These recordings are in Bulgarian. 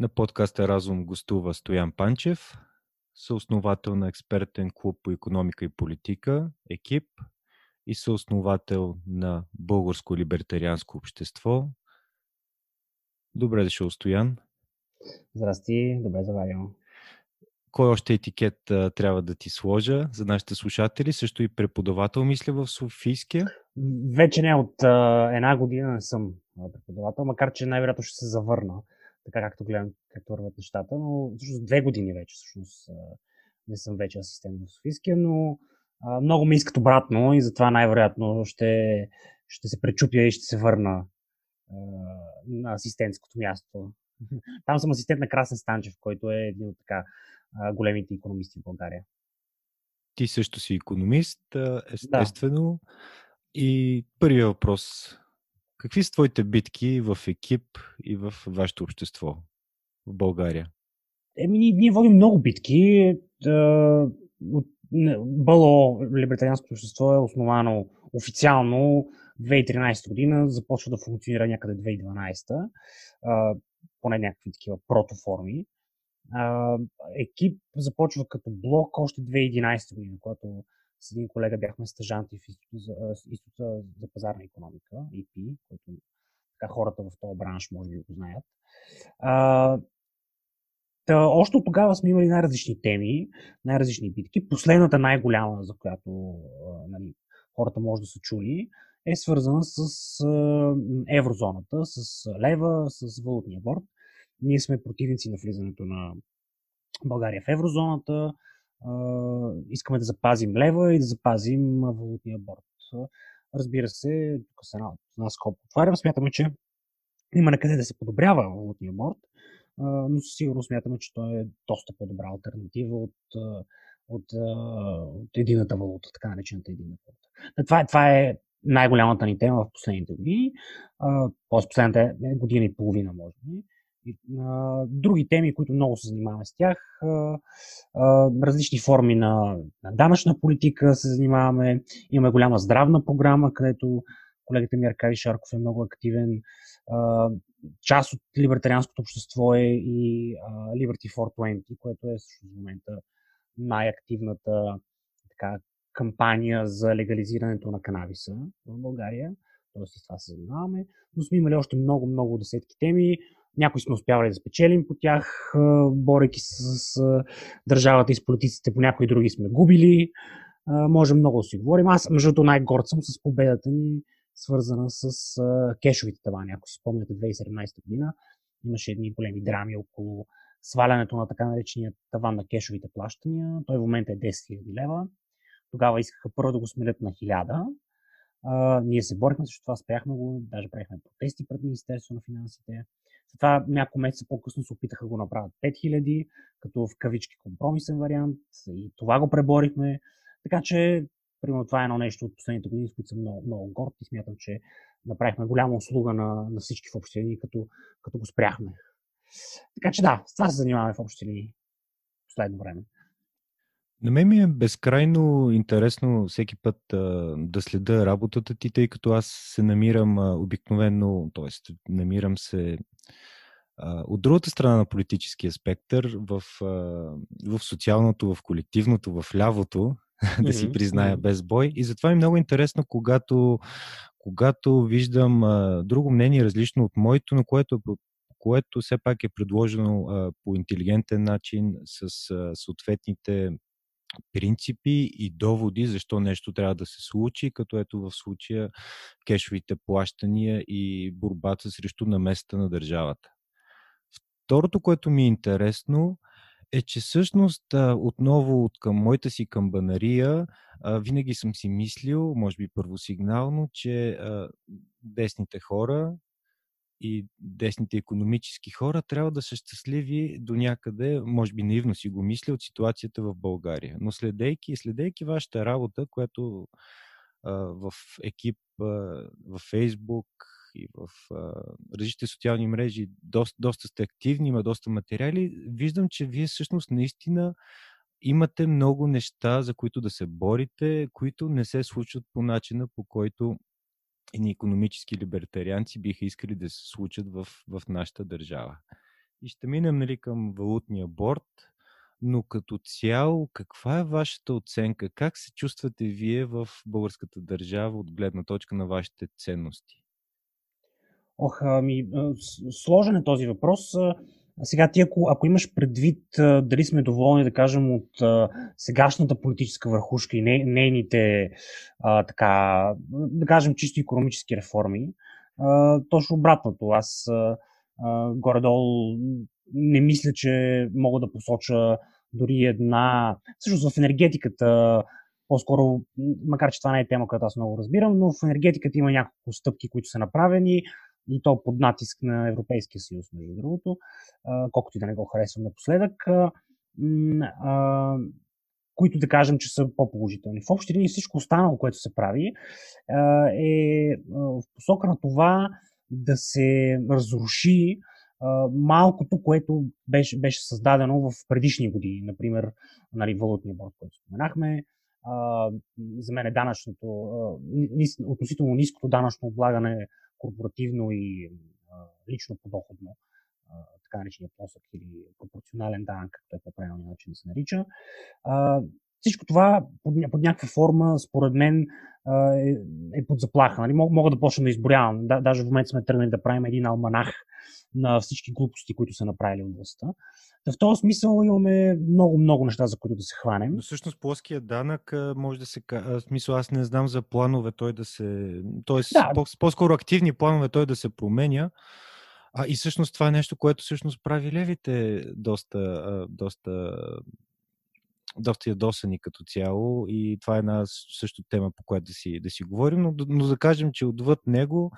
На подкаста Разум гостува Стоян Панчев, съосновател на експертен клуб по економика и политика, екип и съосновател на Българско либертарианско общество. Добре дошъл, Стоян. Здрасти, добре заварил. Кой още етикет а, трябва да ти сложа за нашите слушатели? Също и преподавател, мисля, в Софийския? Вече не, от а, една година не съм преподавател, макар че най-вероятно ще се завърна така както гледам как върват нещата, но всъщност две години вече всъщност не съм вече асистент в Софийския, но а, много ми искат обратно и затова най-вероятно ще, ще се пречупя и ще се върна а, на асистентското място. Там съм асистент на Красен Станчев, който е един от така а, големите економисти в България. Ти също си економист, естествено. Да. И първият въпрос Какви са твоите битки в екип и в вашето общество в България? Еми, ние, ние водим много битки. Бало, либертарианското общество е основано официално 2013 година, започва да функционира някъде 2012, поне някакви такива протоформи. Екип започва като блок още 2011 година, когато с един колега бяхме стъжанти в Института за, за пазарна економика, ИП, който така хората в този бранш може би го знаят. А, Та, още от тогава сме имали най-различни теми, най-различни битки. Последната най-голяма, за която нали, хората може да са чули, е свързана с еврозоната, с лева, с валутния борт. Ние сме противници на влизането на България в еврозоната искаме да запазим лева и да запазим валутния борт. Разбира се, тук се една, скоп отварям, смятаме, че има накъде да се подобрява валутния борт, но със сигурност смятаме, че той е доста по-добра альтернатива от, от, от едината валута, така наречената едина валута. Това, това е най-голямата ни тема в последните години, т.е. последната година и половина, може би други теми, които много се занимаваме с тях, различни форми на, на данъчна политика се занимаваме, имаме голяма здравна програма, където колегата ми Аркади Шарков е много активен. Част от либертарианското общество е и Liberty for 20, което е също в момента най-активната така, кампания за легализирането на канабиса в България. Тоест с това се занимаваме. Но сме имали още много-много десетки теми. Някои сме успявали да спечелим по тях, борейки с, с държавата и с политиците, по някои други сме губили. Можем много да си говорим. Аз, между другото, най-горд съм с победата ни, свързана с кешовите тавани. Ако си спомняте, 2017 година имаше едни големи драми около свалянето на така наречения таван на кешовите плащания. Той в момента е 10 000 лева. Тогава искаха първо да го смелят на 1000. Uh, ние се борихме срещу това, спряхме го, даже правихме протести пред Министерство на финансите. Това няколко месеца по-късно се опитаха го направят 5000, като в кавички компромисен вариант и това го преборихме. Така че, примерно, това е едно нещо от последните години, с които съм много, много горд и смятам, че направихме голяма услуга на, на всички в общи линии, като, като го спряхме. Така че да, с това се занимаваме в общи линии последно време. На мен ми е безкрайно интересно всеки път а, да следа работата ти, тъй като аз се намирам а, обикновено, т.е. намирам се а, от другата страна на политическия спектър, в, а, в социалното, в колективното, в лявото, да си призная без бой. И затова е много интересно, когато, когато виждам а, друго мнение, различно от моето, но което което все пак е предложено а, по интелигентен начин, с а, съответните принципи и доводи защо нещо трябва да се случи, като ето в случая кешовите плащания и борбата срещу наместа на държавата. Второто, което ми е интересно, е, че всъщност отново от към моята си камбанария винаги съм си мислил, може би първосигнално, че десните хора, и десните економически хора трябва да са щастливи до някъде, може би наивно си го мисля, от ситуацията в България. Но следейки, следейки вашата работа, която в екип а, в Фейсбук и в различните социални мрежи доста, доста сте активни, има доста материали, виждам, че вие всъщност наистина имате много неща, за които да се борите, които не се случват по начина, по който едни економически либертарианци биха искали да се случат в, в нашата държава. и ще минем нали, към валутния борт. Но като цяло, каква е вашата оценка? Как се чувствате вие в българската държава от гледна точка на вашите ценности? Ох, ами, сложен е този въпрос. Сега ти, ако, ако имаш предвид дали сме доволни, да кажем, от сегашната политическа върхушка и не, нейните, а, така, да кажем, чисто економически реформи, а, точно обратното. Аз а, горе-долу не мисля, че мога да посоча дори една... Всъщност в енергетиката, по-скоро, макар че това не е тема, която аз много разбирам, но в енергетиката има няколко стъпки, които са направени и то под натиск на Европейския съюз, между другото, колкото и да не го харесвам напоследък, които да кажем, че са по-положителни. В общи линии всичко останало, което се прави, е в посока на това да се разруши малкото, което беше, беше създадено в предишни години. Например, нали, валутния борт, който споменахме, за мен е данъчното, относително ниското данъчно облагане корпоративно и лично подоходно, така наречения посък или пропорционален данък, както е по-правилният начин да се нарича. Всичко това под, под някаква форма, според мен, е, е под заплаха. Нали? Мога, мога да почна да изборявам. Да, даже в момента сме тръгнали да правим един алманах на всички глупости, които са направили от властта. в този смисъл имаме много-много неща, за които да се хванем. Но всъщност плоския данък може да се В смисъл, аз не знам за планове той да се... Тоест, да. по-скоро активни планове той да се променя. А и всъщност това е нещо, което всъщност прави левите доста, доста доста ядосани като цяло и това е една също тема, по която да си, да си говорим, но, но да кажем, че отвъд него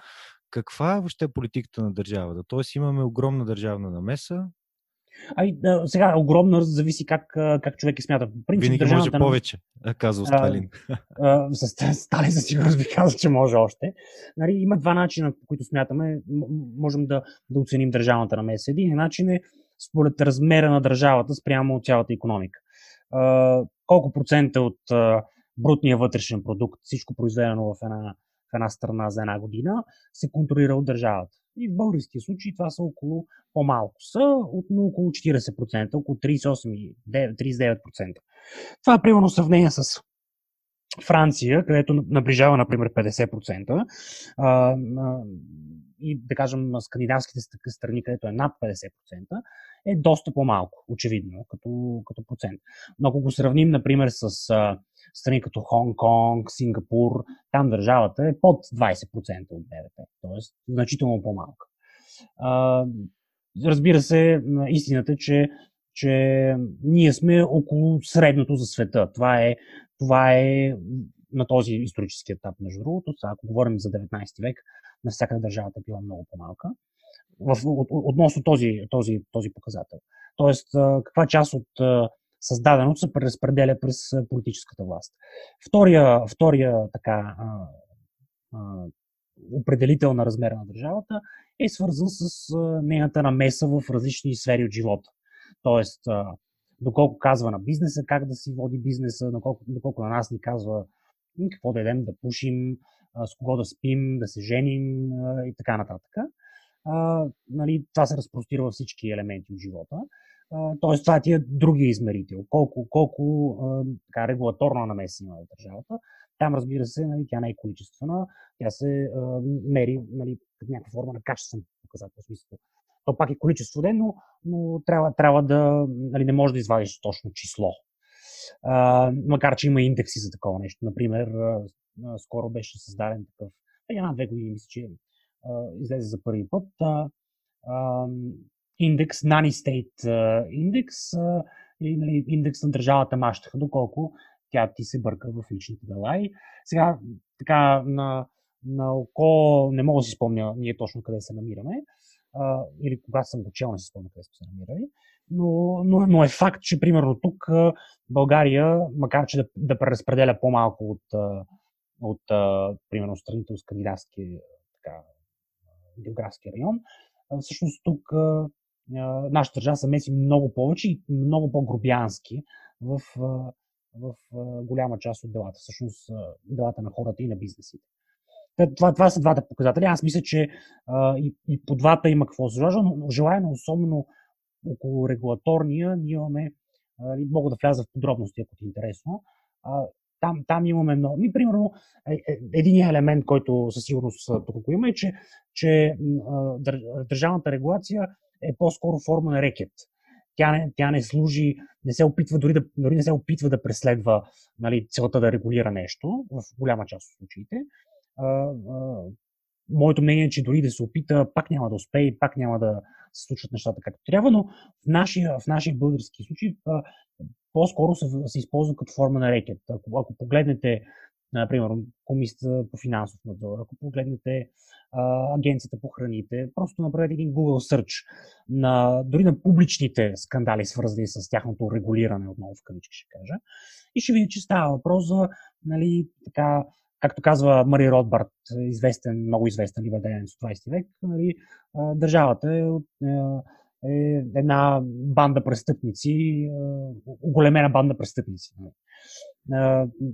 каква е въобще политиката на държавата? Тоест имаме огромна държавна намеса. Ами, сега, огромна зависи как, как човек е смята. Принцип, Винаги може повече, казва Сталин. С Сталин със сигурност би казал, че може още. Нали, има два начина, по които смятаме, можем да, да оценим държавната намеса. Един начин е според размера на държавата спрямо цялата економика. Колко процента от брутния вътрешен продукт, всичко произведено в една в една страна за една година, се контролира от държавата. И в българския случай това са около по-малко са, от около 40%, около 38-39%. Това е примерно сравнение с Франция, където наближава, например, 50%, а, а, и да кажем скандинавските страни, където е над 50%, е доста по-малко, очевидно, като, като процент. Но ако го сравним, например, с а, страни като Хонг-Конг, Сингапур, там държавата е под 20% от БВП, т.е. значително по-малка. Разбира се, истината е, че, че ние сме около средното за света. Това е, това е на този исторически етап, между другото. Ако говорим за 19 век, навсякъде държавата е била много по-малка в, от, относно този, този, този показател. Тоест, каква част от създаденото се преразпределя през политическата власт. Втория, втория така, а, а, определител на размера на държавата е свързан с нейната намеса в различни сфери от живота. Тоест, а, доколко казва на бизнеса как да си води бизнеса, доколко, доколко на нас ни казва какво да едем, да пушим, с кого да спим, да се женим и така нататък а, нали, това се разпростира във всички елементи от живота. Тоест, това е тия други измерител. Колко, колко а, така, регулаторна намеса има в държавата. Там, разбира се, нали, тя не е количествена, тя се а, мери нали, като някаква форма на качествен показател. Смисъл. То пак е количество но, но трябва, трябва да нали, не може да извадиш точно число. А, макар, че има индекси за такова нещо. Например, скоро беше създаден такъв, една-две години, мисля, че излезе за първи път. Индекс, Nanny State индекс или нали, индекс на държавата мащаха, доколко тя ти се бърка в личните дела. И сега, така, на, на око не мога да си спомня ние точно къде се намираме, а, или когато съм го чел, не си спомня къде сме се намирали, но, но, но е факт, че примерно тук България, макар че да, да преразпределя по-малко от, от примерно страните от скандинавски така, географски район. Всъщност тук нашата държава се меси много повече и много по-грубянски в, в голяма част от делата. Всъщност делата на хората и на бизнесите. Това, това са двата показателя. Аз мисля, че а, и, и по двата има какво да но желая особено около регулаторния ние имаме, а, мога да вляза в подробности, ако ти е интересно, а, там, там имаме много. Ми, примерно, е, е, един елемент, който със сигурност тук го има, е, че, че държавната регулация е по-скоро форма на рекет. Тя не, тя не служи, не се опитва, дори, да, дори не се опитва да преследва нали, целта да регулира нещо, в голяма част от случаите. А, а, моето мнение е, че дори да се опита, пак няма да успее, пак няма да се случват нещата както трябва, но в нашия, в нашия български случай по-скоро се, се използва като форма на рекет. Ако, ако погледнете, например, комисията по финансов надзор, ако погледнете а, агенцията по храните, просто направете един Google Search на, дори на публичните скандали, свързани с тяхното регулиране, отново в кавички ще кажа, и ще видите, че става въпрос за, нали, така, както казва Мари Ротбарт, известен, много известен либердарианец от 20 век, нали, държавата е, е една банда престъпници, оголемена банда престъпници.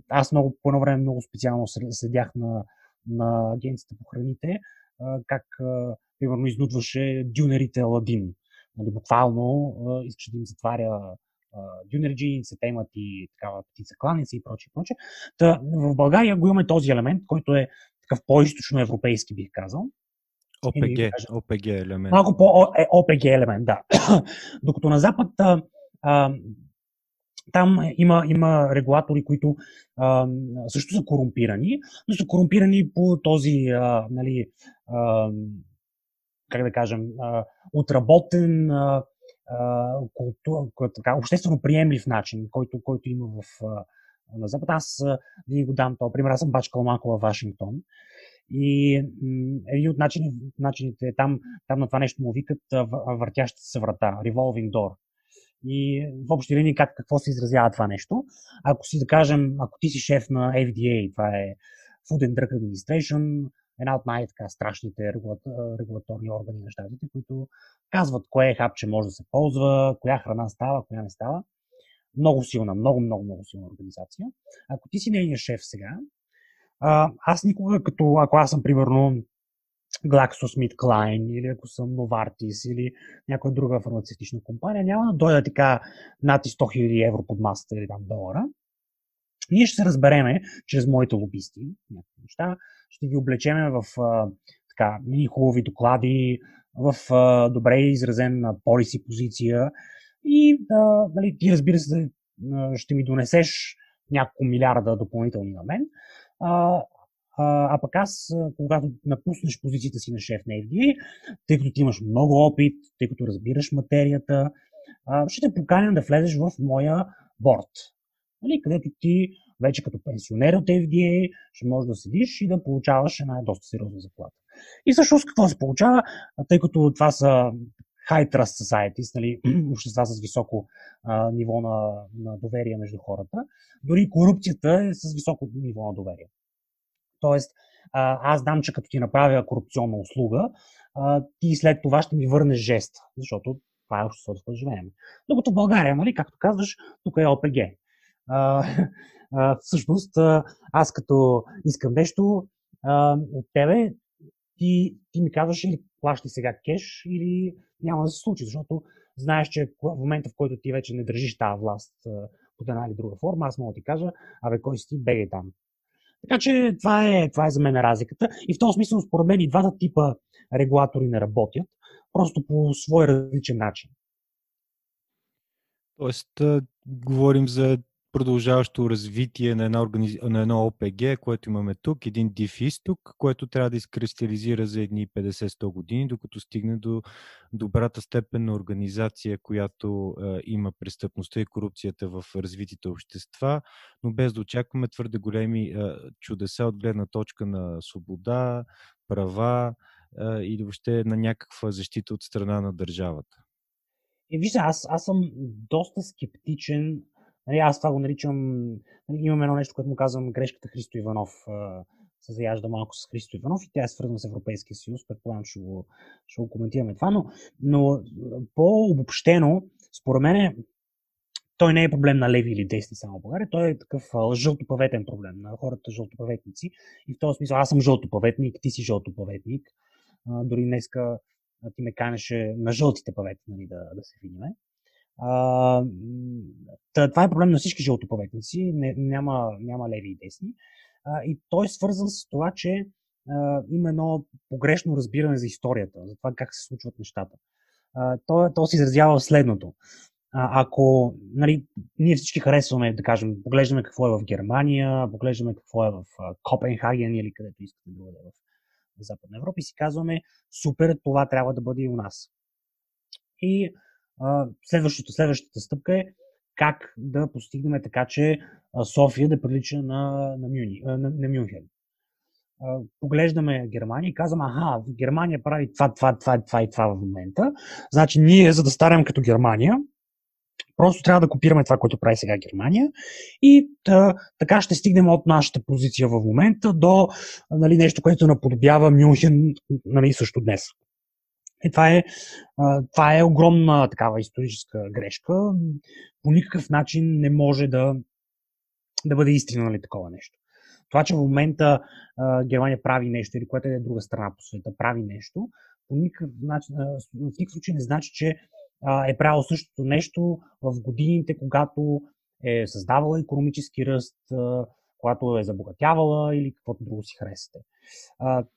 Аз много, по едно време много специално следях на, на агенцията по храните, как, примерно, изнудваше дюнерите Аладин. Нали, буквално искаше да им затваря дюнерджи, те имат и такава птица кланица и прочее, прочее. Та, в България го имаме този елемент, който е такъв по-источно европейски, бих казал. ОПГ, ОПГ елемент. Малко по-ОПГ е, елемент, да. Докато на Запад а, а, там има, има регулатори, които а, също са корумпирани, но са корумпирани по този, а, нали, а, как да кажем, а, отработен, а, култура, така, обществено приемлив начин, който, който има в, на Запад. Аз ви го дам този пример. Аз съм бачкал малко във Вашингтон. И един от начини, начините, там, там на това нещо му викат въртящата се врата, revolving door. И в общи линии как, какво се изразява това нещо. Ако си да кажем, ако ти си шеф на FDA, това е Food and Drug Administration, една от най-страшните регулаторни органи на щатите, които казват кое хапче може да се ползва, коя храна става, коя не става. Много силна, много, много, много силна организация. Ако ти си нейният шеф сега, аз никога, като ако аз съм примерно GlaxoSmithKline или ако съм Novartis или някоя друга фармацевтична компания, няма да дойда така над 100 000 евро под масата или там долара. Ние ще се разбереме чрез моите лобисти, някакви неща, ще ги облечеме в така, хубави доклади, в а, добре изразен полиси позиция. И а, нали, ти разбира се ще ми донесеш няколко милиарда допълнителни на мен. А, а, а пък аз, когато напуснеш позицията си на шеф на FDA, тъй като ти имаш много опит, тъй като разбираш материята, а, ще те поканям да влезеш в моя борт нали, където ти вече като пенсионер от FDA ще можеш да седиш и да получаваш една доста сериозна заплата. И всъщност какво се получава, тъй като това са high trust societies, нали, общества с високо а, ниво на, на доверие между хората, дори корупцията е с високо ниво на доверие. Тоест, а, аз дам, че като ти направя корупционна услуга, а, ти след това ще ми върнеш жест, защото това е обществото, в което живеем. Докато в България, нали, както казваш, тук е ОПГ а, а, всъщност аз като искам нещо а, от тебе, ти, ти ми казваш или плащай сега кеш, или няма да се случи, защото знаеш, че в момента, в който ти вече не държиш тази власт под една или друга форма, аз мога да ти кажа, абе, кой си ти, бегай там. Така че това е, това е за мен разликата. И в този смисъл, според мен, и двата типа регулатори не работят, просто по свой различен начин. Тоест, говорим за продължаващо развитие на, една организ... на едно ОПГ, което имаме тук, един див изток, което трябва да изкристализира за едни 50-100 години, докато стигне до добрата степен на организация, която е, има престъпността и корупцията в развитите общества, но без да очакваме твърде големи е, чудеса от гледна точка на свобода, права е, или въобще на някаква защита от страна на държавата. И вижте, аз, аз съм доста скептичен Нали, аз това го наричам, нали, имам едно нещо, което му казвам грешката Христо Иванов. се заяжда малко с Христо Иванов и тя е свързана с Европейския съюз. Предполагам, ще го, ще го коментираме това, но, но по-обобщено, според мен, той не е проблем на леви или десни само в България, той е такъв жълтопаветен проблем на хората жълтопаветници. И в този смисъл аз съм жълтопаветник, ти си жълтопаветник. дори днеска ти ме канеше на жълтите павети нали, да, да се видиме. А, това е проблем на всички жълтопаветници, не, няма, няма леви и десни. А, и той е свързан с това, че а, има едно погрешно разбиране за историята, за това как се случват нещата. А, то, то се изразява в следното. А, ако нали, ние всички харесваме, да кажем, поглеждаме какво е в Германия, поглеждаме какво е в Копенхаген или където искате да бъде в Западна Европа и си казваме, супер, това трябва да бъде и у нас. И следващата, следващата стъпка е как да постигнем така, че София да прилича на, на, Мюни, на, на Мюнхен. Поглеждаме Германия и казваме, аха, Германия прави това, това, това, това и това в момента. Значи ние, за да старем като Германия, Просто трябва да копираме това, което прави сега Германия и та, така ще стигнем от нашата позиция в момента до нали, нещо, което наподобява Мюнхен нали, също днес. И това е, това е огромна такава историческа грешка. По никакъв начин не може да, да бъде истина нали, такова нещо. Това, че в момента Германия прави нещо или която е друга страна по света прави нещо, по никакъв, начин, в никакъв случай не значи, че е правил същото нещо в годините, когато е създавала економически ръст, когато е забогатявала или каквото друго си харесате.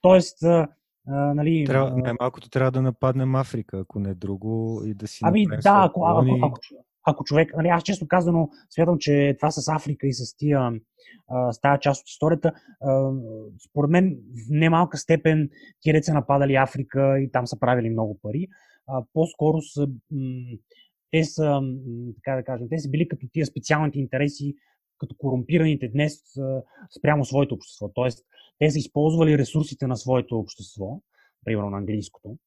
Тоест, а, нали, трябва, най-малкото трябва да нападнем Африка, ако не друго, и да си. Ами да, ако, ако, ако, ако човек. Нали, аз често казано смятам, че това с Африка и с, тия, а, с тази част от историята, а, според мен в немалка степен тия деца нападали Африка и там са правили много пари а, по-скоро са, те са, така да кажем, те са били като тия специалните интереси, като корумпираните днес спрямо своето общество. Тоест, те са използвали ресурсите на своето общество, примерно на английското,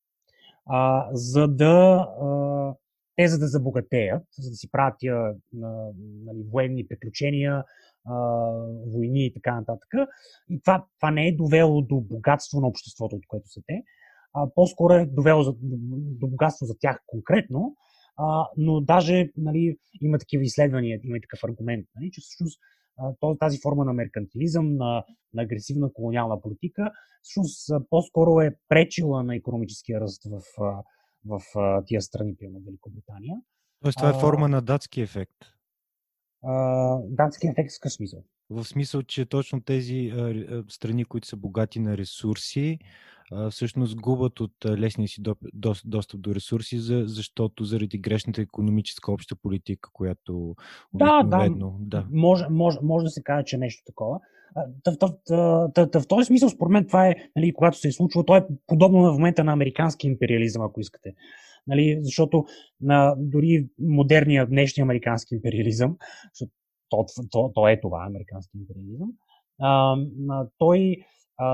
а, за да а, те за да забогатеят, за да си правят тия нали, военни приключения, а, войни и така нататък. И това, това не е довело до богатство на обществото, от което са те, а, по-скоро е довело за, до богатство за тях конкретно, а, но даже нали, има такива изследвания, има и такъв аргумент, нали, че всъщност тази форма на меркантилизъм, на, на агресивна колониална политика, всъщност по-скоро е пречила на економическия ръст в, в, в тия страни, примерно Великобритания. Тоест това е форма а, на датски ефект. А, датски ефект с какъв смисъл? В смисъл, че точно тези а, страни, които са богати на ресурси, всъщност губят от лесния си достъп до ресурси, защото заради грешната економическа обща политика, която да, да, да. Може, може, може да се каже, че нещо такова. В този смисъл, според мен, това е, нали, когато се е случило, то е подобно в момента на американски империализъм, ако искате. Нали, защото на, дори модерния днешния американски империализъм, защото то, то, то е това, американски империализъм, а, той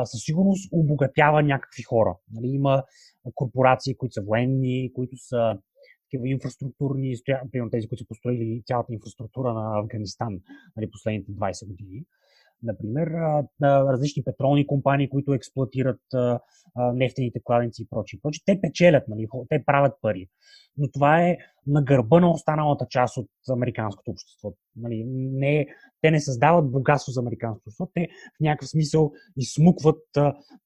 със сигурност обогатява някакви хора. Нали, има корпорации, които са военни, които са такива инфраструктурни, примерно тези, които са построили цялата инфраструктура на Афганистан нали, последните 20 години например, различни петролни компании, които експлуатират нефтените кладенци и прочие. прочие. Те печелят, нали, те правят пари. Но това е на гърба на останалата част от американското общество. Нали, не, те не създават богатство за американското общество, те в някакъв смисъл изсмукват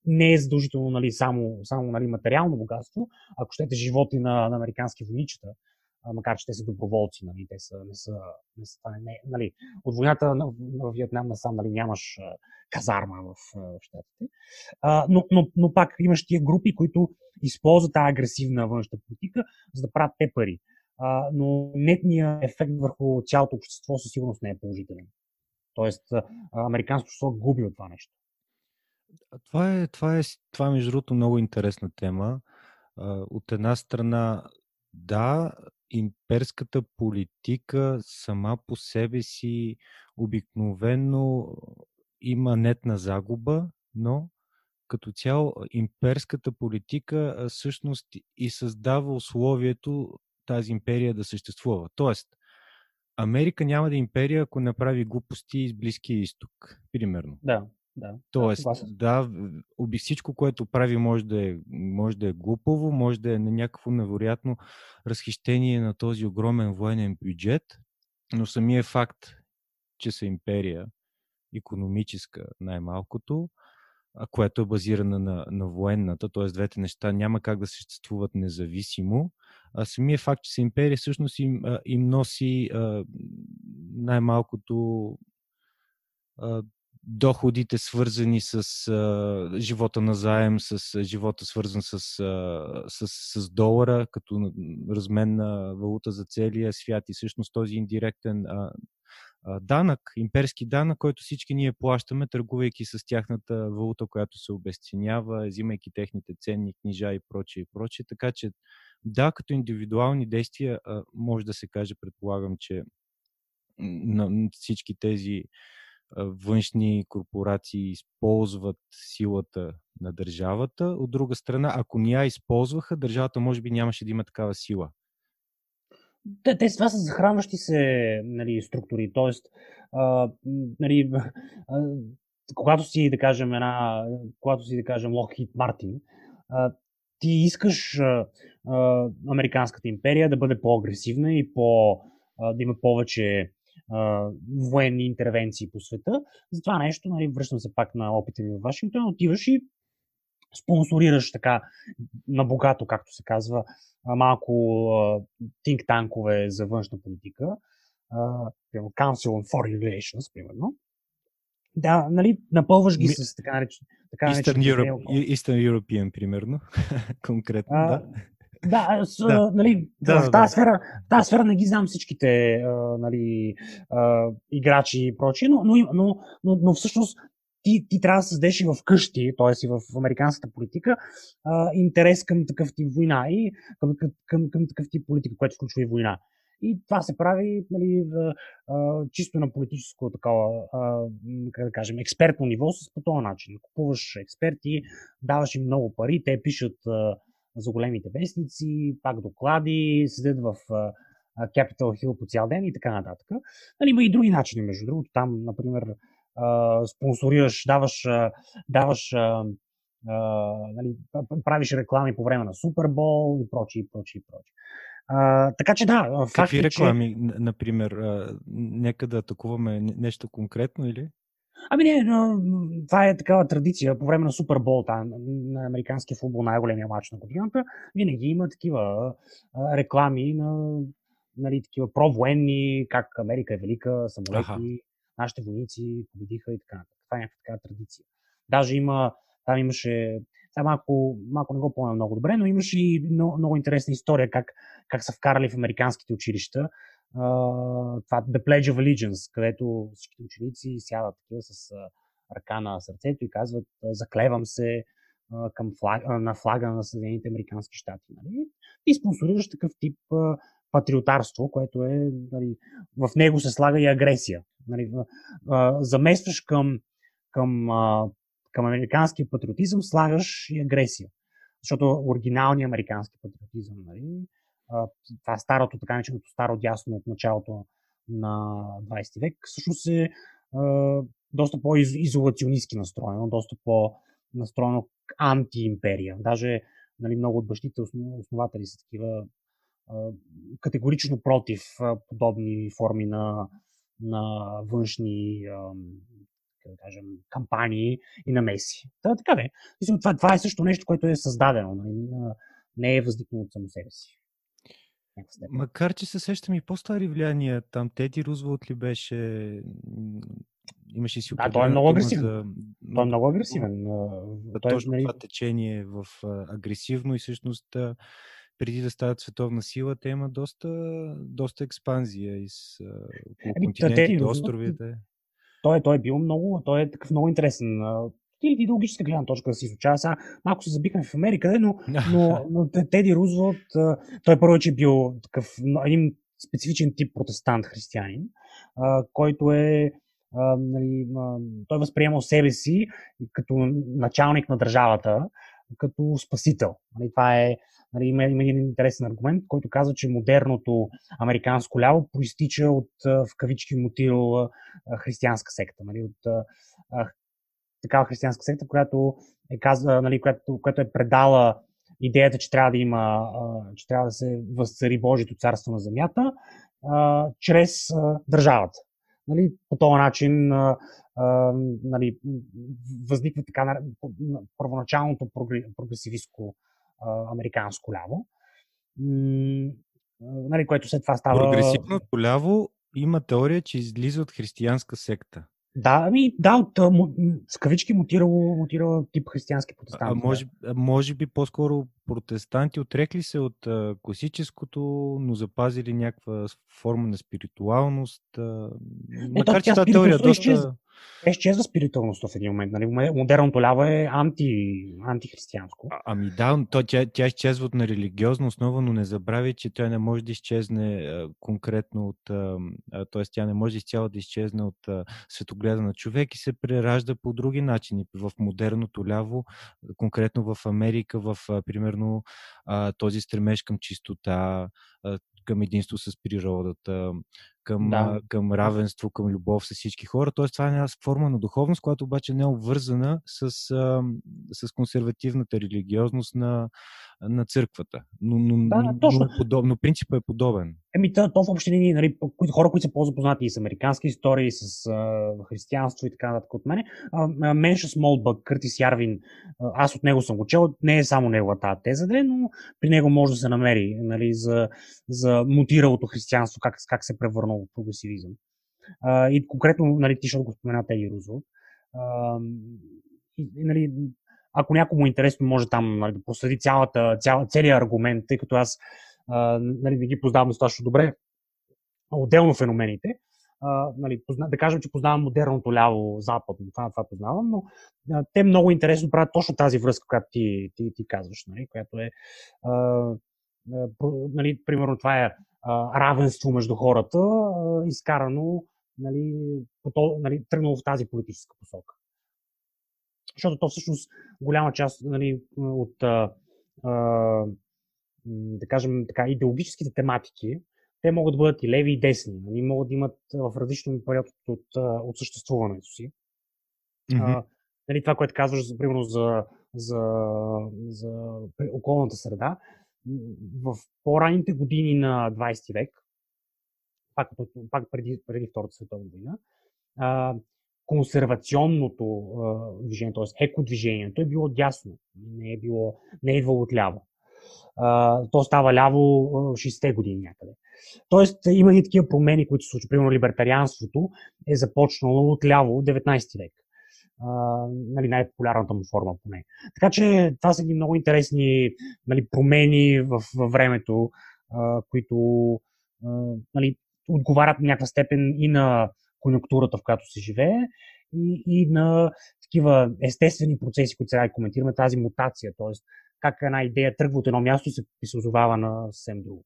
не е задължително нали, само, само нали, материално богатство, ако щете животи на, на американски войничета, макар че те са доброволци, нали, те са, не са, не са не, нали, от войната на, на Виетнам насам нали, нямаш казарма в, в щатите. Но, но, но пак имаш тия групи, които използват тази агресивна външна политика, за да правят те пари. А, но нетният ефект върху цялото общество със сигурност не е положителен. Тоест, американското общество губи от това нещо. Това е, това е, това е между другото много интересна тема. От една страна, да, имперската политика сама по себе си обикновено има нетна загуба, но като цяло имперската политика всъщност и създава условието тази империя да съществува. Тоест, Америка няма да е империя, ако направи глупости из Близкия изток, примерно. Да. Да, Тоест, да, да, всичко, което прави, може да, е, може да е глупаво, може да е на някакво невероятно разхищение на този огромен военен бюджет, но самия факт, че са империя, економическа най-малкото, което е базирана на, на военната, т.е. двете неща няма как да съществуват независимо. А самия факт, че са империя, всъщност им, им носи а, най-малкото а, доходите, свързани с а, живота на заем, с а, живота свързан с, а, с, с долара, като размен на валута за целия свят и всъщност този индиректен а, а, данък, имперски данък, който всички ние плащаме, търгувайки с тяхната валута, която се обесценява, взимайки техните ценни книжа и прочее и прочее. Така че да, като индивидуални действия а, може да се каже, предполагам, че на всички тези външни корпорации използват силата на държавата. От друга страна, ако ни я използваха, държавата може би нямаше да има такава сила. Те, те това са захранващи се нали, структури. Тоест, а, нали, а, когато си, да кажем, една, когато си, да кажем, Lockheed Martin, а, ти искаш а, а, Американската империя да бъде по-агресивна и по, а, да има повече военни интервенции по света. За това нещо, нали, връщам се пак на опита ми в Вашингтон, отиваш и спонсорираш така на богато, както се казва, малко think танкове за външна политика, примерно Council on Foreign Relations, примерно. Да, нали, напълваш ги Ми... с така наречен. Така Eastern, Europe, Eastern European, примерно. Конкретно, а, да. Да, с, да. Нали, да, в, тази да. Сфера, в тази сфера не ги знам всичките а, нали, а, играчи и прочие, но, но, но, но, но всъщност ти, ти трябва да създадеш и в къщи, т.е. и в американската политика, а, интерес към такъв тип война и към, към, към, към такъв тип политика, което включва и война. И това се прави нали, в, а, чисто на политическо такова, а, как да кажем, експертно ниво с по този начин. Купуваш експерти, даваш им много пари, те пишат а, за големите вестници, пак доклади, седят в Capitol Hill по цял ден и така нататък. Нали, има и други начини, между другото. Там, например, спонсорираш, даваш, даваш нали, правиш реклами по време на Супербол и прочи, и прочи, и прочи. А, така че да. Какви е, реклами, че... например? А, нека да атакуваме нещо конкретно или? Ами не, но, това е такава традиция. По време на Супербол, там, на американския футбол, най-големия матч на годината, винаги има такива а, реклами на нали, такива провоенни, как Америка е велика, самолети, Аха. нашите войници победиха и така нататък. Това е някаква такава традиция. Даже има, там имаше, сега малко, малко не го помня много добре, но имаше и много, много интересна история как, как са вкарали в американските училища това The Pledge of Allegiance, където всички ученици сядат такива с ръка на сърцето и казват заклевам се към флаг, на флага на Съединените Американски щати. Нали? И спонсорираш такъв тип патриотарство, което е, нали, в него се слага и агресия. Нали, заместваш към, към, към американския патриотизъм, слагаш и агресия. Защото оригиналният американски патриотизъм нали, това старото, така нареченото старо дясно от началото на 20 век, всъщност е доста по-изолационистски настроено, доста по-настроено антиимперия. Даже нали, много от бащите основатели са такива категорично против подобни форми на, на външни да кажем, кампании и намеси. Та, така де. Това, това е също нещо, което е създадено. Нали, не е възникнало от само себе си. Макар, че се сещам и по-стари влияния, там Теди Рузволт ли беше, имаше си Да, той е много агресивен. За... Той е много агресивен. Да, той, е точно нали... това течение в агресивно и всъщност преди да стават световна сила, те има доста, доста експанзия из ами, континентите, островите. Той, той е бил много, той е такъв много интересен и идеологическа гледна точка да се изучава. Сега малко се забихме в Америка, но, но, но Теди Рузвелт, той първо, че е бил такъв един специфичен тип протестант християнин, който е нали, той възприемал себе си като началник на държавата, като спасител. Нали, това е, нали, има, има един интересен аргумент, който казва, че модерното американско ляво проистича от в кавички мотил християнска секта. Нали, от такава християнска секта, която е, каза, нали, която, която е предала идеята, че трябва да има, че трябва да се възцари Божието царство на земята, чрез държавата. Нали, по този начин нали, възниква така първоначалното прогресивистко американско ляво, нали, което след това става... Прогресивното ляво има теория, че излиза от християнска секта. Да, ами да, от с кавички мутирало, мутирало тип християнски протестанти. А, може, да. може би по-скоро протестанти отрекли се от а, класическото, но запазили някаква форма на спиритуалност. А, макар, че тази теория е доста... Е, изчезва спиритуалността в един момент. Нали? Модерното ляво е анти, антихристиянско. А, ами да, то, тя, тя изчезва от на религиозна основа, но не забравяй, че тя не може да изчезне а, конкретно от... т.е. тя не може изцяло да изчезне от а, светогледа на човек и се преражда по други начини. В модерното ляво, конкретно в Америка, в примерно този стремеж към чистота, към единство с природата, към, да. към равенство, към любов с всички хора. Тоест, това е една форма на духовност, която обаче не е обвързана с, с консервативната религиозност на, на църквата. Но, но, да, точно. но, е подобно, принципът е подобен. Еми, то, то в общи линии, нали, хора, които са по-запознати и с американски истории, с а, християнство и така нататък от мене, Менша Смолбък, Къртис Ярвин, аз от него съм го чел, не е само неговата теза, но при него може да се намери нали, за, за мутиралото християнство, как, как се превърна в прогресивизъм. И конкретно, нали, ти ще го спомена Теди Рузвелт. Нали, ако някому му е интересно, може там нали, да проследи цялата, цял, целият аргумент, тъй като аз а, нали, не ги познавам достатъчно добре. Отделно феномените. А, нали, позна, да кажем, че познавам модерното ляво западно, това, това познавам, но а, те много интересно правят точно тази връзка, която ти, ти, ти казваш, нали, която е а, нали, примерно това е а, равенство между хората, а, изкарано нали, по то, нали, тръгнало в тази политическа посока. Защото то всъщност голяма част нали, от а, а, да кажем така, идеологическите тематики, те могат да бъдат и леви и десни. Нали, могат да имат в различен период от, от, от съществуването си. Mm-hmm. А, нали, това, което казваш, примерно, за, за, за околната среда, в по-ранните години на 20 век, пак, пак преди, преди Втората световна война, а, консервационното а, движение, т.е. екодвижението е било дясно, не е, било, не е идвало от ляво. То става ляво 60-те години някъде. Тоест има и такива промени, които се случват. Примерно либертарианството е започнало от ляво 19 век. Нали, най-популярната му форма поне. Така че това са ги много интересни нали, промени в, във времето, uh, които uh, нали, отговарят в някаква степен и на конъюнктурата, в която се живее, и, и на такива естествени процеси, които сега коментираме, тази мутация, т.е. как една идея тръгва от едно място и се, и се озовава на съвсем друго.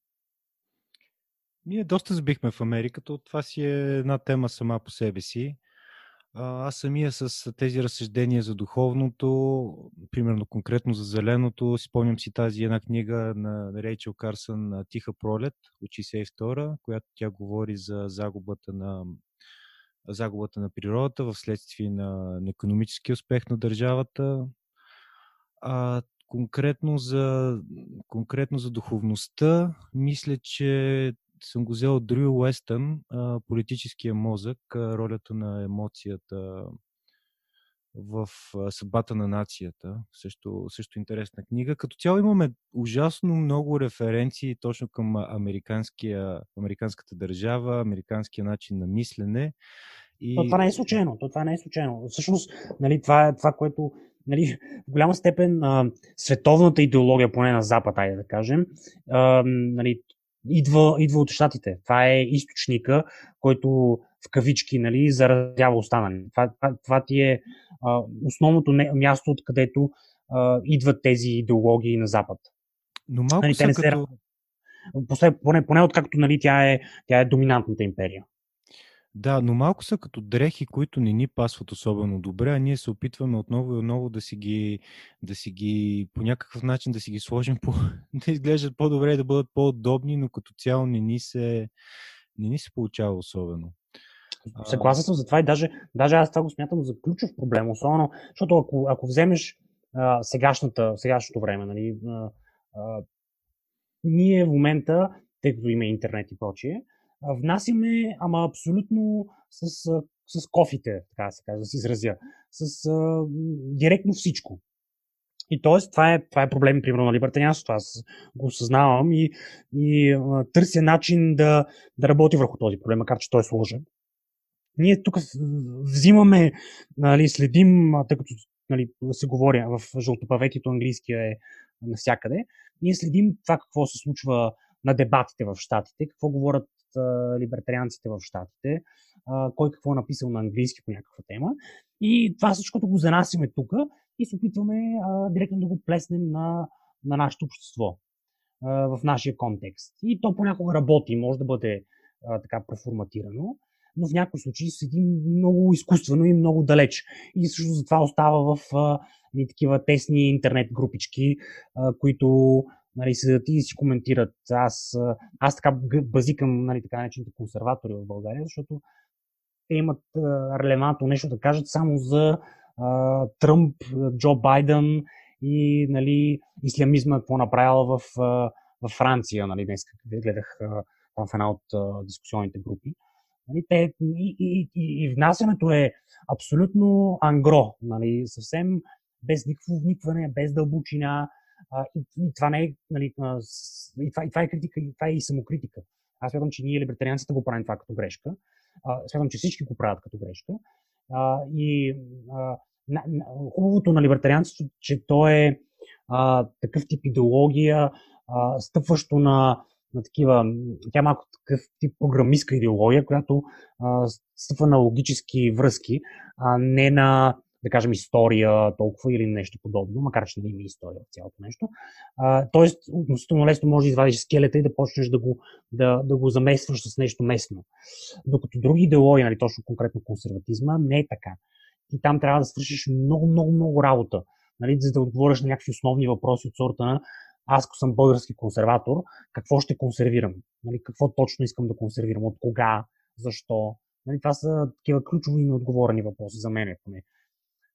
Ние доста забихме в Америка, то това си е една тема сама по себе си. Аз самия с тези разсъждения за духовното, примерно конкретно за зеленото, спомням си тази една книга на Рейчел Карсън Тиха пролет от 62, която тя говори за загубата на загубата на природата в следствие на, на економически успех на държавата. А, конкретно, за, конкретно за духовността, мисля, че съм го взел от Дрю Уестън, политическия мозък, ролята на емоцията в съдбата на нацията. Също, също интересна книга. Като цяло имаме ужасно много референции точно към американската държава, американския начин на мислене. И... То това не е случайно. То това не е случайно. Всъщност, нали, това е това, което нали, в голяма степен а, световната идеология, поне на Запад, айде да кажем, а, нали, идва, идва от щатите. Това е източника, който в кавички нали, заразява останали. Това, това, това ти е а, основното не, място, откъдето а, идват тези идеологии на Запад. Но малко нали, са като... После, поне, поне откакто нали, тя, е, тя е доминантната империя. Да, но малко са като дрехи, които не ни пасват особено добре, а ние се опитваме отново и отново да си ги, да си ги по някакъв начин да си ги сложим, по, да изглеждат по-добре и да бъдат по-удобни, но като цяло не ни се, не ни се получава особено. Съгласен съм за това и даже, даже аз това го смятам за ключов проблем, особено, защото ако, ако вземеш а, сегашната, сегашното време, нали, а, а, ние в момента, тъй като има интернет и прочие, внасяме, ама абсолютно с, с кофите, така да се каже, да се изразя, с а, директно всичко. И т.е. Това е, това е проблем, примерно, на либертарианството. Аз го осъзнавам и, и а, търся начин да, да работи върху този проблем, макар че той е сложен. Ние тук взимаме, нали, следим, тъй като нали, се говори в жълтопаветито английския е навсякъде, ние следим това какво се случва на дебатите в Штатите, какво говорят либертарианците в Штатите, кой какво е написал на английски по някаква тема. И това всичкото го занасяме тук и се опитваме а, директно да го плеснем на, на нашето общество а, в нашия контекст. И то понякога работи, може да бъде а, така преформатирано, но в някои случаи седи много изкуствено и много далеч. И също затова остава в а, такива тесни интернет групички, а, които нали, седят и си коментират. Аз, аз така базикам нали, така наречените консерватори в България, защото те имат релевантно нещо да кажат само за а, Тръмп, Джо Байден и нали, ислямизма, какво направила в, в Франция. Нали, днес гледах там в една от дискусионните групи. Нали, те, и, и, и, и внасянето е абсолютно ангро, нали, съвсем без никакво вникване, без дълбочина. И, и това не е, нали, и, това, и това е критика, и това е и самокритика. Аз смятам, че ние, либертарианците, го правим това като грешка. Смятам, че всички го правят като грешка. А, и а, на, на, хубавото на либертарианството, че то е а, такъв тип идеология, а, стъпващо на, на такива, тя е малко такъв тип програмистка идеология, която а, стъпва на логически връзки, а не на да кажем, история толкова или нещо подобно, макар че не има история в цялото нещо. А, тоест, относително лесно може да извадиш скелета и да почнеш да го, да, да го заместваш с нещо местно. Докато други идеологии, нали, точно конкретно консерватизма, не е така. И там трябва да свършиш много, много, много работа, нали, за да отговориш на някакви основни въпроси от сорта на аз, ако съм български консерватор, какво ще консервирам? Нали, какво точно искам да консервирам? От кога? Защо? Нали, това са такива ключови и неотговорени въпроси за мен, поне.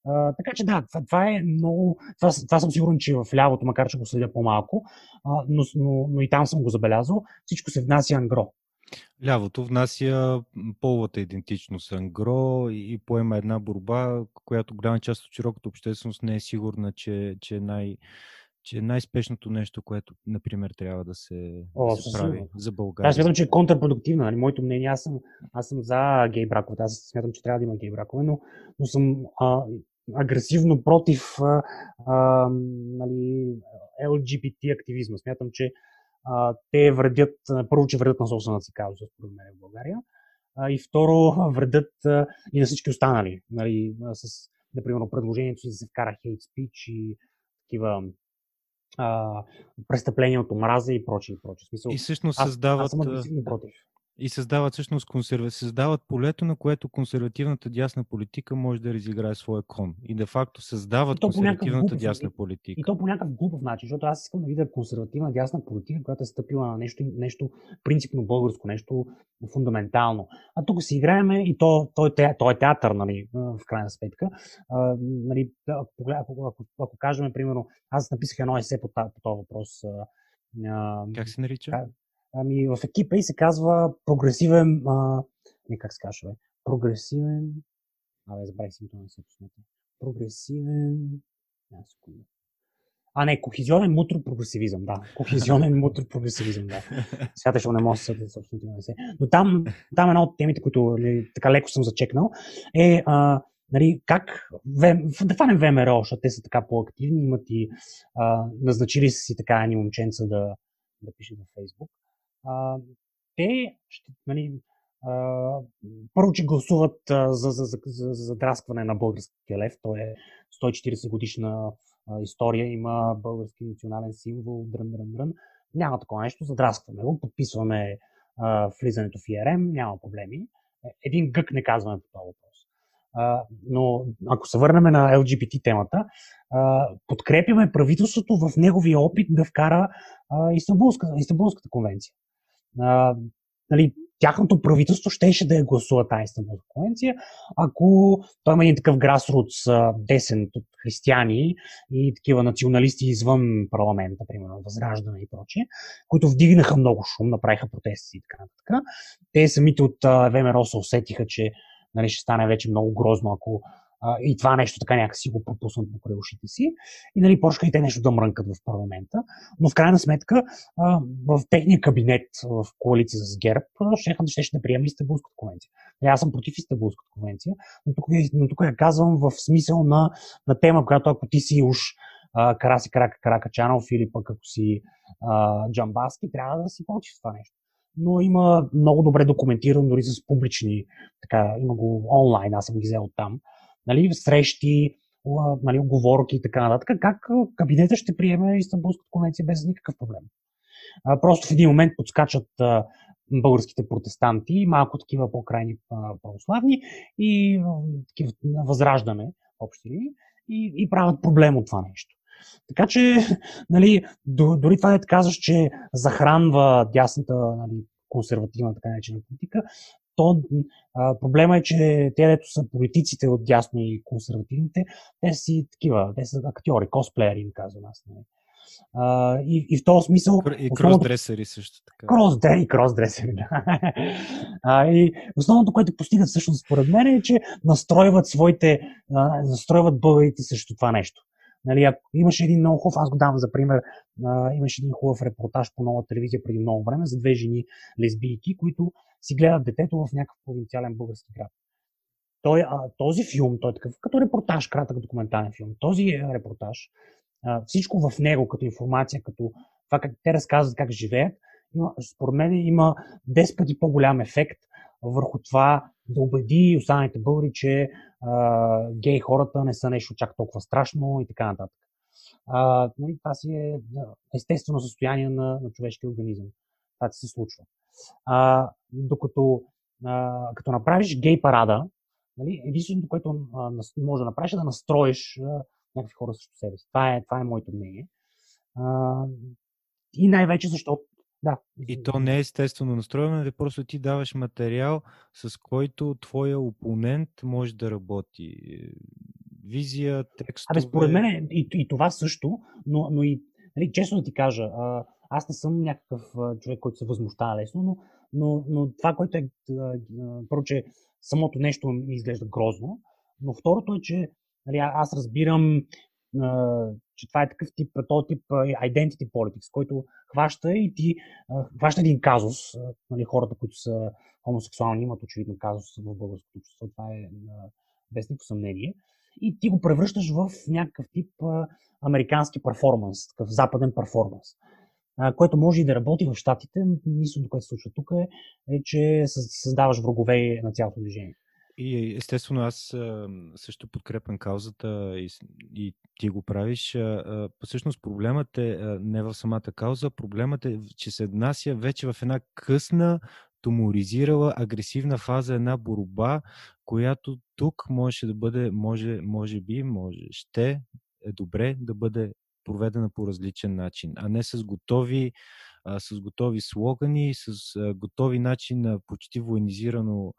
А, така че да, това, това е много. Това, това съм сигурен, че в лявото, макар че го следя по-малко, а, но, но, но и там съм го забелязал, всичко се внася ангро. Лявото внася половата идентичност ангро и поема една борба, която голяма част от широката общественост не е сигурна, че, че е най- че е най-спешното нещо, което, например, трябва да се, О, да се прави за България. Аз смятам, че е контрпродуктивно. Нали? Моето мнение, аз съм, аз съм за гей бракове. Аз смятам, че трябва да има гей бракове, но, но съм а, агресивно против а, а, нали, LGBT активизма. Смятам, че а, те вредят, първо, че вредят на собствената си кауза, според мен в България, а, и второ, вредят а, и на всички останали. Нали, с, например, предложението си да се вкара хейт спич и такива а, престъпления от омраза и прочие. И, прочие. Смисъл, и всъщност създават... Аз, аз съм против и създават всъщност консерва... създават полето, на което консервативната дясна политика може да разиграе своя кон. И де факто създават консервативната глупов, дясна политика. И, и то по някакъв глупав начин, защото аз искам да видя консервативна дясна политика, която е стъпила на нещо, нещо принципно българско, нещо фундаментално. А тук си играеме и то, то, е, то е театър, нали, в крайна сметка. А, нали, ако, ако, ако, ако кажем, примерно, аз написах едно есе по, по този въпрос. А, как се нарича? Ами в екипа и се казва прогресивен... А... Не, как се казва, бе? Прогресивен... Абе, забравих си не се. Прогресивен... Секунда. А, не, кохизионен мутропрогресивизъм, да. Кохизионен мутропрогресивизъм, да. Свята, ще не може да се собствено не се. Но там, там една от темите, които нали, така леко съм зачекнал, е а, нали, как да фанем ВМРО, защото те са така по-активни, имат и а, назначили са си така едни момченца да, да пишат във Фейсбук а, те ще, нали, а, първо, че гласуват а, за, за, за, за, за на българския лев. Той е 140 годишна а, история, има български национален символ, дрън, дрън, дрън. Няма такова нещо, задраскваме го, подписваме а, влизането в ИРМ, няма проблеми. Е, един гък не казваме по това въпрос. А, но ако се върнем на LGBT темата, а, подкрепяме правителството в неговия опит да вкара а, Истанбулска, Истанбулската конвенция. А, нали, тяхното правителство щеше да я гласува тази Истанбулска конвенция, ако той има един такъв грасрудс десен от християни и такива националисти извън парламента, примерно Възраждане и прочие, които вдигнаха много шум, направиха протести и така нататък. Те самите от ВМРО се усетиха, че нали, ще стане вече много грозно, ако и това нещо така някакси го пропуснат покрай ушите си. И нали, почнаха и те нещо да мрънкат в парламента. Но в крайна сметка а, в техния кабинет в коалиция с ГЕРБ ще, ще, ще да приеме Истанбулската конвенция. Нали, аз съм против Истанбулската конвенция, но тук, но тук я казвам в смисъл на, на тема, която ако ти си уж а, Караси Карака Каракачанов или пък ако си а, Джамбаски, трябва да си против това нещо но има много добре документирано, дори с публични, така, има го онлайн, аз съм ги взел там, нали, срещи, нали, оговорки и така нататък, как кабинета ще приеме Истанбулската конвенция без никакъв проблем. Просто в един момент подскачат българските протестанти, малко такива по-крайни православни и такива възраждане, общи и, и правят проблем от това нещо. Така че, нали, дори това да казваш, че захранва дясната нали, консервативна така наречена политика, то а, проблема е, че те, дето са политиците от дясно и консервативните, те си такива, те са актьори, косплеери, им казвам аз. Нали. Uh, и, и в този смисъл. И кросдресери също така. Кросдре, и кросдресери, да. uh, и основното, което постигат всъщност според мен е, че настройват своите, uh, настройват българите срещу това нещо. Нали, ако имаше един много хубав, аз го давам за пример, а, имаше един хубав репортаж по нова телевизия преди много време за две жени лесбийки, които си гледат детето в някакъв провинциален български град. Той, а, този филм, той е такъв като репортаж, кратък документален филм, този репортаж, а, всичко в него като информация, като това как те разказват как живеят, има, според мен има 10 пъти по-голям ефект върху това да убеди останалите българи, че а, гей хората не са нещо чак толкова страшно и така нататък. А, нали, това си е естествено състояние на, на човешкия организъм. Това се случва. А, докато а, като направиш гей парада, нали, единственото, което а, може да направиш е да настроиш а, някакви хора срещу себе си. Това е, това е моето мнение. А, и най-вече защото да. И то не е естествено настроено, да просто ти даваш материал, с който твоя опонент може да работи. Визия, текстове... Абе, според мен и, и това също, но, но и нали, честно да ти кажа, аз не съм някакъв човек, който се възмущава лесно, но, но, но това, което е, първо, че самото нещо ми изглежда грозно, но второто е, че нали, аз разбирам че това е такъв тип, този тип identity politics, който хваща и ти хваща един казус. Нали, хората, които са хомосексуални, имат очевидно казус в българското общество. Това е без никакво съмнение. И ти го превръщаш в някакъв тип американски перформанс, такъв западен перформанс което може и да работи в Штатите, но нищо, което се случва тук е, е, че създаваш врагове на цялото движение. И естествено аз също подкрепям каузата и, и ти го правиш. Всъщност проблемът е не в самата кауза, проблемът е, че се внася вече в една късна, туморизирала, агресивна фаза, една борба, която тук може да бъде, може, може би, може, ще е добре да бъде проведена по различен начин, а не с готови, а, с готови слогани, с а, готови начин на почти военизирано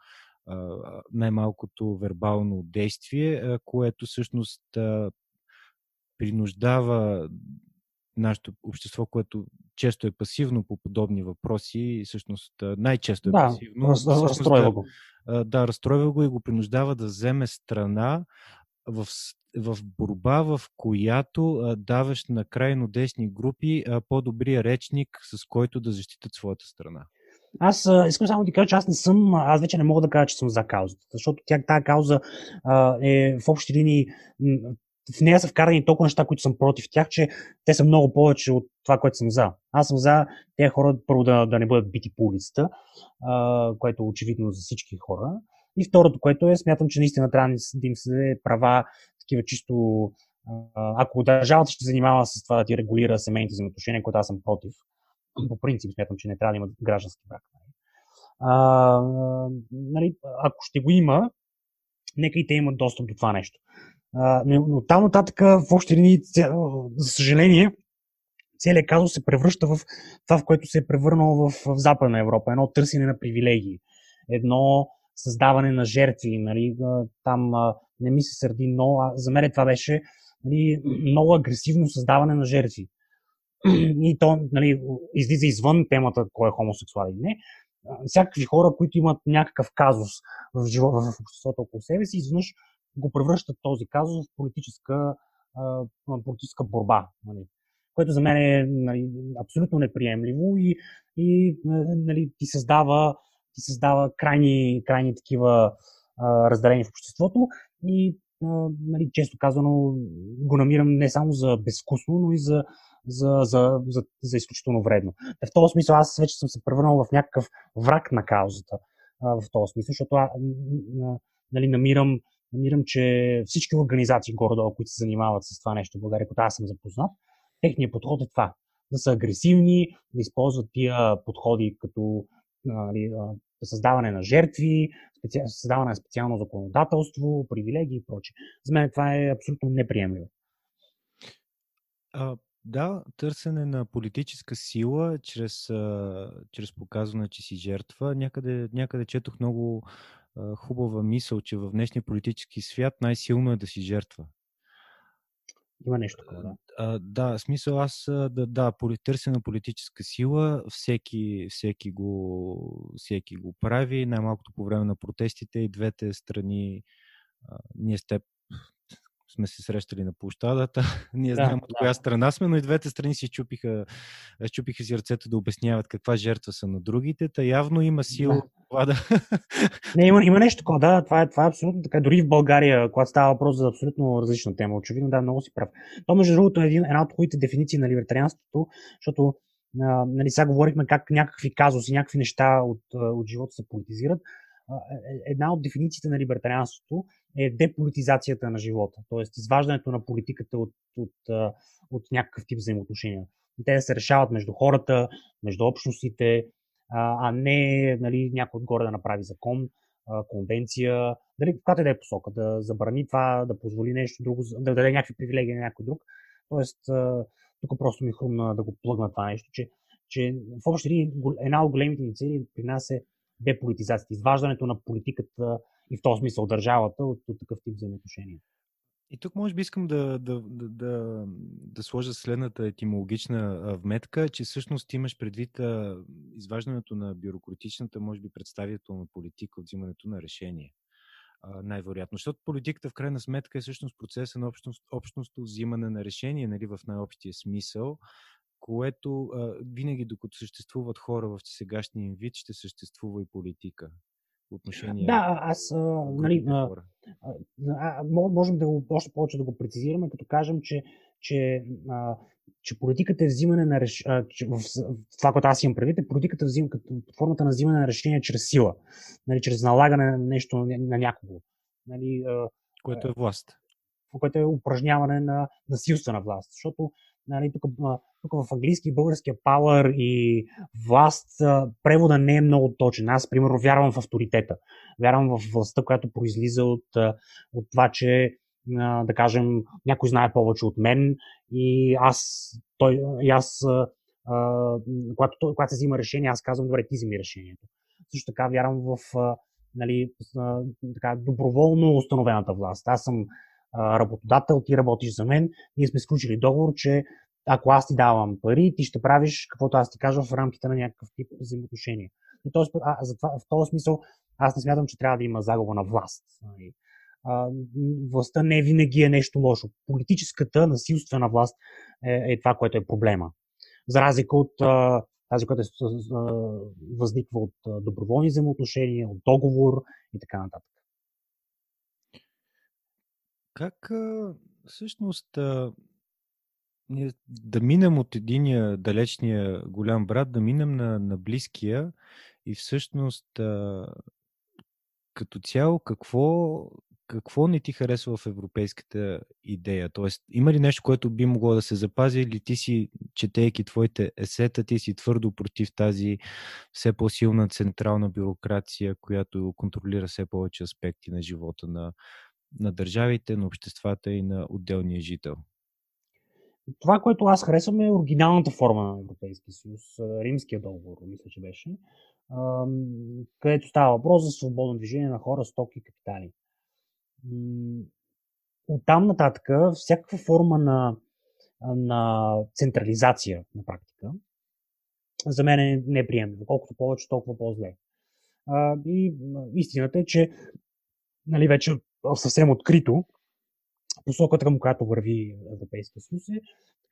най-малкото вербално действие, което всъщност принуждава нашето общество, което често е пасивно по подобни въпроси, всъщност най-често е да, пасивно. Раз, разстройва го. Да, разстройва го и го принуждава да вземе страна в, в борба, в която даваш на крайно десни групи по-добрия речник, с който да защитат своята страна. Аз а, искам само да ти кажа, че аз не съм, аз вече не мога да кажа, че съм за каузата, защото тя, тази кауза а, е в общи линии, в нея са вкарани толкова неща, които съм против тях, че те са много повече от това, което съм за. Аз съм за тези хора първо да, да не бъдат бити по улицата, а, което очевидно за всички хора. И второто, което е, смятам, че наистина трябва да им се права, такива чисто ако държавата ще занимава с това да ти регулира семейните взаимоотношения, което аз съм против, по принцип смятам, че не трябва да има граждански брак. Нали? А, нали, ако ще го има, нека и те имат достъп до това нещо. А, но, там нататък в общи линии, за съжаление, целият казус се превръща в това, в което се е превърнало в, в Западна Европа. Едно търсене на привилегии. Едно създаване на жертви. Нали, там не ми се сърди, но за мен това беше нали, много агресивно създаване на жертви. И то нали, излиза извън темата кой е хомосексуален или не. Всякакви хора, които имат някакъв казус в, живота, в обществото около себе си, изведнъж го превръщат този казус в политическа, политическа борба. Нали което за мен е нали, абсолютно неприемливо и, и нали, ти създава, ти създава крайни, крайни такива разделения в обществото и нали, често казано го намирам не само за безвкусно, но и за, за, за, за, за изключително вредно. В този смисъл аз вече съм се превърнал в някакъв враг на каузата в този смисъл, защото а, нали, намирам, намирам, че всички организации горе които се занимават с това нещо в България, които аз съм запознат, техният подход е това. Да са агресивни, да използват тия подходи като нали, създаване на жертви, специ... създаване на специално законодателство, привилегии и прочее. За мен това е абсолютно неприемливо. Да, търсене на политическа сила чрез, чрез показване, че си жертва. Някъде, някъде четох много хубава мисъл, че в днешния политически свят най-силно е да си жертва. Има нещо такова, да. А, да, смисъл аз да, да, търсена политическа сила, всеки, всеки, го, всеки го прави, най-малкото по време на протестите и двете страни, а, ние с теб сме се срещали на площадата. Ние да, знаем от да. коя страна сме, но и двете страни си чупиха, чупиха си ръцете да обясняват каква жертва са на другите. Та явно има сила да. това да... Не, има, има нещо такова, да, това е, това е абсолютно така. Дори в България, когато става въпрос за абсолютно различна тема, очевидно, да, много си прав. То, между другото, е един, една от хубавите дефиниции на либертарианството, защото нали, сега говорихме как някакви казуси, някакви неща от, от живота се политизират. Е, е, една от дефинициите на либертарианството е деполитизацията на живота, т.е. изваждането на политиката от, от, от, някакъв тип взаимоотношения. Те да се решават между хората, между общностите, а не нали, някой отгоре да направи закон, конвенция, дали каквато и да е посока, да забрани това, да позволи нещо друго, да даде някакви привилегии на някой друг. Тоест, тук просто ми е хрумна да го плъгна това нещо, че, че в общи една от големите ни цели при нас е деполитизацията, изваждането на политиката и в този смисъл държавата от, от такъв тип взаимоотношения. И тук може би искам да, да, да, да, да сложа следната етимологична вметка, че всъщност имаш предвид а, изваждането на бюрократичната, може би представителна политика от взимането на решение. Най-вероятно. Защото политиката в крайна сметка е всъщност процеса на общност, общностно взимане на решение, нали, в най-общия смисъл, което а, винаги докато съществуват хора в сегашния им вид, ще съществува и политика отношение. Да, аз, а, нали, а, а, можем да го, още повече да го прецизираме, като кажем, че, че, а, че политиката е взимане на решение, в, в това, което аз имам предвид, е политиката взима като формата на взимане на решение чрез сила, нали, чрез налагане на нещо на, на някого. Нали, а, което е власт. Което е упражняване на насилствена власт. Защото нали, тук, тук в английски и българския power и власт превода не е много точен. Аз, примерно, вярвам в авторитета. Вярвам в властта, която произлиза от, от това, че да кажем, някой знае повече от мен и аз, той, и аз когато, когато се взима решение, аз казвам, добре, ти вземи решението. Също така вярвам в нали, така, доброволно установената власт. Аз съм работодател, ти работиш за мен, ние сме сключили договор, че ако аз ти давам пари, ти ще правиш каквото аз ти кажа в рамките на някакъв тип взаимоотношения. И този, а, затова, в този смисъл аз не смятам, че трябва да има загуба на власт. Нали. А, властта не винаги е нещо лошо. Политическата насилствена власт е, е това, което е проблема. За разлика от а, тази, която е, възниква от доброволни взаимоотношения, от договор и така нататък. Как всъщност да минем от единия далечния голям брат, да минем на, на близкия и всъщност като цяло какво, какво не ти харесва в европейската идея? Тоест, има ли нещо, което би могло да се запази или ти си, четейки твоите есета, ти си твърдо против тази все по-силна централна бюрокрация, която контролира все повече аспекти на живота на, на държавите, на обществата и на отделния жител? Това, което аз харесвам е оригиналната форма на Европейския съюз, римския договор, мисля, че беше, където става въпрос за свободно движение на хора, стоки и капитали. Оттам нататък всякаква форма на, на централизация на практика за мен е неприемливо. Колкото повече, толкова по-зле. и истината е, че нали, вече съвсем открито посоката, към която върви Европейския съюз е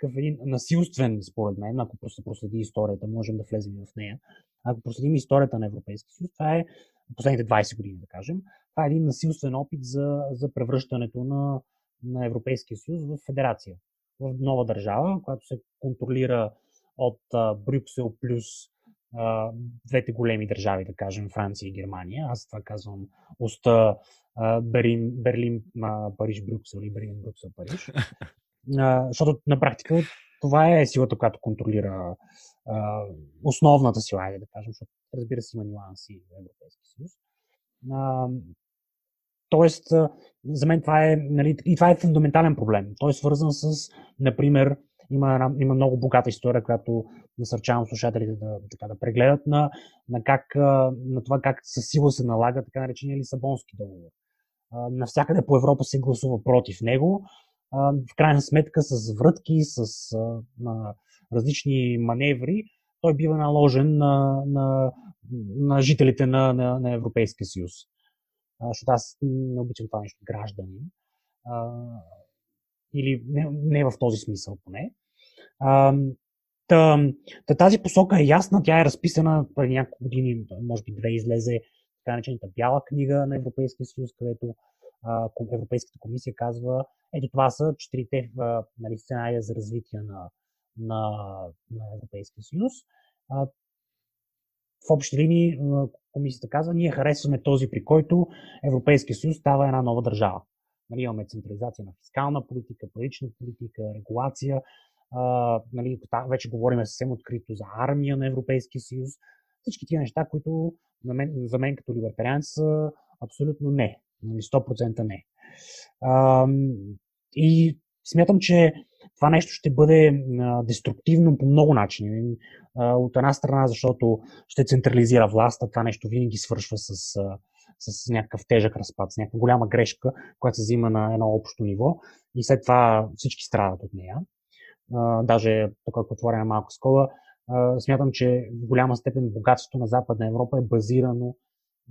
такъв един насилствен, според мен, ако просто проследи историята, можем да влезем в нея. Ако проследим историята на Европейския съюз, това е последните 20 години, да кажем, това е един насилствен опит за, за превръщането на, на Европейския съюз в федерация, в нова държава, която се контролира от а, Брюксел плюс а, двете големи държави, да кажем Франция и Германия. Аз това казвам оста Берлин, Берлин Париж, Брюксел или Берлин, Брюксел, Париж. Защото на практика това е силата, която контролира а, основната сила, да кажем, защото разбира се има нюанси в Европейския съюз. А, тоест, за мен това е, нали, и това е фундаментален проблем. Той е свързан с, например, има, една, има много богата история, която насърчавам слушателите да, така, да прегледат на, на, как, на това как със сила се налага така наречения Лисабонски договор. Навсякъде по Европа се гласува против него. В крайна сметка с врътки, с различни маневри, той бива наложен на, на, на жителите на, на, на Европейския съюз. Защото аз не обичам това нещо граждани. Или не, не в този смисъл поне. Та, та, тази посока е ясна, тя е разписана преди няколко години, може би две излезе така наречената бяла книга на Европейския съюз, където Европейската комисия казва, ето това са четирите нали, сценария за развитие на, на, на Европейския съюз. В общи линии комисията казва, ние харесваме този, при който Европейския съюз става една нова държава. Нали, имаме централизация на фискална политика, парична политика, регулация, а, нали, вече говорим съвсем открито за армия на Европейския съюз. Всички тия неща, които за мен, за мен като либертарианец са абсолютно не. 100% нали, не. А, и смятам, че това нещо ще бъде деструктивно по много начини. От една страна, защото ще централизира властта, това нещо винаги свършва с, с някакъв тежък разпад, с някаква голяма грешка, която се взима на едно общо ниво и след това всички страдат от нея а, даже тук ако отворя малко скола, смятам, че в голяма степен богатството на Западна Европа е базирано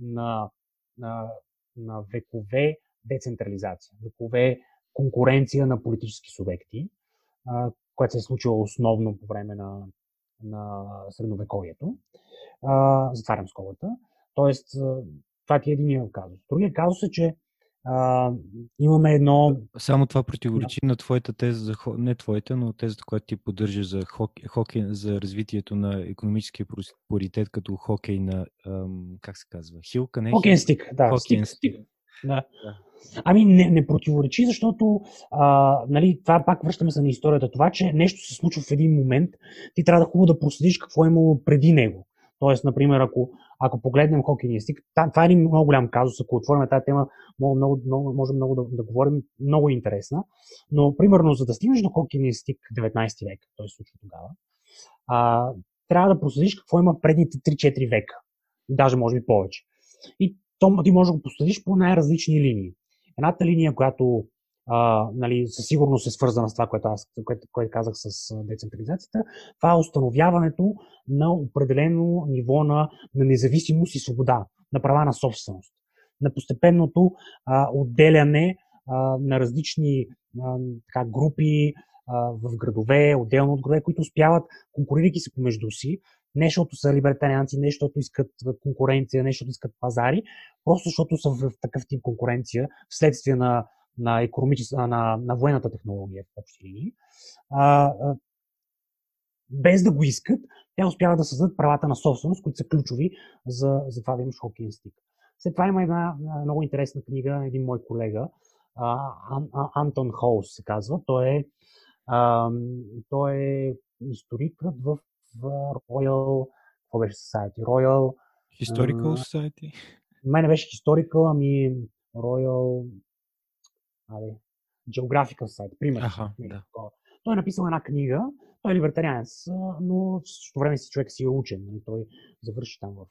на, на, на векове децентрализация, векове конкуренция на политически субекти, а, което се е случило основно по време на, на средновековието. А, затварям сколата. Тоест, това ти е един казус. Другия казус е, че а, имаме едно. Само това противоречи да. на твоята теза, за, не твоята, но тезата, която ти поддържа за, хокей, хокей, за развитието на економическия просперитет като хокей на, ам, как се казва, хилка, не? Хокей стик, да. Хокей стик. стик. Да. да. Ами не, не противоречи, защото а, нали, това пак връщаме се на историята. Това, че нещо се случва в един момент, ти трябва да хубаво да проследиш какво е имало преди него. Тоест, например, ако, ако погледнем хокейния това е един много голям казус. Ако отворим тази тема, много, много, много, можем много да, да говорим, много интересна. Но, примерно, за да стигнеш до хокейния стик 19 век, той се случва тогава, а, трябва да проследиш какво има предните 3-4 века. Даже може би повече. И то, ти можеш да го проследиш по най-различни линии. Едната линия, която а, нали, със сигурност е свързана с това, което аз което, което казах с децентрализацията. Това е установяването на определено ниво на, на независимост и свобода, на права на собственост, на постепенното а, отделяне а, на различни а, така, групи а, в градове, отделно от градове, които успяват, конкурирайки се помежду си, не защото са либертарианци, не защото искат конкуренция, не защото искат пазари, просто защото са в такъв тип конкуренция, вследствие на на, на, на военната технология в общи линии, а, а, без да го искат, те успяват да създадат правата на собственост, които са ключови за, за това да имаш хокейен стик. След това има една много интересна книга на един мой колега, а, а, Антон Холс се казва. Той е, а, той е историкът в, в Royal, какво беше Society? Royal... Historical Society? Мене беше Historical, ами Royal Нали, Geographical сайт, пример. Аха, да. Той е написал една книга, той е либертарианец, но в същото време си човек си е учен. Нали? Той завърши там в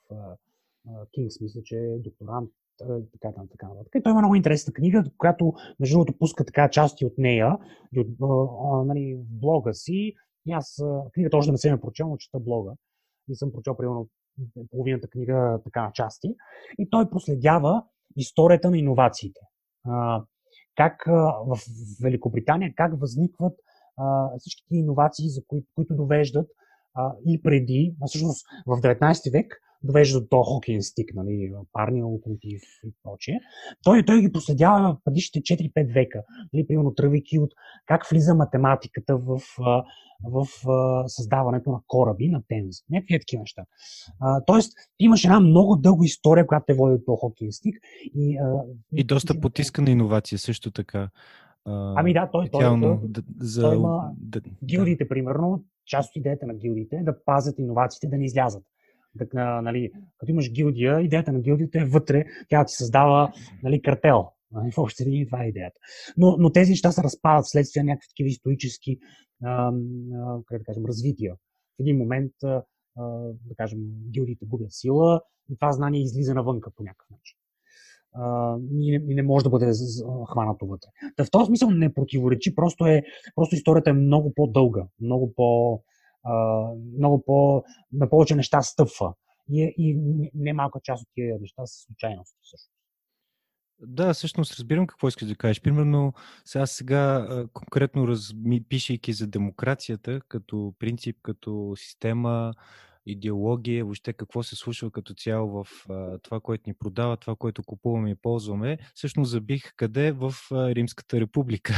Кингс, мисля, че е докторант, така, така, така нататък. И той има много интересна книга, която, между другото, пуска така части от нея, от, а, нали, в блога си. И аз книгата още не съм я прочел, но чета блога. И съм прочел примерно половината книга така на части. И той проследява историята на иновациите. А, как в Великобритания, как възникват всички иновации, за кои, които довеждат и преди, всъщност в 19 век, довежда до хокейен стик, нали, парния локомотив и прочее. Той, той ги последява предишните 4-5 века, нали, примерно тръгвайки от как влиза математиката в, в, в създаването на кораби на Темз. Някакви такива неща. А, тоест, имаш една много дълга история, която те води до хокейен стик. И, а, и доста потискана иновация също така. Ами да, той, той, той, да, за... той има да, гилдиите, да. примерно, част от идеята на гилдиите е да пазят иновациите да не излязат нали, като имаш гилдия, идеята на гилдията е вътре, тя ти създава нали, картел. В общи линии това е идеята. Но, но тези неща се разпадат вследствие на някакви такива исторически а, а, да кажем, развития. В един момент, а, да кажем, гилдиите губят сила и това знание излиза навънка по някакъв начин. Uh, и, не, и не може да бъде хванато вътре. Та в този смисъл не противоречи, просто, е, просто историята е много по-дълга, много по- много по, на повече неща стъпва. И, и не малка част от тези неща са случайности също. Да, всъщност разбирам какво искаш да кажеш. Примерно, сега, сега конкретно разми, пишейки за демокрацията като принцип, като система, идеология, въобще какво се случва като цяло в а, това, което ни продава, това, което купуваме и ползваме, всъщност забих къде в а, Римската република.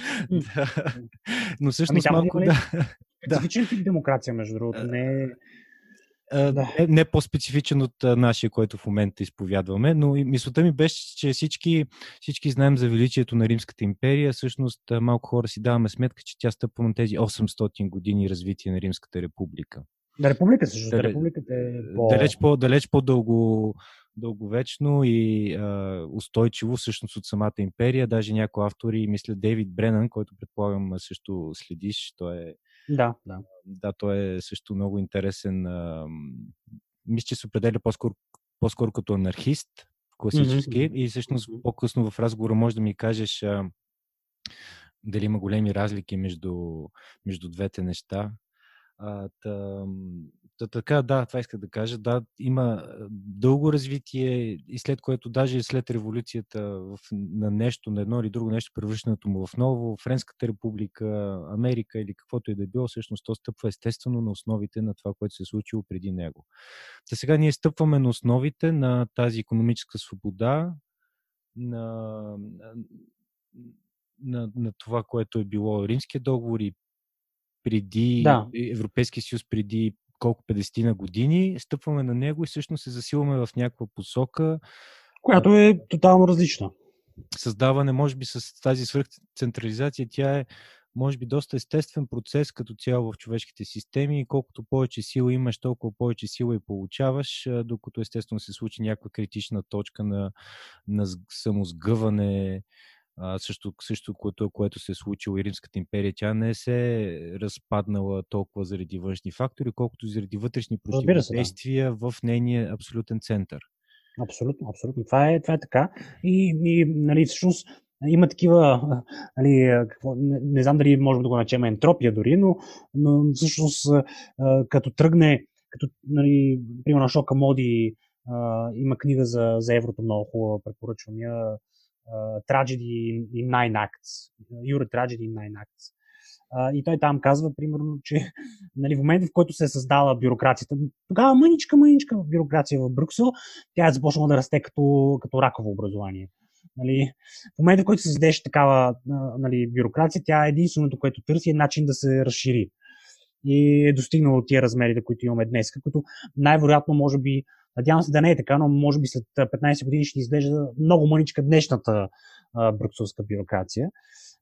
да. Но всъщност ами, малко да. Специфичен тип демокрация, между другото. Не, Uh, да. не, не по-специфичен от uh, нашия, който в момента изповядваме, но мисълта ми беше, че всички, всички знаем за величието на Римската империя. Всъщност малко хора си даваме сметка, че тя стъпва на тези 800 години развитие на Римската република. Да, република също. Да, републиката е по... Далеч, по, далеч по-дълго дълговечно и а, устойчиво всъщност от самата империя. Даже някои автори, мисля Дейвид Бренън, който предполагам също следиш, той е да, да. Да, той е също много интересен. А, мисля, че се определя по-скоро, по-скоро като анархист, класически. Mm-hmm. И всъщност по-късно в разговора може да ми кажеш а, дали има големи разлики между, между двете неща. Та, та, така, да, това исках да кажа. Да, има дълго развитие и след което, даже след революцията в, на нещо, на едно или друго нещо, превръщането му в ново, Френската република, Америка или каквото и да е било, всъщност то стъпва естествено на основите на това, което се е случило преди него. Та сега ние стъпваме на основите на тази економическа свобода, на, на, на това, което е било Римския договор и преди да. Европейския съюз, преди колко 50 на години, стъпваме на него и всъщност се засилваме в някаква посока. Която е тотално различна. Създаване, може би с тази свръхцентрализация, тя е може би доста естествен процес като цяло в човешките системи. Колкото повече сила имаш, толкова повече сила и получаваш, докато естествено се случи някаква критична точка на, на самосгъване, а, също, също което, което се е случило и Римската империя, тя не се е разпаднала толкова заради външни фактори, колкото заради вътрешни противодействия да. в нейния абсолютен център. Абсолютно, абсолютно. Това е, това е така. И, и нали, всъщност има такива, нали, какво, не, не знам дали можем да го начем ентропия дори, но, но всъщност като тръгне, като, нали, примерно Шока Моди има книга за, за еврото много хубава, препоръчвам я, Tragedy in Nine Acts. Юра Tragedy in Nine Acts. Uh, и той там казва, примерно, че нали, в момента, в който се е създала бюрокрацията, тогава мъничка, мъничка бюрокрация в Брюксел, тя е започнала да расте като, като раково образование. Нали, в момента, в който се създадеше такава нали, бюрокрация, тя е единственото, което търси е начин да се разшири. И е достигнало тия размерите, които имаме днес, които най-вероятно, може би, Надявам се да не е така, но може би след 15 години ще изглежда много мъничка днешната брюкселска бюрокрация.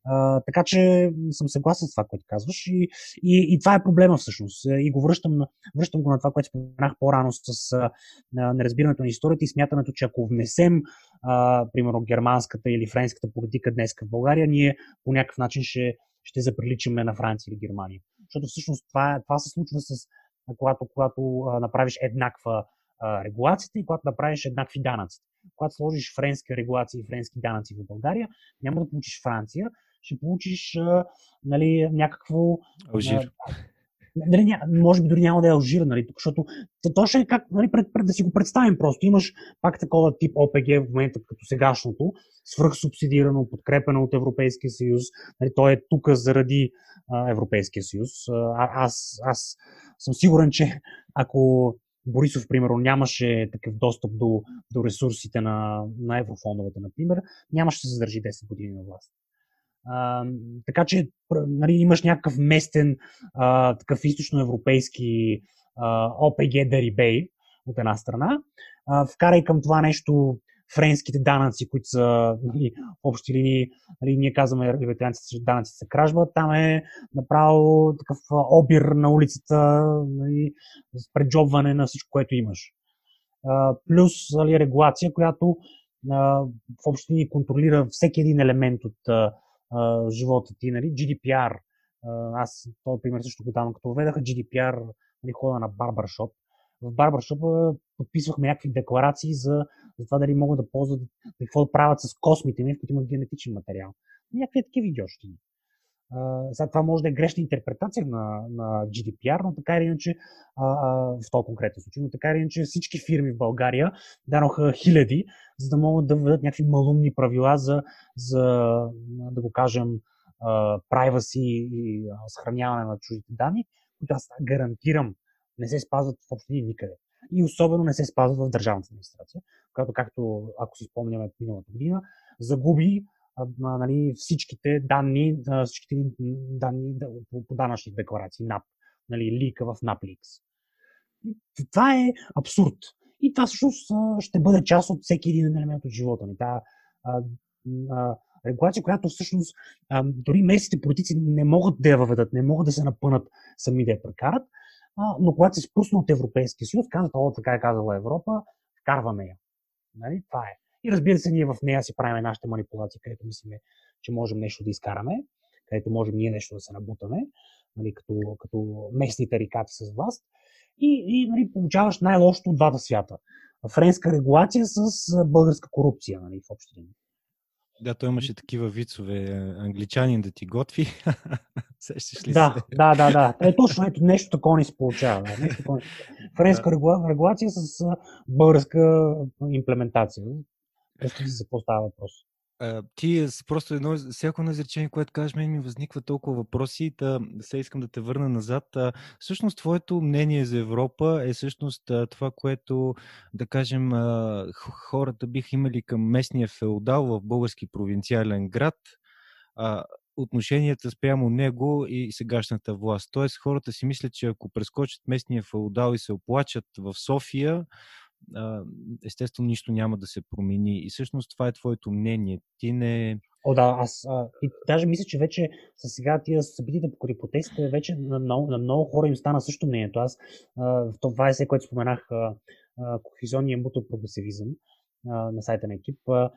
А, така че съм съгласен с това, което казваш. И, и, и това е проблема всъщност. И го връщам, връщам го на това, което споменах по-рано с а, неразбирането на историята и смятането, че ако внесем, а, примерно, германската или френската политика днес в България, ние по някакъв начин ще, ще заприличаме на Франция или Германия. Защото всъщност това, това се случва с когато, когато а, направиш еднаква а, регулацията и когато направиш еднакви данъци. Когато сложиш френска регулация и френски данъци в България, няма да получиш Франция, ще получиш а, нали, някакво. Алжир. Дали, ня, може би дори няма да е алжир, нали, защото точно е как, нали, пред, пред, да си го представим просто. Имаш пак такова тип ОПГ в момента като сегашното, свръхсубсидирано, подкрепено от Европейския съюз. Нали, той е тук заради а, Европейския съюз. А, аз, аз съм сигурен, че ако Борисов, примерно, нямаше такъв достъп до, до ресурсите на, на еврофондовете, например, нямаше да се задържи 10 години на власт. А, така че нали, имаш някакъв местен, а, такъв източноевропейски а, ОПГ Дерибей от една страна. А, вкарай към това нещо френските данъци, които са нали, в общи линии, нали, ние казваме либертарианците, че данъците са кражба, там е направо такъв обир на улицата, нали, преджобване на всичко, което имаш. А, плюс нали, регулация, която а, в общи линии контролира всеки един елемент от а, а, живота ти. Нали? GDPR, аз този пример също го давам, като введаха GDPR, нали, хода на барбаршоп, в барбаршопа подписвахме някакви декларации за, за това дали могат да ползват, какво да правят с космите ми, в които имат генетичен материал. Някакви такива идиощини. Uh, сега това може да е грешна интерпретация на, на GDPR, но така или иначе, а, а, в този конкретен случай, но така или иначе всички фирми в България даноха хиляди, за да могат да введат някакви малумни правила за, за да го кажем, privacy и съхраняване на чуждите данни, които аз гарантирам не се спазват в общини никъде. И особено не се спазват в държавната администрация, която, както ако си спомняме миналата година, загуби а, нали, всичките данни, всичките данни по, по данъчни декларации, НАП, нали, лика в NAPLeaks. Това е абсурд. И това всъщност ще бъде част от всеки един елемент от живота ни. Та, а, регулация, която всъщност а, дори местните политици не могат да я въведат, не могат да се напънат сами да я прекарат, а, но когато се спусна от Европейския съюз, казват, о, така е казала Европа, вкарваме я. Нали? Това е. И разбира се, ние в нея си правим нашите манипулации, където мислиме, че можем нещо да изкараме, където можем ние нещо да се набутаме, нали, като, като местни тарикати с власт. И, и нали, получаваш най-лошото от двата свята. Френска регулация с българска корупция, нали, в общи линии. Да, той имаше такива вицове. Англичанин да ти готви. Сещаш ли да, се? Да, да, да. Е, точно ето нещо такова не се получава. Да. Нещо такова. Френска регула... регулация с българска имплементация. Представи се какво става ти просто едно, всяко едно изречение, което кажеш, мен ми възниква толкова въпроси, да се искам да те върна назад. А, всъщност, твоето мнение за Европа е всъщност това, което, да кажем, хората биха имали към местния феодал в български провинциален град, а, отношенията спрямо него и сегашната власт. Тоест, хората си мислят, че ако прескочат местния феодал и се оплачат в София, естествено нищо няма да се промени. И всъщност това е твоето мнение. Ти не. О, да, аз а, и даже мисля, че вече с сега тия събитията по протестите, вече на много, на много хора им стана също мнението. Аз а, в това е което споменах, а, мутопрогресивизъм на сайта на екип. А,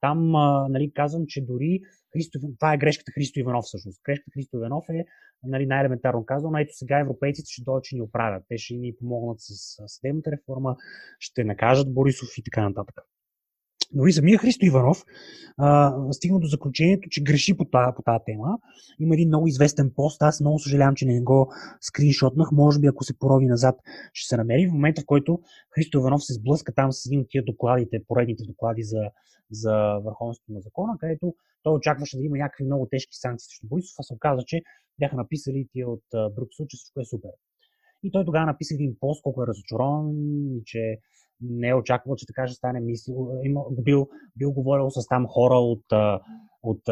там нали, казвам, че дори Христо, това е грешката Христо Иванов всъщност. Грешката Христо Иванов е нали, най-елементарно казано, ето сега европейците ще дойдат, че ни оправят. Те ще ни помогнат с съдебната реформа, ще накажат Борисов и така нататък. Дори самия Христо Иванов а, стигна до заключението, че греши по тази, по тази тема. Има един много известен пост. Аз много съжалявам, че не го скриншотнах. Може би, ако се порови назад, ще се намери. В момента, в който Христо Иванов се сблъска там с един от тия докладите, поредните доклади за, за върховенството на закона, където той очакваше да има някакви много тежки санкции срещу Борисов, а се оказа, че бяха написали тия от Брюксел, че всичко е супер. И той тогава написа един пост, колко е разочарован и че не е очаквал, че така ще стане. Мислил, има, бил, бил говорил с там хора от, от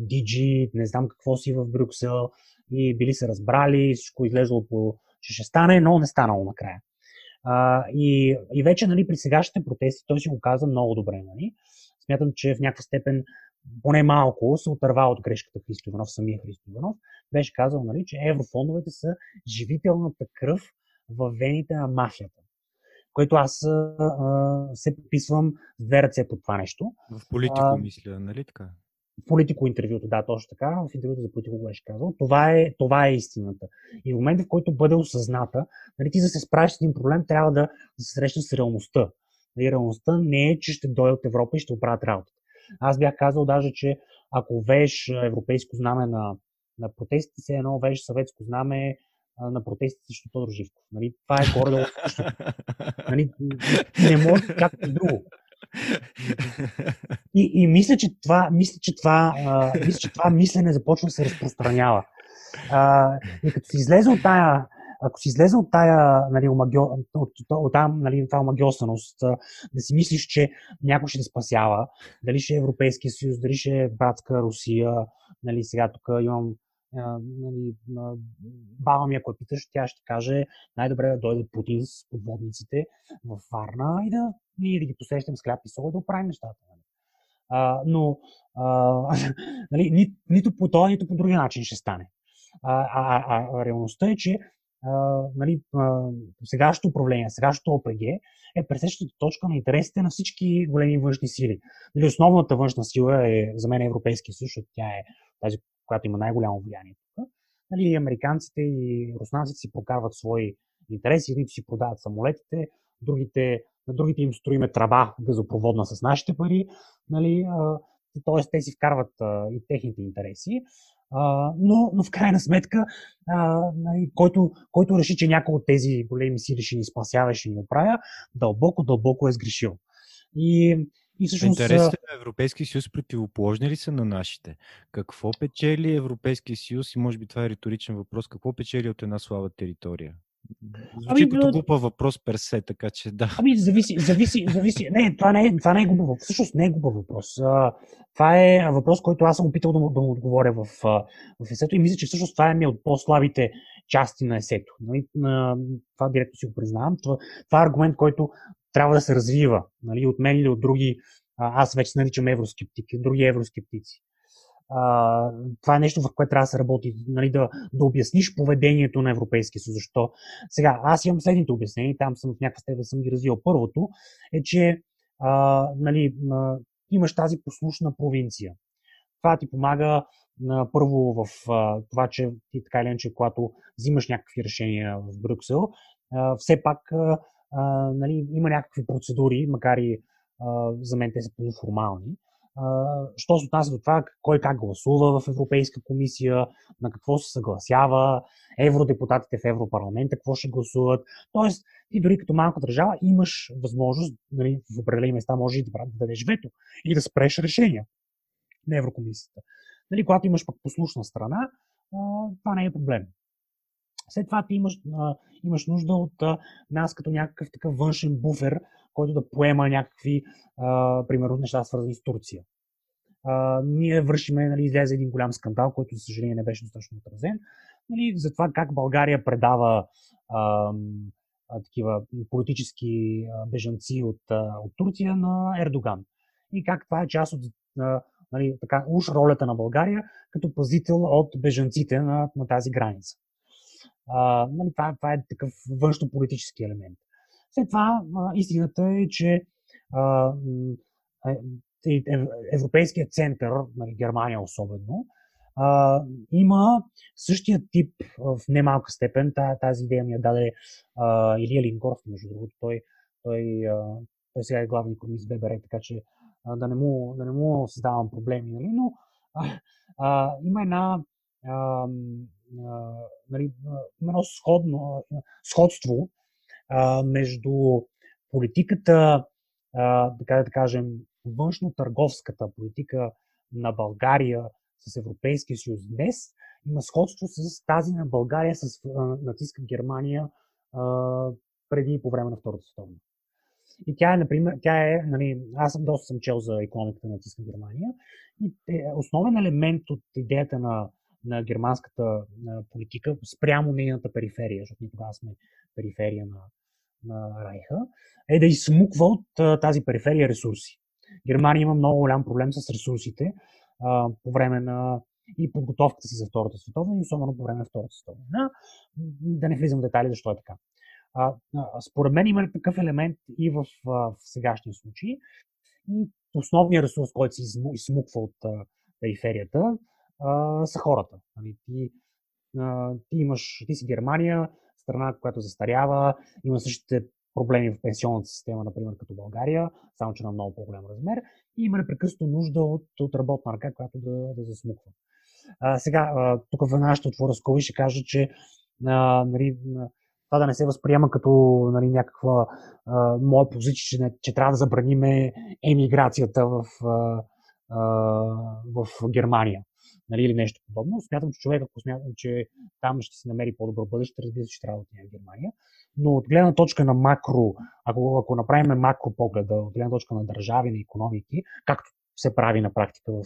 DG, не знам какво си в Брюксел и били се разбрали, всичко излезло по, че ще стане, но не станало накрая. Uh, и, и вече нали, при сегашните протести той си го каза много добре. Нали? Смятам, че в някаква степен поне малко се отърва от грешката Христо Иванов, самия Христо Иванов, беше казал, нали, че еврофондовете са живителната кръв в вените на мафията. Което аз а, се подписвам с две ръце по това нещо. В политико а, мисля, нали така? политико интервюто, да, точно така, в интервюто за политико го беше казал. Това е, това е истината. И в момента, в който бъде осъзната, нали, ти за да се справиш с един проблем, трябва да, да се срещнеш с реалността. Нали, реалността не е, че ще дойде от Европа и ще оправят работата. Аз бях казал даже, че ако вееш европейско знаме на, на протестите, се едно вееш съветско знаме на протестите срещу Тодор Живков. Нали, това е горе нали, Не може както друго. И, и мисля, че това, мисля, че това, а, мисля, че това мислене започва да се разпространява. А, и като си излезе от тая, ако си излезе от тая, нали, омагио, от, от, от, там, нали, това омагиосаност, да си мислиш, че някой ще те спасява, дали ще е Европейския съюз, дали ще е братска Русия, нали, сега тук имам нали, баба ми, ако питаш, тя ще каже най-добре да дойде Путин с подводниците в Варна и да, и да ги посещам с хляб и сол да оправим нещата. Нали. А, но а, нали, ни, нито по този, нито по другия начин ще стане. А, а, а, а реалността е, че а, нали, а, сегашното управление, сегашното ОПГ е пресещата точка на интересите на всички големи външни сили. Нали, основната външна сила е за мен Европейския съюз, защото тя е тази, която има най-голямо влияние тук. Нали, американците и руснаците си прокарват свои интереси, едните си продават самолетите, другите, на другите им строиме тръба газопроводна с нашите пари, нали, т.е. те си вкарват а, и техните интереси. А, но, но в крайна сметка, а, нали, който, който реши, че някой от тези големи сили ще ни спасява, ще ни оправя, дълбоко, дълбоко е сгрешил. И и всъщност... Интересите на Европейския съюз противоположни ли са на нашите? Какво печели Европейския съюз и може би това е риторичен въпрос, какво печели от една слаба територия? Звучи ами, като глупа въпрос персе, така че да. Ами, зависи, зависи, зависи. Не, това не е, това не е глупа въпрос. Всъщност не е глупа въпрос. това е въпрос, който аз съм опитал да му, да му отговоря в, в есето и мисля, че всъщност това е ми от по-слабите части на есето. Нали? Това директно си го признавам. Това, това е аргумент, който трябва да се развива. Нали, от мен или от други, аз вече наричам евроскептики, други евроскептици. А, това е нещо, в което трябва да се работи, нали, да, да обясниш поведението на Европейския съюз. Защо? Сега, аз имам следните обяснения, там съм в някаква степен съм ги развил. Първото е, че а, нали, а, имаш тази послушна провинция. Това ти помага на първо в а, това, че ти така или иначе, когато взимаш някакви решения в Брюксел, а, все пак а, нали, има някакви процедури, макар и а, за мен те са полуформални. Що се отнася до това, кой как гласува в Европейска комисия, на какво се съгласява, евродепутатите в Европарламента какво ще гласуват. Тоест, ти дори като малка държава имаш възможност, нали, в определени места може и да, да дадеш вето или да спреш решения на Еврокомисията. Нали, когато имаш пък послушна страна, това не е проблем. След това ти имаш, а, имаш нужда от а, нас като някакъв такъв външен буфер, който да поема някакви, а, примерно, неща свързани с Турция. А, ние вършиме, нали, излезе един голям скандал, който, за съжаление, не беше достатъчно отразен, нали, за това как България предава а, а, такива политически а, бежанци от, а, от Турция на Ердоган. И как това е част от а, нали, така, уж ролята на България като пазител от бежанците на, на тази граница. А, нали, това, това е такъв външно-политически елемент. След това истината е, че а, е, Европейският център, нали, Германия особено, а, има същия тип в немалка степен. Тази идея ми я даде а, Илия Лингоров, между другото. Той, той, а, той сега е главен економист ББР, така че а, да, не му, да не му създавам проблеми. Нали? Но а, а, има една а, нали, едно сходно, сходство а, между политиката, а, така да кажем, външно-търговската политика на България с Европейския съюз днес, има сходство с тази на България с натиска Германия а, преди и по време на Втората световна. И тя е, например, тя е, нали, аз съм доста съм чел за економиката на натиска Германия и е основен елемент от идеята на на германската политика спрямо нейната периферия, защото ние тогава сме периферия на, на Райха, е да изсмуква от тази периферия ресурси. Германия има много голям проблем с ресурсите а, по време на и подготовката си за Втората световна и особено по време на Втората световна. Да не влизам в детайли защо е така. А, а, според мен има такъв елемент и в, в сегашния случай. И основният ресурс, който се измуква от периферията, а, са хората. Нали, ти, ти, имаш, ти си Германия, страна, която застарява, има същите проблеми в пенсионната система, например, като България, само че на много по-голям размер, и има непрекъснато нужда от, от работна ръка, която да, да засмуква. А, сега, а, тук веднага ще отворя скоби ще кажа, че а, нали, това да не се възприема като нали, някаква а, моя позиция, че, не, че трябва да забраниме емиграцията в, а, а, в Германия нали, или нещо подобно. Смятам, че човек, ако смятам, че там ще се намери по-добро бъдеще, разбира се, че трябва да в Германия. Но от гледна точка на макро, ако, ако направим макро погледа, от гледна точка на държави, на економики, както се прави на практика в,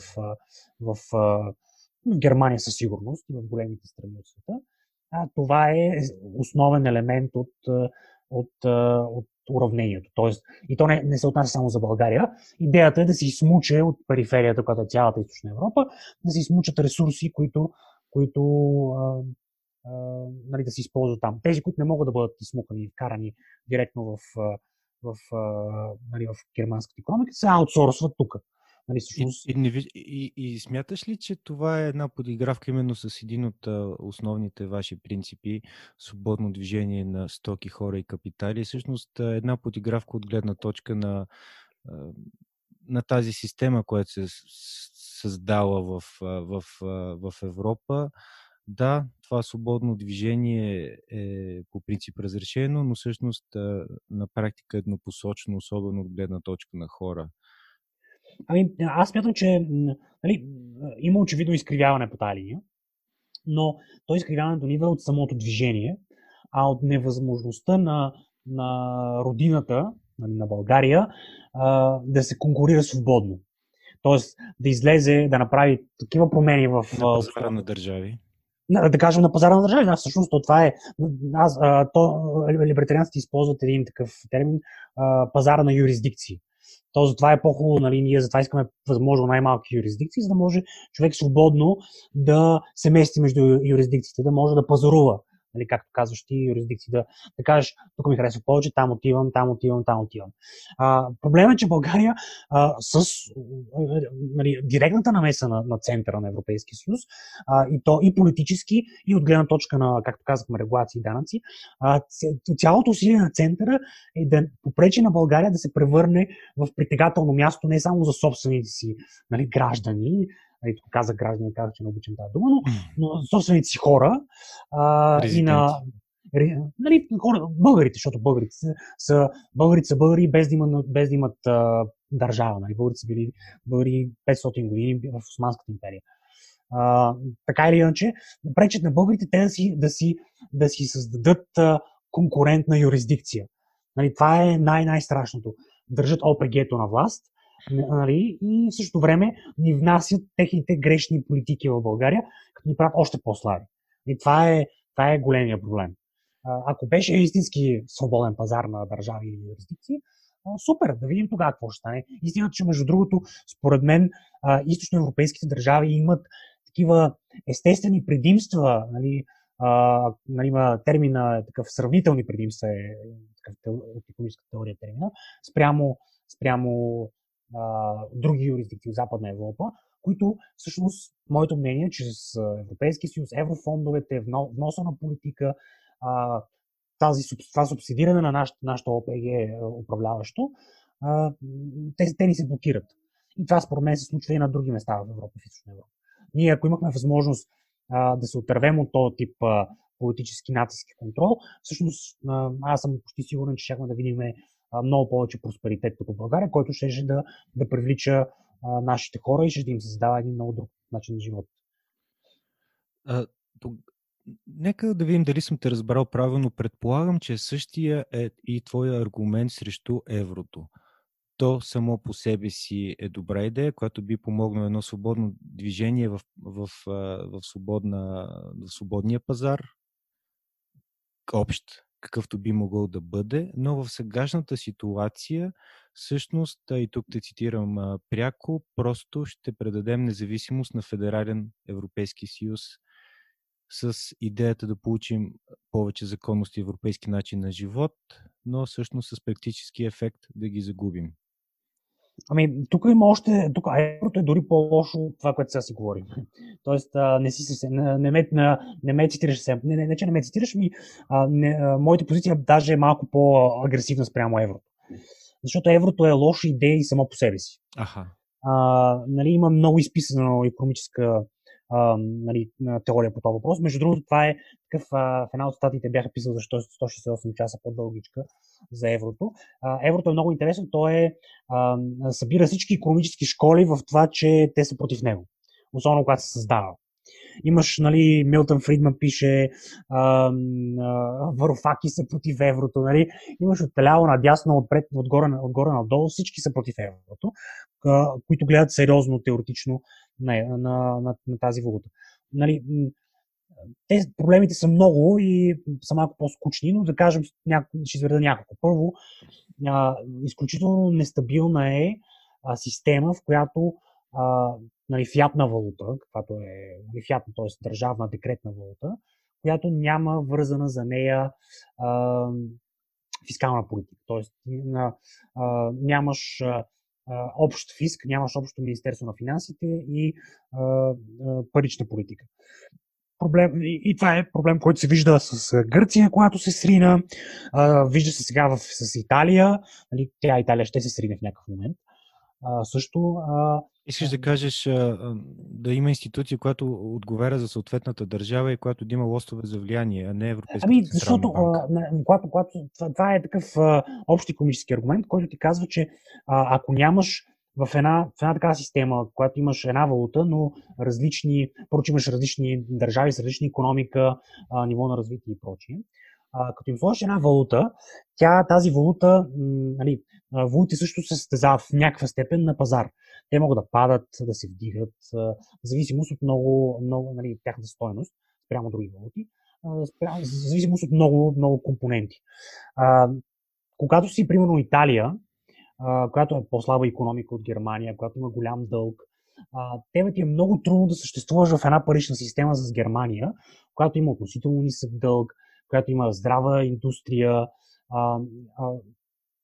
в, в, Германия със сигурност и в големите страни от света, това е основен елемент от, от, от уравнението. Тоест, и то не, не се отнася само за България. Идеята е да се измуче от периферията, която е цялата източна Европа, да се измучат ресурси, които, които а, а, нали, да се използват там. Тези, които не могат да бъдат измукани и вкарани директно в, в, в, нали, в германската економика, се аутсорсват тук. Нали, всъщност... и, и, и, и смяташ ли, че това е една подигравка именно с един от основните ваши принципи свободно движение на стоки, хора и капитали? Всъщност една подигравка от гледна точка на, на тази система, която се създала в, в, в, в Европа. Да, това свободно движение е по принцип разрешено, но всъщност на практика еднопосочно, особено от гледна точка на хора. Ами, аз смятам, че нали, има очевидно изкривяване по тази линия, но то изкривяването не идва от самото движение, а от невъзможността на, на родината, нали, на България, да се конкурира свободно. Тоест да излезе, да направи такива промени в... На пазара на държави. Да кажем на пазара на държави. Да, всъщност то това е. Аз, а, то, либертарианците използват един такъв термин а, пазара на юрисдикции. То затова е по-хубаво, нали, ние затова искаме възможно най-малки юрисдикции, за да може човек свободно да се мести между юрисдикциите, да може да пазарува нали, както казваш ти, юрисдикции, да, да кажеш, тук ми харесва повече, там отивам, там отивам, там отивам. А, проблемът е, че България а, с нали, директната намеса на, на центъра на Европейския съюз, а, и то и политически, и от гледна точка на, както казахме, регулации и данъци, а, цялото усилие на центъра е да попречи на България да се превърне в притегателно място не само за собствените си нали, граждани, нали, тук казах граждани, казах, че не обичам тази дума, но, но собствените си хора а, и на нали, хора, българите, защото българите са, са, българите са българи без да имат, без да имат а, държава. Нали. Българите са били българи 500 години в Османската империя. А, така или иначе, пречат на българите те да си, да си, да си създадат а, конкурентна юрисдикция. Нали, това е най-най-страшното. Държат ОПГ-то на власт нали, и в същото време ни внасят техните грешни политики в България, като ни правят още по-слаби. И това е, това е големия проблем. Ако беше истински свободен пазар на държави или юрисдикции, супер, да видим тогава какво ще стане. Истината, че между другото, според мен, източноевропейските държави имат такива естествени предимства, нали, а, нали, има термина такъв сравнителни предимства е такъв от економическата теория термина, спрямо, спрямо други юрисдикции в Западна Европа, които всъщност, моето мнение, че с Европейския съюз, еврофондовете, вноса на политика, тази, това субсидиране на нашата, ОПГ е, управляващо, те, те ни се блокират. И това според мен се случва и на други места в Европа, в Източна Европа. Ние, ако имахме възможност а, да се отървем от този тип а, политически натиск и контрол, всъщност а, аз съм почти сигурен, че щяхме да видим много повече просперитет тук в България, който ще да, да привлича а, нашите хора и ще им създава един много друг начин на живот. А, то, нека да видим дали съм те разбрал правилно. Предполагам, че същия е и твоя аргумент срещу еврото. То само по себе си е добра идея, която би помогнало едно свободно движение в, в, в, в, свободна, в свободния пазар, общ какъвто би могъл да бъде, но в сегашната ситуация, всъщност, и тук те цитирам пряко, просто ще предадем независимост на Федерален Европейски съюз с идеята да получим повече законност и европейски начин на живот, но всъщност с практически ефект да ги загубим. Ами, тук има още, тук еврото е дори по-лошо от това, което сега си говорим. Тоест, а, не, си се, не, ме, не ме цитираш се. Не, не, не, че не ме цитираш, ми, а, не, а, моята позиция даже е малко по-агресивна спрямо еврото. Защото еврото е лоша идея и само по себе си. Аха. А, нали, има много изписана економическа а, нали, теория по този въпрос. Между другото, това е такъв, а, в една от статиите бяха писал защо 168 часа по-дългичка за еврото. А, еврото е много интересно. То е, а, събира всички економически школи в това, че те са против него. Особено когато се създава. Имаш, нали, Милтън Фридман пише, Варуфаки са против еврото, нали. Имаш от ляво надясно, отпред, отгоре, отгоре надолу, всички са против еврото, а, които гледат сериозно, теоретично на, на, на, на тази валута. Нали, те, проблемите са много и са малко по-скучни, но да кажем, ще изведа няколко. Първо, а, изключително нестабилна е а, система, в която а, нали, фиатна валута, каквато е нали, фиатна, т.е. държавна декретна валута, която няма вързана за нея а, фискална политика. Тоест, а, а, нямаш общ фиск, нямаш общо Министерство на финансите и а, парична политика. Проблем, и, и това е проблем, който се вижда с Гърция, когато се срина. А, вижда се сега в, с Италия. Нали, тя Италия ще се срине в някакъв момент. А, също. А, Искаш да кажеш да има институция, която отговаря за съответната държава и която да има лостове за влияние, а не Европейската Ами, защото когато, когато, това, това е такъв общ економически аргумент, който ти казва, че ако нямаш в една, в една такава система, която имаш една валута, но различни, прочи имаш различни държави с различни економика, а, ниво на развитие и прочие, а, като им сложиш една валута, тя, тази валута, нали, валути също се състезават в някаква степен на пазар. Те могат да падат, да се вдигат, в зависимост от много, много нали, тяхната стоеност, спрямо други валути, в зависимост от много, много компоненти. Когато си, примерно, Италия, която е по-слаба економика от Германия, която има голям дълг, а, тебе ти е много трудно да съществуваш в една парична система с Германия, която има относително нисък дълг, която има здрава индустрия.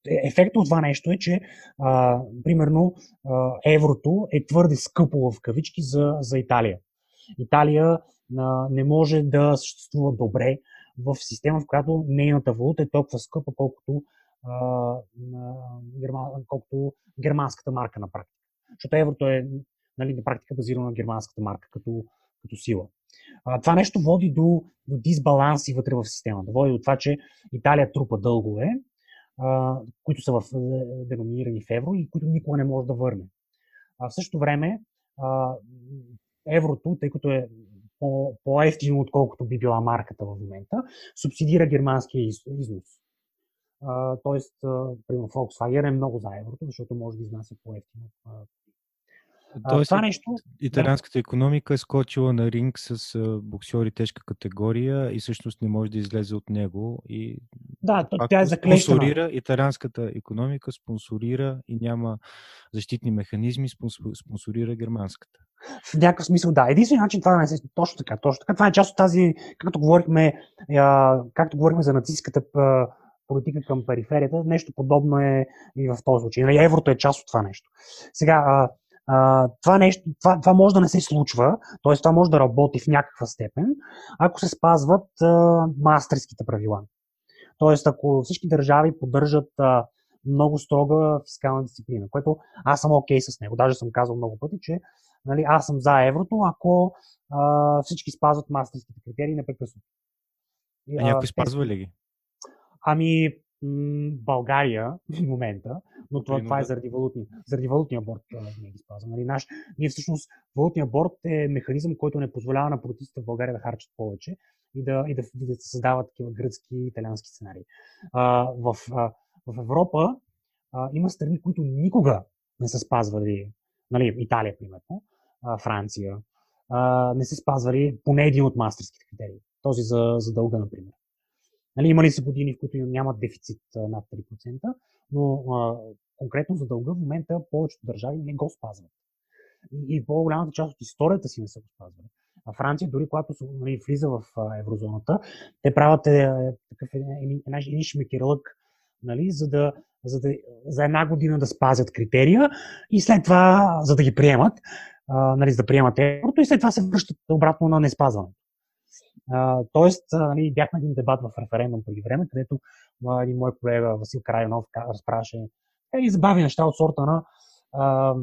Ефектът от това нещо е, че а, примерно а, еврото е твърде скъпо в кавички за, за Италия. Италия а, не може да съществува добре в система, в която нейната валута е толкова скъпа, колкото, а, герма, колкото германската марка на практика. Защото еврото е нали, на практика базирано на германската марка като, като сила. А, това нещо води до, до дисбаланси вътре в системата. Води до това, че Италия трупа дългове, които са в, е, деноминирани в евро и които никога не може да върне. А в същото време, а, еврото, тъй като е по, по-ефтино, отколкото би била марката в момента, субсидира германския износ. тоест, примерно Volkswagen е много за еврото, защото може да изнася по-ефтино Тоест, това нещо. Италианската да. економика е скочила на ринг с боксьори тежка категория и всъщност не може да излезе от него. И да, тя е заклещена. Спонсорира, италианската економика спонсорира и няма защитни механизми, спонсорира германската. В някакъв смисъл, да. Единственият начин това да не се. Точно така, точно така. Това е част от тази, както говорихме, както говорихме за нацистската политика към периферията, нещо подобно е и в този случай. Нали, еврото е част от това нещо. Сега, а, това, нещо, това, това може да не се случва, т.е. това може да работи в някаква степен, ако се спазват а, мастерските правила. Тоест, ако всички държави поддържат а, много строга фискална дисциплина, което аз съм окей okay с него. Даже съм казал много пъти, че нали, аз съм за еврото, ако а, всички спазват мастерските критерии непрекъснато. А някой спазва ли ги? Ами, България в момента, но това, това е заради валутния, заради валутния борт не ги спазвам. Нали, наш, ние всъщност, валутния борт е механизъм, който не позволява на протестите в България да харчат повече и да, и да, и да се създават такива гръцки и италиански сценарии. А, в, а, в Европа а, има страни, които никога не са спазвали, нали, Италия, примерно, а, Франция, а, не са спазвали поне един от мастерските критерии. Този за, за дълга, например. Нали, има ли са години, в които нямат дефицит над 3%, но конкретно за дълга в момента повечето държави не го спазват. И, по-голямата част от историята си не са го спазвали. А Франция, дори когато нали, влиза в еврозоната, те правят е, такъв един, един шмекерлък нали, за, да, за, да, за една година да спазят критерия и след това, за да ги приемат, а, нали, за да приемат еврото и след това се връщат обратно на неспазване. тоест, нали, бях на един дебат в референдум преди време, където а, един мой колега Васил Крайнов разправяше и забави неща от сорта на а,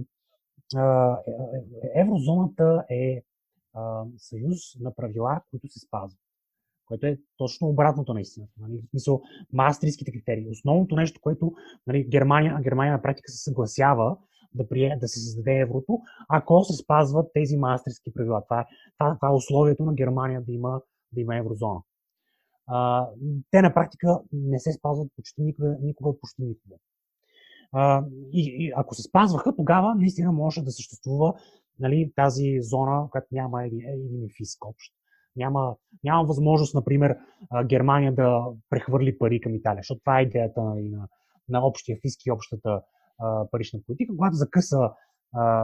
а, е, е, еврозоната е а, съюз на правила, които се спазват което е точно обратното на истината. Нали? В смисъл, мастриските критерии. Основното нещо, което нали, Германия, Германия на практика се съгласява да, прие, да се създаде еврото, ако се спазват тези мастерски правила. Това е, това, това е условието на Германия да има, да има еврозона. А, те на практика не се спазват почти никога, никога почти никога. А, и, и ако се спазваха, тогава наистина може да съществува нали, тази зона, която няма един, фиск общ. Няма, няма възможност, например, Германия да прехвърли пари към Италия, защото това е идеята нали, на, на общия фиск и общата а, парична политика. Когато закъса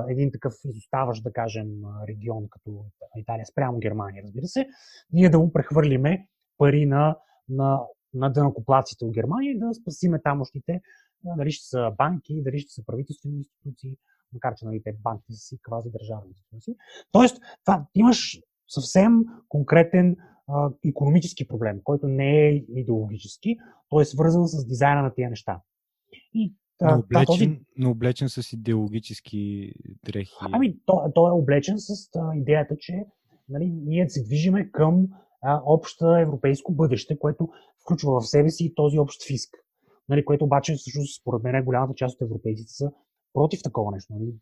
един такъв изоставащ, да кажем, регион като Италия спрямо Германия, разбира се, ние да му прехвърлиме пари на, на, на дънакоплаците от Германия и да спасиме тамошните, дали ще са банки, дали ще са правителствени институции, макар че нали, те банките са си квази държавни институции. Тоест, това, имаш съвсем конкретен а, економически проблем, който не е идеологически, той е свързан с дизайна на тези неща. И но облечен, този... но облечен с идеологически дрехи. Ами, той, той е облечен с а, идеята, че нали, ние се движиме към а, общо европейско бъдеще, което включва в себе си този общ фиск. Нали, което обаче, всъщност, според мен, голямата част от европейците са против такова нещо. Нали?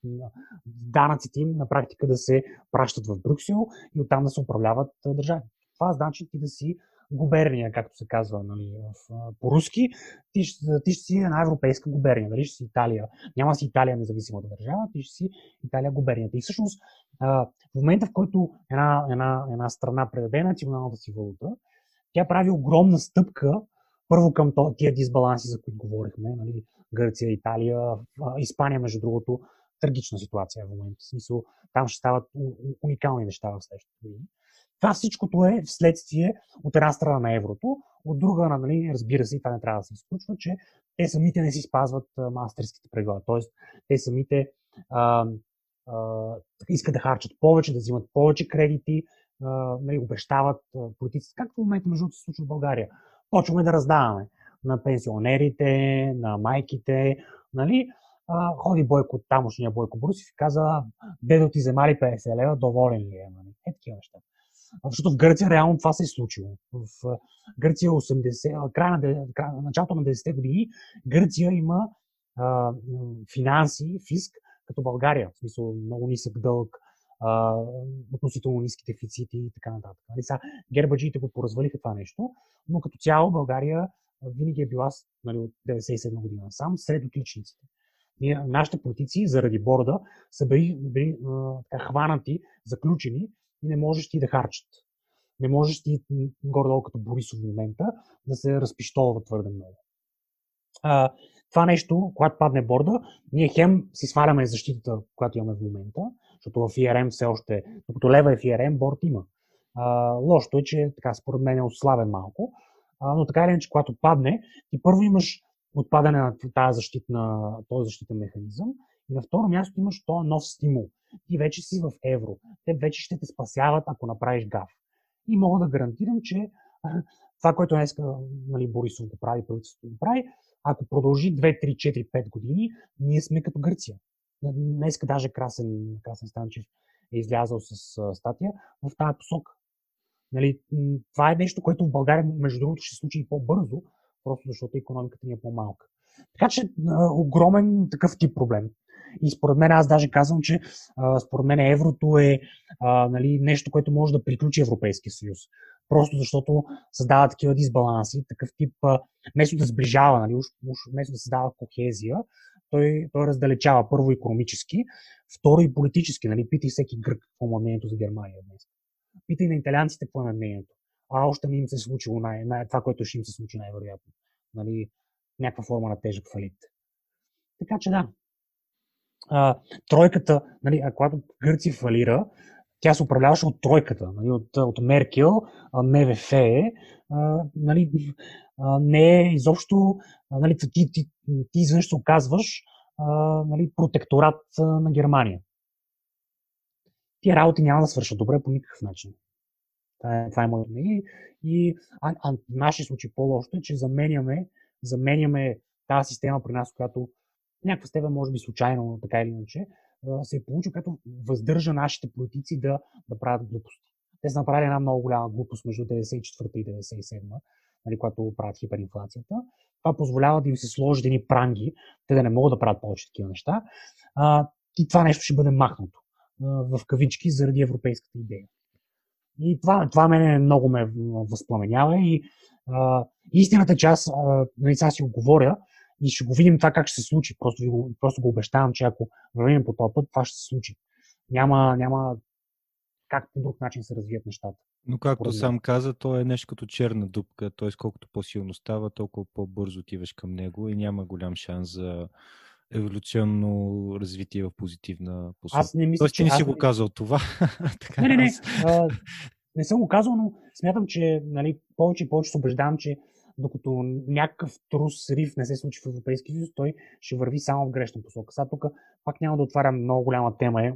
Данъците им на практика да се пращат в Брюксел и оттам да се управляват държави. Това значи ти да си губерния, както се казва нали, по-руски, ти, ти ще си една европейска губерния, нали, ще си Италия. Няма си Италия независимата държава, ти ще си Италия губернията. И всъщност в момента, в който една, една, една страна предаде националната си валута, тя прави огромна стъпка първо към тия дисбаланси, за които говорихме, нали, Гърция, Италия, Испания, между другото, трагична ситуация в момента. В смисъл, там ще стават уникални неща в следващите години. Това всичкото е вследствие от една страна на еврото, от друга, нали, разбира се, и това не трябва да се изключва, че те самите не си спазват мастерските правила. Тоест, те самите а, а, искат да харчат повече, да взимат повече кредити, а, нали, обещават политиците, както в момента между се случва в България. Почваме да раздаваме на пенсионерите, на майките, нали? А, ходи Бойко, тамошния Бойко Брусев и каза, дедо ти взема ли 50 лева, доволен ли е? Нали? Е такива неща. Защото в Гърция реално това се е случило. В Гърция 80, края на, края, началото на 10-те години Гърция има а, финанси, фиск, като България. В смисъл много нисък дълг, а, относително ниски дефицити и така нататък. Нали, сега гербаджиите го поразвалиха това нещо, но като цяло България винаги е била нали, от 97 година сам сред отличниците. Нашите политици заради борда са били, били а, така, хванати, заключени и не можеш ти да харчат. Не можеш ти, горе-долу като Борисов в момента, да се разпиштолва твърде много. А, това нещо, когато падне борда, ние хем си сваляме защитата, която имаме в момента, защото в IRM все още, докато лева е в IRM, борт има. А, лошото е, че така според мен е отслабен малко, а, но така или иначе, когато падне, ти първо имаш отпадане на тази защитна, този защитен механизъм и на второ място имаш този нов стимул. Ти вече си в евро. Те вече ще те спасяват, ако направиш гав. И мога да гарантирам, че това, което днес нали, Борисов го прави, правителството го прави, ако продължи 2, 3, 4, 5 години, ние сме като Гърция. Днес даже Красен, Красен Станчев е излязъл с статия в тази посока. Нали, това е нещо, което в България, между другото, ще се случи и по-бързо, просто защото економиката ни е по-малка. Така че огромен такъв тип проблем. И според мен, аз даже казвам, че според мен еврото е нали, нещо, което може да приключи Европейския съюз. Просто защото създава такива дисбаланси, такъв тип, а, вместо да сближава, нали, уж, уж, вместо да създава кохезия, той, той раздалечава първо економически, второ и политически. Нали, питай всеки грък какво е мнението за Германия днес. Питай на италианците какво е мнението. А още не им се е случило най- най- това, което ще им се случи най-вероятно. Нали, някаква форма на тежък фалит. Така че да. А, тройката, нали, а когато Гърция фалира, тя се управляваше от тройката, нали, от, от Меркел, МВФ, а, нали, а, не е изобщо, нали, ти, ти, ти, ти изведнъж се оказваш а, нали, протекторат на Германия. Тия работи няма да свършат добре по никакъв начин. Това е, това е моето мнение. И а, а, в нашия случай по-лошо е, че заменяме, заменяме тази система при нас, която някаква степен, може би случайно, така или иначе, се е получил, като въздържа нашите политици да, да правят глупости. Те са направили една много голяма глупост между 94 и 97, нали, когато правят хиперинфлацията. Това позволява да им се сложат едни пранги, те да не могат да правят повече такива неща. А, и това нещо ще бъде махнато а, в кавички заради европейската идея. И това, това мене много ме възпламенява и а, истината, че аз нали, сега си го говоря и ще го видим това как ще се случи. Просто, го, просто го обещавам, че ако вървим по този път, това ще се случи. Няма, няма как по друг начин се развият нещата. Но както сам каза, то е нещо като черна дупка, т.е. колкото по-силно става, толкова по-бързо отиваш към него и няма голям шанс за еволюционно развитие в позитивна посока. Аз не мисля, Тоест, ти не си го казал това. така, не, не, не. А, не съм го казал, но смятам, че нали, повече и повече се убеждавам, че докато някакъв трус риф не се случи в Европейския съюз, той ще върви само в грешна посока. Сега тук пак няма да отварям много голяма тема е.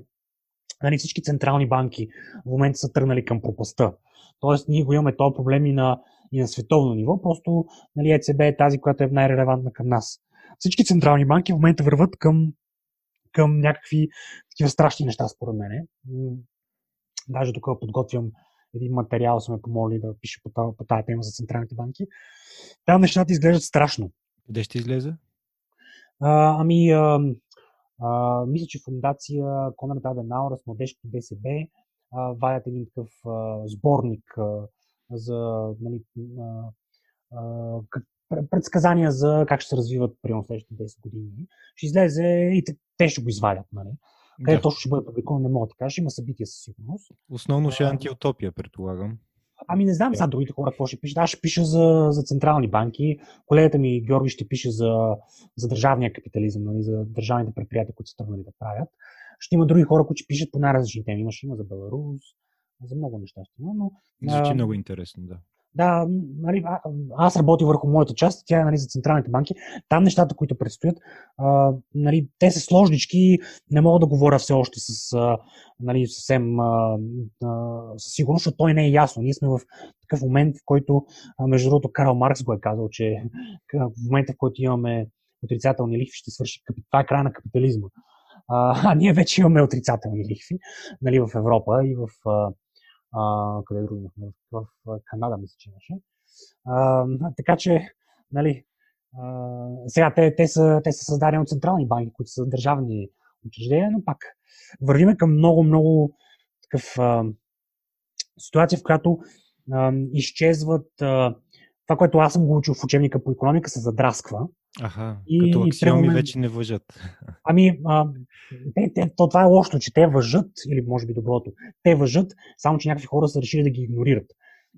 Нали, всички централни банки в момента са тръгнали към пропаста. Тоест, ние го имаме този проблем и на, и на световно ниво, просто нали, ЕЦБ е тази, която е най-релевантна към нас. Всички централни банки в момента върват към, към някакви такива страшни неща, според мен. Даже тук подготвям един материал, сме помолили да пише по, тази, по тази тема за централните банки. Там нещата изглеждат страшно. Къде ще излезе? А, ами, а, а, мисля, че фундация Конрад Аденауър с младежкото ДСБ а, вадят един такъв а, сборник а, за нали, а, а, предсказания за как ще се развиват при следващите 10 години. Ще излезе и те ще го извадят. Нали? Къде да. точно ще бъде публикуван, не мога да кажа. Има събития със сигурност. Основно ще е антиутопия, предполагам. Ами не знам сега другите хора какво ще пишат. Аз ще пиша за, за централни банки. Колегата ми Георги ще пише за, за държавния капитализъм, нали, за държавните предприятия, които са тръгнали да правят. Ще има други хора, които ще пишат по най-различни теми. Имаше има за Беларус, за много неща ще има. Но, Звучи а, много интересно, да. Да, нали, аз работя върху моята част, тя е нали, за централните банки. Там нещата, които предстоят, а, нали, те са сложнички, не мога да говоря все още с а, нали, съвсем със сигурност, защото той не е ясно. Ние сме в такъв момент, в който, а, между другото, Карл Маркс го е казал, че в момента, в който имаме отрицателни лихви, ще свърши. Това е край на капитализма. А, а ние вече имаме отрицателни лихви нали, в Европа и в а, а, къде други в, в, Канада, мисля, че имаше. Така че, нали, а, сега те, те, са, те са създадени от централни банки, които са държавни учреждения, но пак вървиме към много, много такъв а, ситуация, в която а, изчезват а, това, което аз съм го учил в учебника по економика, се задрасква. Аха, и, като аксиоми и вече не въжат. Ами, а, те, те, то, това е лошо, че те въжат, или може би доброто, те въжат, само че някакви хора са решили да ги игнорират.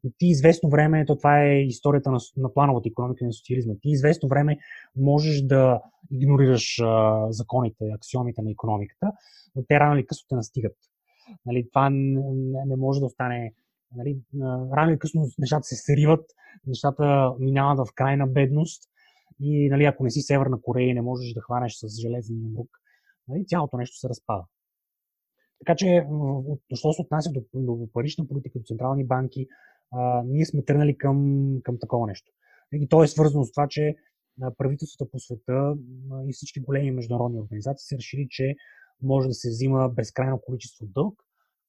И ти известно време, то това е историята на, на плановата економика и на социализма, ти известно време можеш да игнорираш а, законите, аксиомите на економиката, но те рано или късно те настигат. Нали, това не, не може да остане Нали, рано или късно нещата се сриват, нещата минават в крайна бедност и нали, ако не си Северна Корея и не можеш да хванеш с железен юмрук, нали, цялото нещо се разпада. Така че, що се отнася до, до парична политика, до централни банки, а, ние сме тръгнали към, към такова нещо. И то е свързано с това, че правителствата по света и всички големи международни организации са решили, че може да се взима безкрайно количество дълг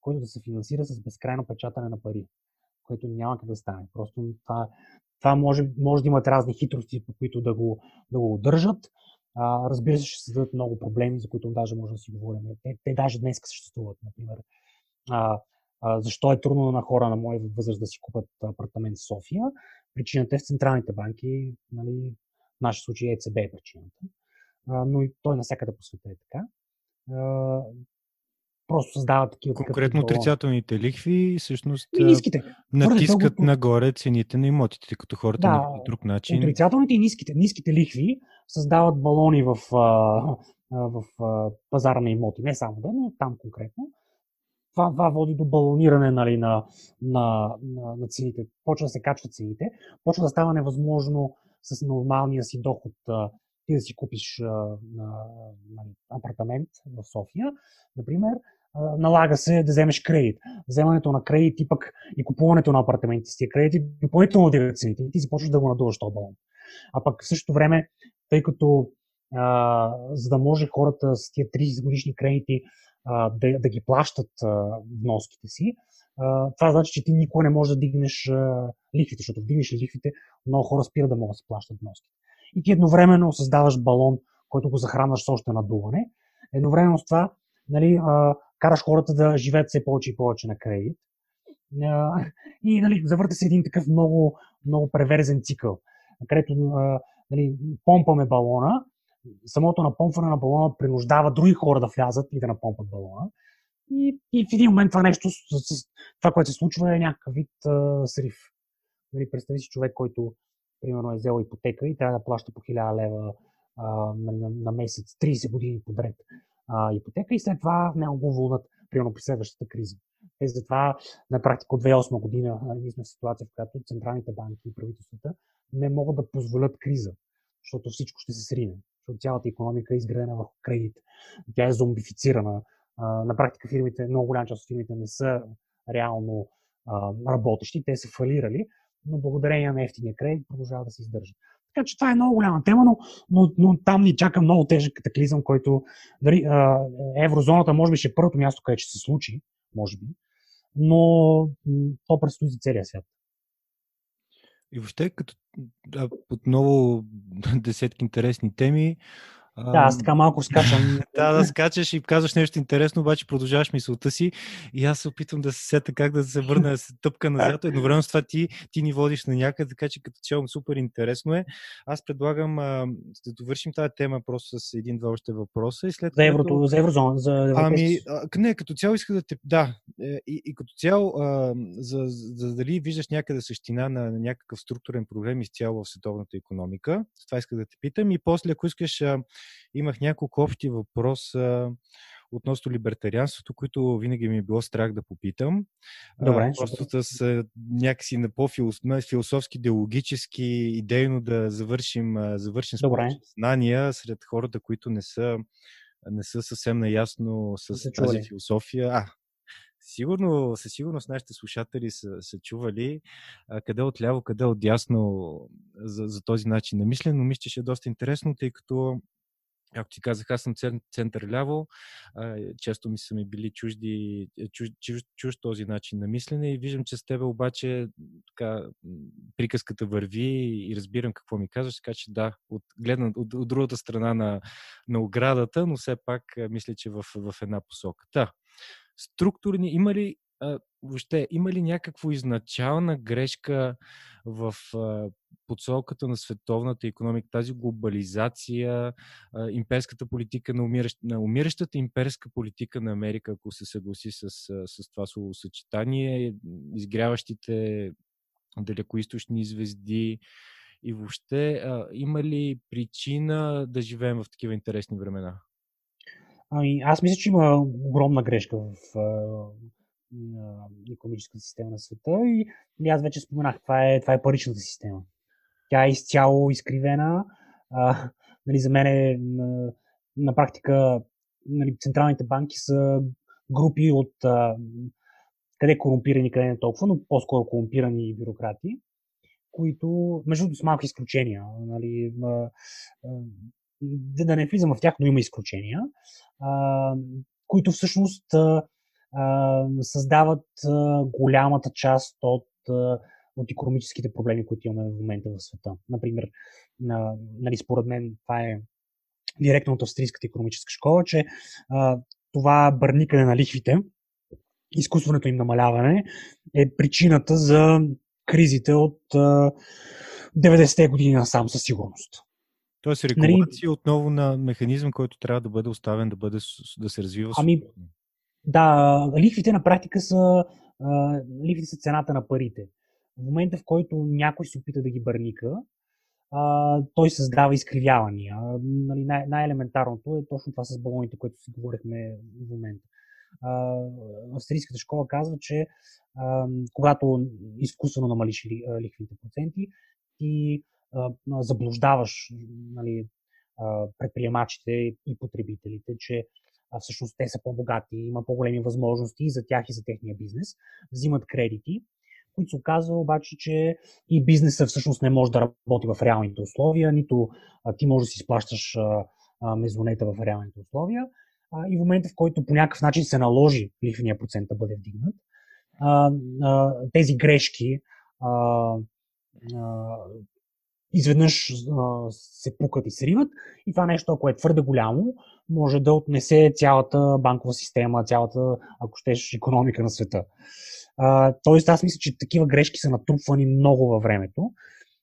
който да се финансира с безкрайно печатане на пари, което няма как да стане. Просто това, това може, може да имат разни хитрости, по които да го, да го удържат. А, разбира се, ще се дадат много проблеми, за които даже може да си говорим. Те, те даже днес съществуват, например. А, а, защо е трудно на хора на моя възраст да си купат апартамент в София? Причината е в централните банки, нали, в нашия случай ЕЦБ е причината. А, но и той навсякъде по света е така. А, просто създават такива. Конкретно отрицателните лихви всъщност и ниските. натискат Твърде нагоре цените на имотите, като хората да, по друг начин. Отрицателните и ниските, ниските лихви създават балони в, в, в пазара на имоти. Не само да, но там конкретно. това, това води до балониране нали, на, на, на, на цените. Почва да се качват цените, почва да става невъзможно с нормалния си доход ти да си купиш а, а, нали, апартамент в София, например, а, налага се да вземеш кредит. Вземането на кредит и пък и купуването на апартаменти с тия кредити допълнително дират цените и ти започваш да го надуваш този балон. А пък в същото време, тъй като а, за да може хората с тия 30 годишни кредити а, да, да ги плащат а, вноските си, а, това значи, че ти никога не можеш да дигнеш а, лихвите, защото вдигнеш лихвите, много хора спират да могат да се плащат вноските. И ти едновременно създаваш балон, който го захранваш с още надуване. Едновременно с това нали, а, караш хората да живеят все повече и повече на кредит. А, и нали, завърта се един такъв много, много преверзен цикъл, където а, нали, помпаме балона, самото напомпване на балона принуждава други хора да влязат и да напомпат балона. И, и в един момент това нещо, това, което се случва е някакъв вид а, срив. Нали, представи си човек, който примерно е взел ипотека и трябва да плаща по 1000 лева а, нали, на, на месец, 30 години подред а, ипотека и след това няма го вълнат, примерно при следващата криза. Е, затова на практика от 2008 година ние сме в ситуация, в която централните банки и правителствата не могат да позволят криза, защото всичко ще се срине. Защото цялата економика е изградена върху кредит. Тя е зомбифицирана. А, на практика фирмите, много голяма част от фирмите не са реално а, работещи, те са фалирали, но благодарение на ефтиния кредит продължава да се издържа. Така че това е много голяма тема, но, но, но там ни чака много тежък катаклизъм, който дали, а, еврозоната може би ще е първото място, където ще се случи, може би, но то предстои за целия свят. И въобще, като отново десетки интересни теми, да, аз така малко скачам. да, да скачаш и казваш нещо интересно, обаче продължаваш мисълта си и аз се опитвам да се сета как да се върна, да се тъпка назад. Едновременно с това ти, ти ни водиш на някъде, така че като цяло супер интересно е. Аз предлагам а, да довършим тази тема просто с един-два още въпроса. И след за, еврото, което... за еврозона, за Ами, а, не, като цяло иска да те... Да, е, и, и като цяло, а, за, за, за дали виждаш някъде същина на, на някакъв структурен проблем изцяло в световната економика. Това иска да те питам. И после, ако искаш имах няколко общи въпроса относно либертарианството, които винаги ми е било страх да попитам. Добре. А, просто с някакси на по-философски, диалогически, идейно да завършим, завършим знания сред хората, които не са, не са съвсем наясно с тази философия. А, Сигурно, със сигурност нашите слушатели са, са чували а, къде отляво, къде отдясно за, за този начин на мислене, но мисля, че ще е доста интересно, тъй като Както ти казах, аз съм център-ляво. Често ми са ми били чужди, е, чуж, чуж, този начин на мислене и виждам, че с тебе обаче така, приказката върви и разбирам какво ми казваш, така че да, от, гледна, от, от другата страна на, на оградата, но все пак мисля, че в, в една посока. Та, структурни, има ли въобще има ли някаква изначална грешка в а, подсолката на световната економика, тази глобализация, а, имперската политика на, умиращ, на умиращата имперска политика на Америка, ако се съгласи с, с това словосъчетание, изгряващите далекоисточни звезди и въобще а, има ли причина да живеем в такива интересни времена? Ами, аз мисля, че има огромна грешка в економическата система на света и, и аз вече споменах, това е, това е паричната система. Тя е изцяло изкривена. А, нали, за мен е на, на практика нали, централните банки са групи от а, къде корумпирани, къде не толкова, но по-скоро корумпирани бюрократи, които, между с малки изключения, нали, а, а, да не влизам в тях, но има изключения, а, които всъщност а, създават голямата част от, от економическите проблеми, които имаме в момента в света. Например, нали, според мен това е директно от австрийската економическа школа, че а, това бърникане на лихвите, изкуственото им намаляване е причината за кризите от а, 90-те години насам със сигурност. Тоест нали, регулация нали, отново на механизъм, който трябва да бъде оставен да, бъде, да се развива. Ами, да, лихвите на практика са, а, лихвите са цената на парите. В момента, в който някой се опита да ги бърника, а, той създава изкривявания. Нали, най- най-елементарното е точно това с балоните, което си говорихме в момента. австрийската школа казва, че а, когато изкуствено намалиш ли, лихвите проценти, ти а, заблуждаваш нали, а, предприемачите и потребителите, че а, всъщност те са по-богати, имат по-големи възможности и за тях и за техния бизнес, взимат кредити, които се оказва обаче, че и бизнеса всъщност не може да работи в реалните условия, нито ти можеш да си изплащаш мезонета в реалните условия. И в момента, в който по някакъв начин се наложи лихвения процент да бъде вдигнат, тези грешки изведнъж се пукат и сриват и това нещо, ако е твърде голямо, може да отнесе цялата банкова система, цялата, ако щеш, економика на света. А, тоест, аз мисля, че такива грешки са натрупвани много във времето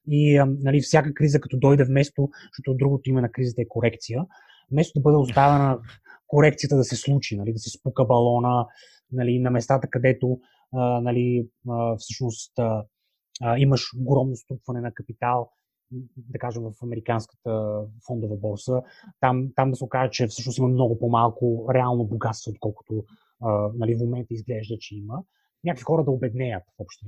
и нали, всяка криза, като дойде вместо, защото другото име на кризата е корекция, вместо да бъде оставена корекцията да се случи, нали, да се спука балона нали, на местата, където нали, всъщност имаш огромно струпване на капитал, да кажем в американската фондова борса, там, там да се окаже, че всъщност има много по-малко реално богатство, отколкото а, нали, в момента изглежда, че има. Някакви хора да обеднеят в общи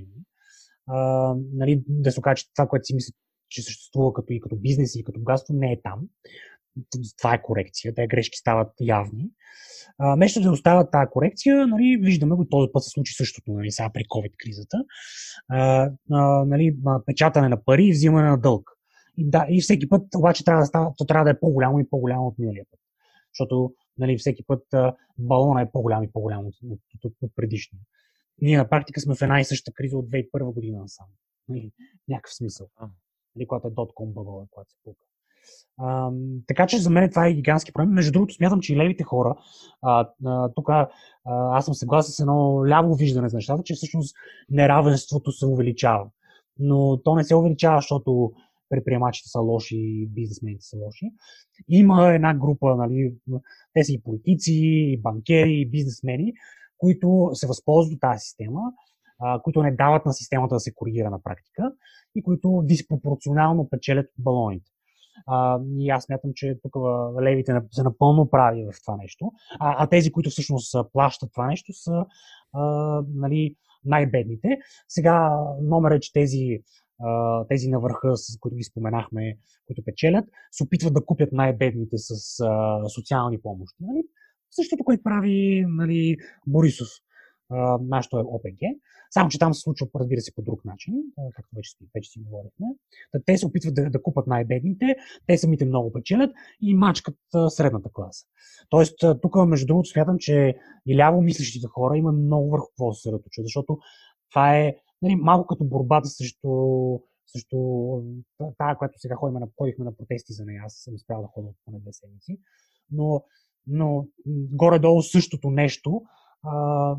нали, да се окаже, че това, което си мислят, че съществува като и като бизнес и като богатство, не е там. Това е корекция, те грешки стават явни. вместо да остават тази корекция, нали, виждаме го, този път се случи същото, нали, сега при COVID-кризата. А, а, нали, печатане на пари и взимане на дълг. И, да, и всеки път обаче трябва да, става, то трябва да е по-голямо и по-голямо от миналия път. Защото нали, всеки път а, балона е по-голям и по-голям от, от, от, от предишния. Ние на практика сме в една и съща криза от 2001 година насам. Нали, някакъв смисъл. Нали, когато е .com бъбъл, когато се пука. А, така че за мен това е гигантски проблем. Между другото, смятам, че и левите хора, а, а, тук аз съм съгласен с едно ляво виждане за нещата, че всъщност неравенството се увеличава. Но то не се увеличава, защото предприемачите са лоши и бизнесмените са лоши. Има една група, нали, те са и политици, и банкери, и бизнесмени, които се възползват от тази система, а, които не дават на системата да се коригира на практика и които диспропорционално печелят балоните. А, и аз мятам, че тук левите са напълно прави в това нещо. А, а тези, които всъщност плащат това нещо, са а, нали, най-бедните. Сега номер е, че тези, тези на върха, с които ги споменахме, които печелят, се опитват да купят най-бедните с а, социални помощи. Нали? Същото, което прави нали, Борисов, нашето е ОПГ. Само, че там се случва, разбира се, по друг начин, както вече, вече си говорихме. Да, те се опитват да, да купат най-бедните, те самите много печелят и мачкат средната класа. Тоест, тук, между другото, смятам, че и ляво мислещите хора има много върху какво се съсредоточат, защото това е нали, малко като борбата срещу срещу тая, която сега ходим на, ходихме на протести за нея. Аз съм спрял да ходя поне две седмици. Но, но горе-долу същото нещо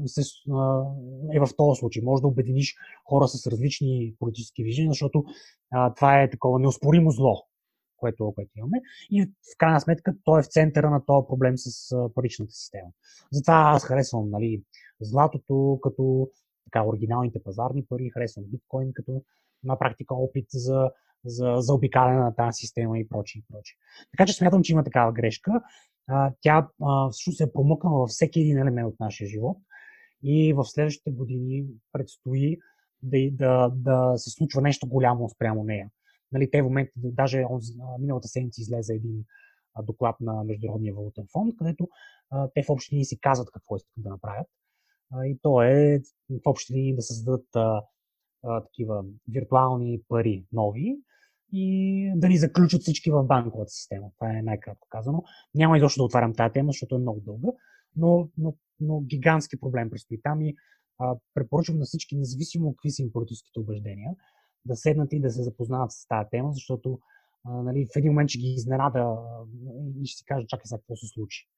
се, а, е в този случай. Може да обединиш хора с различни политически виждания, защото а, това е такова неоспоримо зло, което, което имаме. И в крайна сметка той е в центъра на този проблем с а, паричната система. Затова аз харесвам нали, златото като така, оригиналните пазарни пари, харесвам биткоин като на практика опит за, за, за обикаляне на тази система и прочие, и прочие. Така че смятам, че има такава грешка тя всъщност е промъкнала във всеки един елемент от нашия живот и в следващите години предстои да, да, да се случва нещо голямо спрямо нея. Нали, те в момента, даже миналата седмица излезе един доклад на Международния валутен фонд, където те в общи линии си казват какво искат да направят. И то е в общи линии да създадат а, а, такива виртуални пари нови, и да ни заключат всички в банковата система. Това е най-кратко казано. Няма изобщо да отварям тази тема, защото е много дълга, но, но, но гигантски проблем предстои там и а, препоръчвам на всички, независимо какви са им политическите убеждения, да седнат и да се запознават с тази тема, защото а, нали, в един момент ще ги изненада и ще си кажа, чакай сега какво се случи.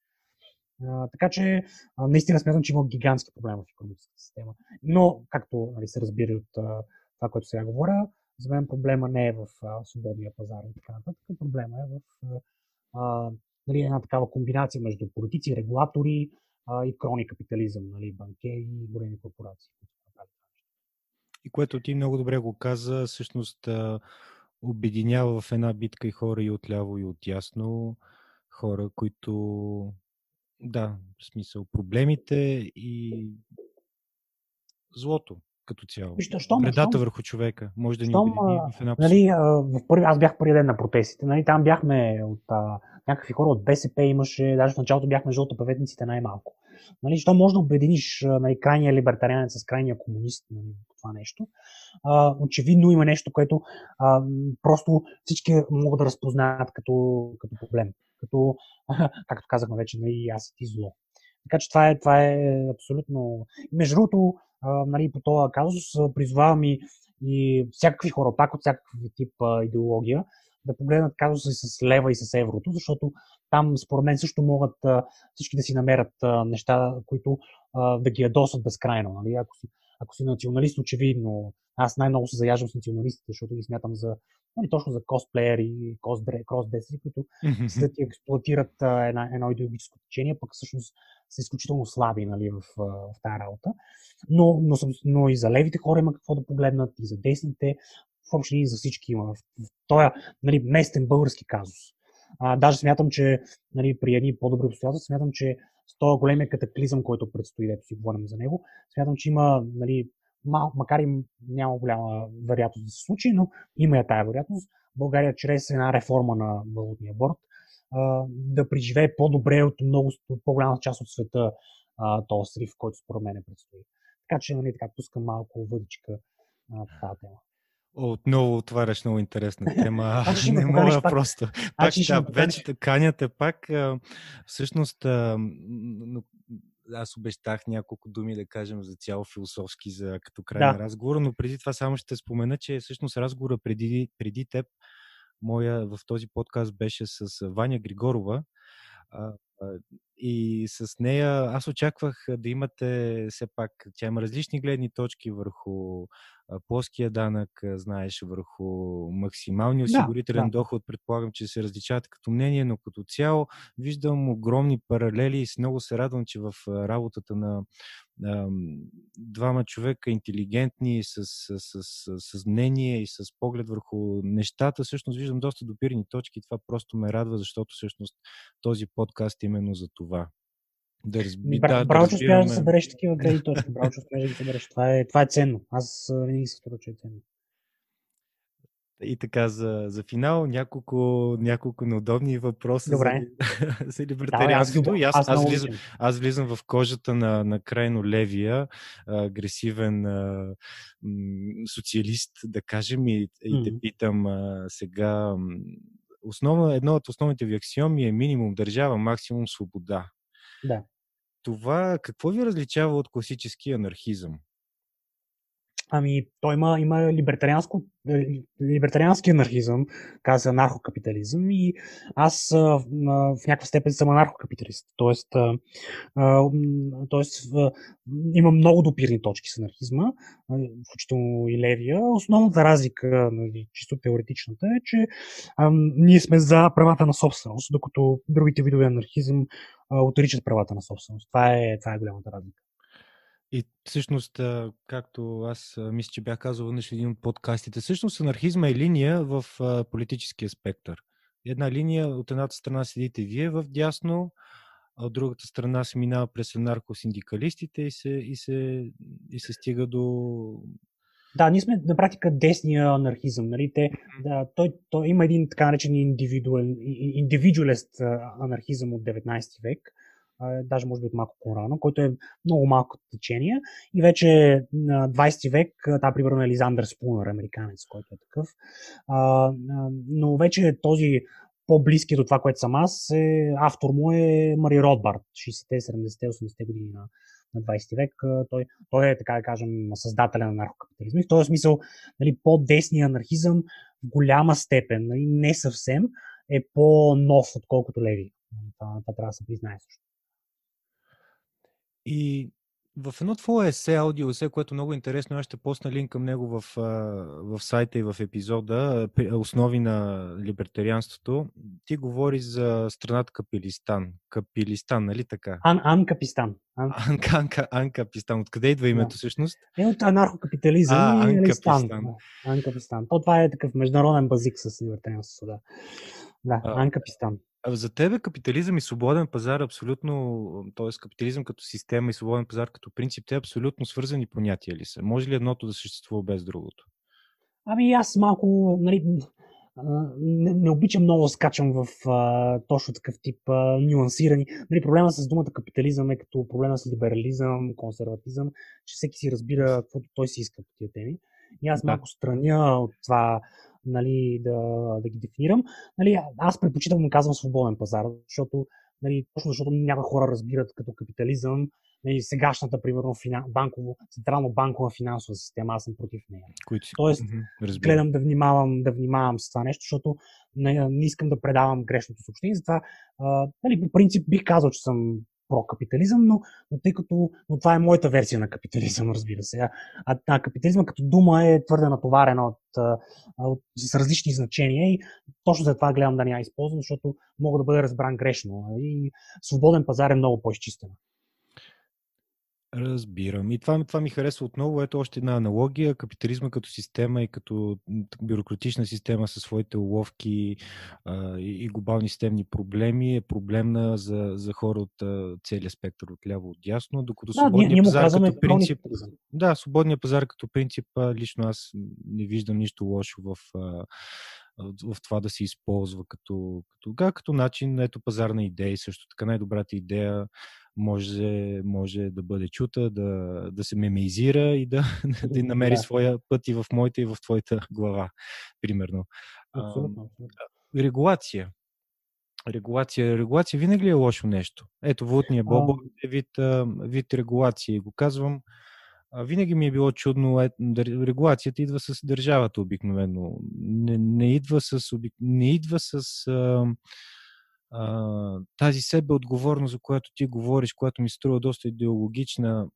А, така че а, наистина смятам, че има гигантски проблем в економическата система. Но, както нали, се разбира от а, това, което сега говоря, за мен проблема не е в а, свободния пазар и така нататък. Проблема е в а, нали, една такава комбинация между политици, регулатори а, и крони капитализъм, нали, банкери и големи корпорации. И което ти много добре го каза, всъщност обединява в една битка и хора и отляво и отясно, хора, които Да, в смисъл проблемите и злото като цяло. Вижте, щом, Вредата щом, върху човека може да ни щом, в една посока. нали, в първи, аз бях първи ден на протестите, нали, там бяхме от а, някакви хора от БСП, имаше, даже в началото бяхме жълтопаветниците най-малко. Нали, що може да обединиш нали, крайния либертарианец с крайния комунист нали, това нещо. А, очевидно има нещо, което а, просто всички могат да разпознаят като, като проблем. Като, както казахме вече, нали, аз и ти зло. Така че това е, това е абсолютно... Между другото, нали, по този казус призовавам и, и всякакви хора, пак от всякакви тип идеология, да погледнат казуса и с лева и с еврото, защото там според мен също могат всички да си намерят неща, които да ги ядосат безкрайно. Нали? Ако, си, ако си националист, очевидно, аз най-много се заяждам с националистите, защото ги смятам за нали, точно за косплеери, кросдесери, които седят и експлуатират а, една, едно идеологическо течение, пък всъщност са изключително слаби нали, в, в тази работа. Но, но, но и за левите хора има какво да погледнат, и за десните, в общи и за всички има. В този нали, местен български казус. А, даже смятам, че нали, при едни по-добри обстоятелства, смятам, че с този големия катаклизъм, който предстои, дето си говорим за него, смятам, че има, нали, мал, макар и няма голяма вероятност да се случи, но има я тая вероятност. България чрез една реформа на валутния борт да преживее по-добре от много от по-голяма част от света този срив, който според мен е предстои. Така че, нали, така пускам малко въдичка на тази тема. Отново отваряш много интересна тема. не мога пак. просто. Пак, ще да, вече каняте пак. Всъщност, аз обещах няколко думи да кажем за цяло философски, за като край да. на разговора, но преди това само ще спомена, че всъщност разговора преди, преди теб моя в този подкаст беше с Ваня Григорова. И с нея аз очаквах да имате все пак, тя има различни гледни точки върху плоския данък, знаеш, върху максималния осигурителен да, да. доход. Предполагам, че се различават като мнение, но като цяло виждам огромни паралели и много се радвам, че в работата на двама човека интелигентни, с, с, с, с, с мнение и с поглед върху нещата, всъщност виждам доста допирни точки. Това просто ме радва, защото всъщност този подкаст е именно за това. Да разби... Бра, да, браво, да че успяваш да събереш такива гледни точки. Браво, че успяваш да ги събереш. Това е, това е ценно. Аз винаги се споря, че е ценно. И така за, за финал няколко, няколко неудобни въпроса Добре. за, за либертарианството. Да, аз, аз, аз, влизам, аз влизам в кожата на, на крайно левия, агресивен а, м, социалист, да кажем, и, и mm-hmm. те питам а, сега. Основно, едно от основните ви аксиоми е минимум държава, максимум свобода. Да. Това какво ви различава от класически анархизъм? Ами, той има, има либертарианско, е, либертариански анархизъм, каза анархокапитализъм и аз а, в някаква степен съм анархокапиталист. Тоест, а, а, тоест а, има много допирни точки с анархизма, включително и левия. Основната разлика, нали, чисто теоретичната е, че а, ние сме за правата на собственост, докато другите видове анархизъм отричат правата на собственост. Това е, това е голямата разлика. И всъщност, както аз мисля, че бях казал веднъж един от подкастите, всъщност анархизма е линия в политическия спектър. Една линия, от едната страна седите вие в дясно, а от другата страна се минава през анархосиндикалистите и се, и се, и се стига до да, ние сме на практика десния анархизъм. Нали? Те, да, той, той има един така наречен индивидуалист анархизъм от 19 век, даже може би от малко по-рано, който е много малко течение. И вече на 20 век, та примерно Елизандър Спунър, американец, който е такъв. Но вече този по-близки до това, което съм аз, е, автор му е Мари Ротбард, 60-те, 70-те, 80-те години на, на 20 век. Той, той е, така да кажем, създателя на наркокапитализма. И в този смисъл, нали, по-десния анархизъм в голяма степен, нали, не съвсем, е по-нов, отколкото леви. Това, това трябва да се признае също. И в едно твое есе, аудио есе, което е много интересно, аз ще посна линк към него в, в сайта и в епизода, основи на либертарианството. Ти говори за страната Капилистан. Капилистан, нали така? Ан, Анкапистан. Ан... Анка, Анкапистан. Откъде идва името да. всъщност? Е от анархокапитализъм а, и Анкапистан. Анкапистан. То това е такъв международен базик с либертарианството, да. Да, а, Анкапистан. А за тебе капитализъм и свободен пазар абсолютно, т.е. капитализъм като система и свободен пазар като принцип, те абсолютно свързани понятия ли са? Може ли едното да съществува без другото? Ами аз малко, нали, не, не обичам много да скачам в а, точно такъв тип а, нюансирани. Нали, проблема с думата капитализъм е като проблема с либерализъм, консерватизъм, че всеки си разбира каквото той си иска по тия теми. И аз да. малко страня от това нали, да, да ги дефинирам. Нали, аз предпочитам да казвам свободен пазар, защото нали, точно защото някои хора разбират като капитализъм нали, сегашната, примерно, финан... банково, централно банкова финансова система, аз съм против нея. Които си... Тоест, mm-hmm, гледам да внимавам, да внимавам с това нещо, защото не, не искам да предавам грешното съобщение. Затова, а, нали, по принцип, бих казал, че съм прокапитализъм, но, но тъй като но това е моята версия на капитализъм, разбира се. А, а капитализма като дума е твърде натоварена от, от, с различни значения и точно за това гледам да не я използвам, защото мога да бъде разбран грешно. И свободен пазар е много по-изчистен. Разбирам. И това, това ми харесва отново. Ето още една аналогия. Капитализма като система и като бюрократична система със своите уловки а, и, и глобални системни проблеми е проблемна за, за хора от а, целия спектър, от ляво, от дясно, докато да, свободния ние, пазар ние като принцип... Да, свободния пазар като принцип, лично аз не виждам нищо лошо в а, в това да се използва като, като, като начин, ето пазарна идея също така най-добрата идея може, може да бъде чута, да, да се мемеизира и да, да намери да. своя път и в моята и в твоята глава, примерно. Абсолютно. А, регулация. Регулация. Регулация винаги е лошо нещо? Ето, вълтния бобо е вид, вид регулация. го казвам, винаги ми е било чудно, е, регулацията идва с държавата обикновено. Не, не идва с, не идва с а, тази себеотговорност, за която ти говориш, която ми струва доста идеологична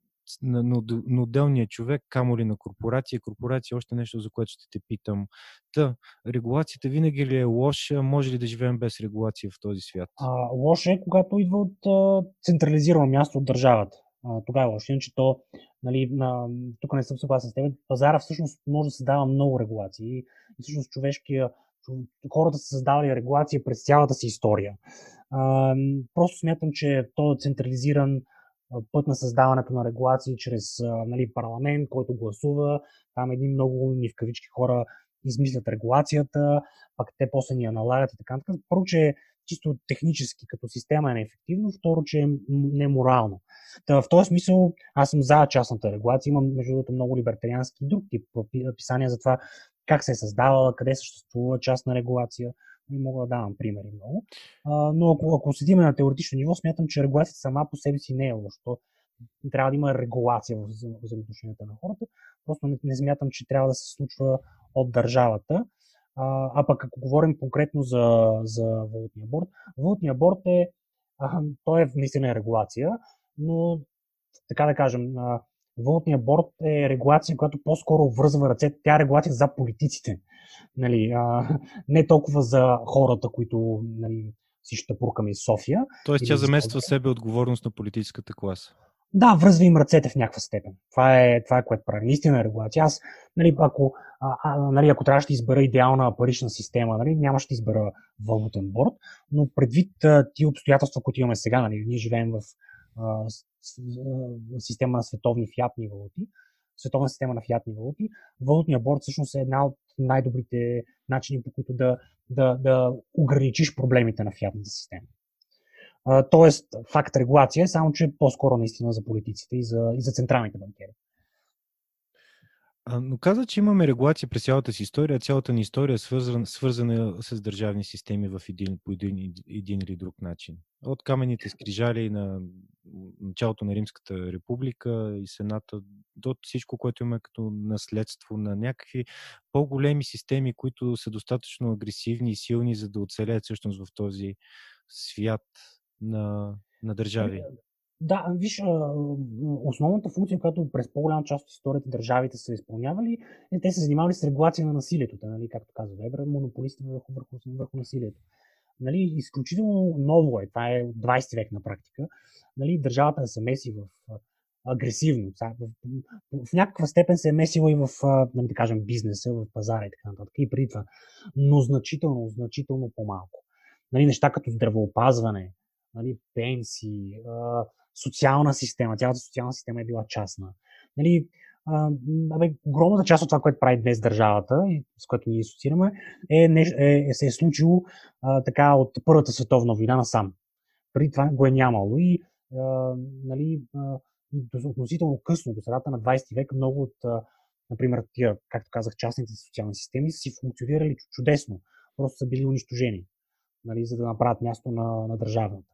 на, на, на отделния човек, камо ли на корпорация. Корпорация е още нещо, за което ще те питам. Та, регулацията винаги ли е лоша? Може ли да живеем без регулация в този свят? А, лоша е, когато идва от а, централизирано място от държавата. А, тогава е лошо. Иначе то, нали, на, тук не съм съгласен с теб, пазара всъщност може да създава много регулации. И всъщност човешкия хората са създавали регулация през цялата си история. Просто смятам, че то е централизиран път на създаването на регулации чрез нали, парламент, който гласува. Там едни много ни в кавички хора измислят регулацията, пък те после ни я налагат и така нататък. Първо, че чисто технически като система е неефективно, второ, че е неморално. Та, в този смисъл аз съм за частната регулация. Имам, между другото, много либертариански и друг тип писания за това как се е създавала, къде съществува частна регулация. Не мога да давам примери много. А, но ако, ако седиме на теоретично ниво, смятам, че регулацията сама по себе си не е лошо. Трябва да има регулация в взаимоотношенията на хората. Просто не, не смятам, че трябва да се случва от държавата. А, а пък ако говорим конкретно за, за валутния борт, валутния борт е, а, той е наистина регулация, но така да кажем, Валутния борт е регулация, която по-скоро връзва ръцете. Тя е регулация за политиците. Нали, а, не толкова за хората, които нали, си ще пуркаме из София. Тоест тя замества себе отговорност на политическата класа. Да, връзва им ръцете в някаква степен. Това е, това е което прави. Наистина е регулация. Аз, нали, ако, а, а, нали, ако трябваше да избера идеална парична система, нали, нямаше да избера валутен борт, но предвид а, тия обстоятелства, които имаме сега, нали, ние живеем в а, система на световни фиатни валути, световна система на фиатни валути, валутния борт всъщност е една от най-добрите начини, по които да, да, да ограничиш проблемите на фиатната система. тоест, факт регулация, само че по-скоро наистина за политиците и за, и за централните банкери. Но каза, че имаме регулация през цялата си история, цялата ни история е свързана, свързана с държавни системи в един, по един, един или друг начин. От камените скрижали на началото на Римската република и Сената до всичко, което имаме като наследство на някакви по-големи системи, които са достатъчно агресивни и силни, за да оцелеят всъщност в този свят на, на държави. Ами, да, виж, основната функция, която през по-голяма част от историята държавите са изпълнявали, е те се занимавали с регулация на насилието, нали, както казва Вебер, монополисти върху, върху, върху насилието. Нали, изключително ново е, това е от 20 век на практика, нали, държавата да се меси в агресивно. В, някаква степен се е месила и в, нали, да кажем, бизнеса, в пазара и така нататък, и преди това. Но значително, значително по-малко. нали, неща като здравеопазване, нали, пенсии, социална система. Цялата социална система е била частна. Нали, а, абе, огромната част от това, което прави днес държавата, с което ние асоциираме, е, е, е, се е случило а, така от Първата световна война насам. Преди това го е нямало. И, а, нали, а, относително късно, до средата на 20 век, много от, а, например, тия, както казах, частните социални системи са си функционирали чудесно. Просто са били унищожени, нали, за да направят място на, на държавната.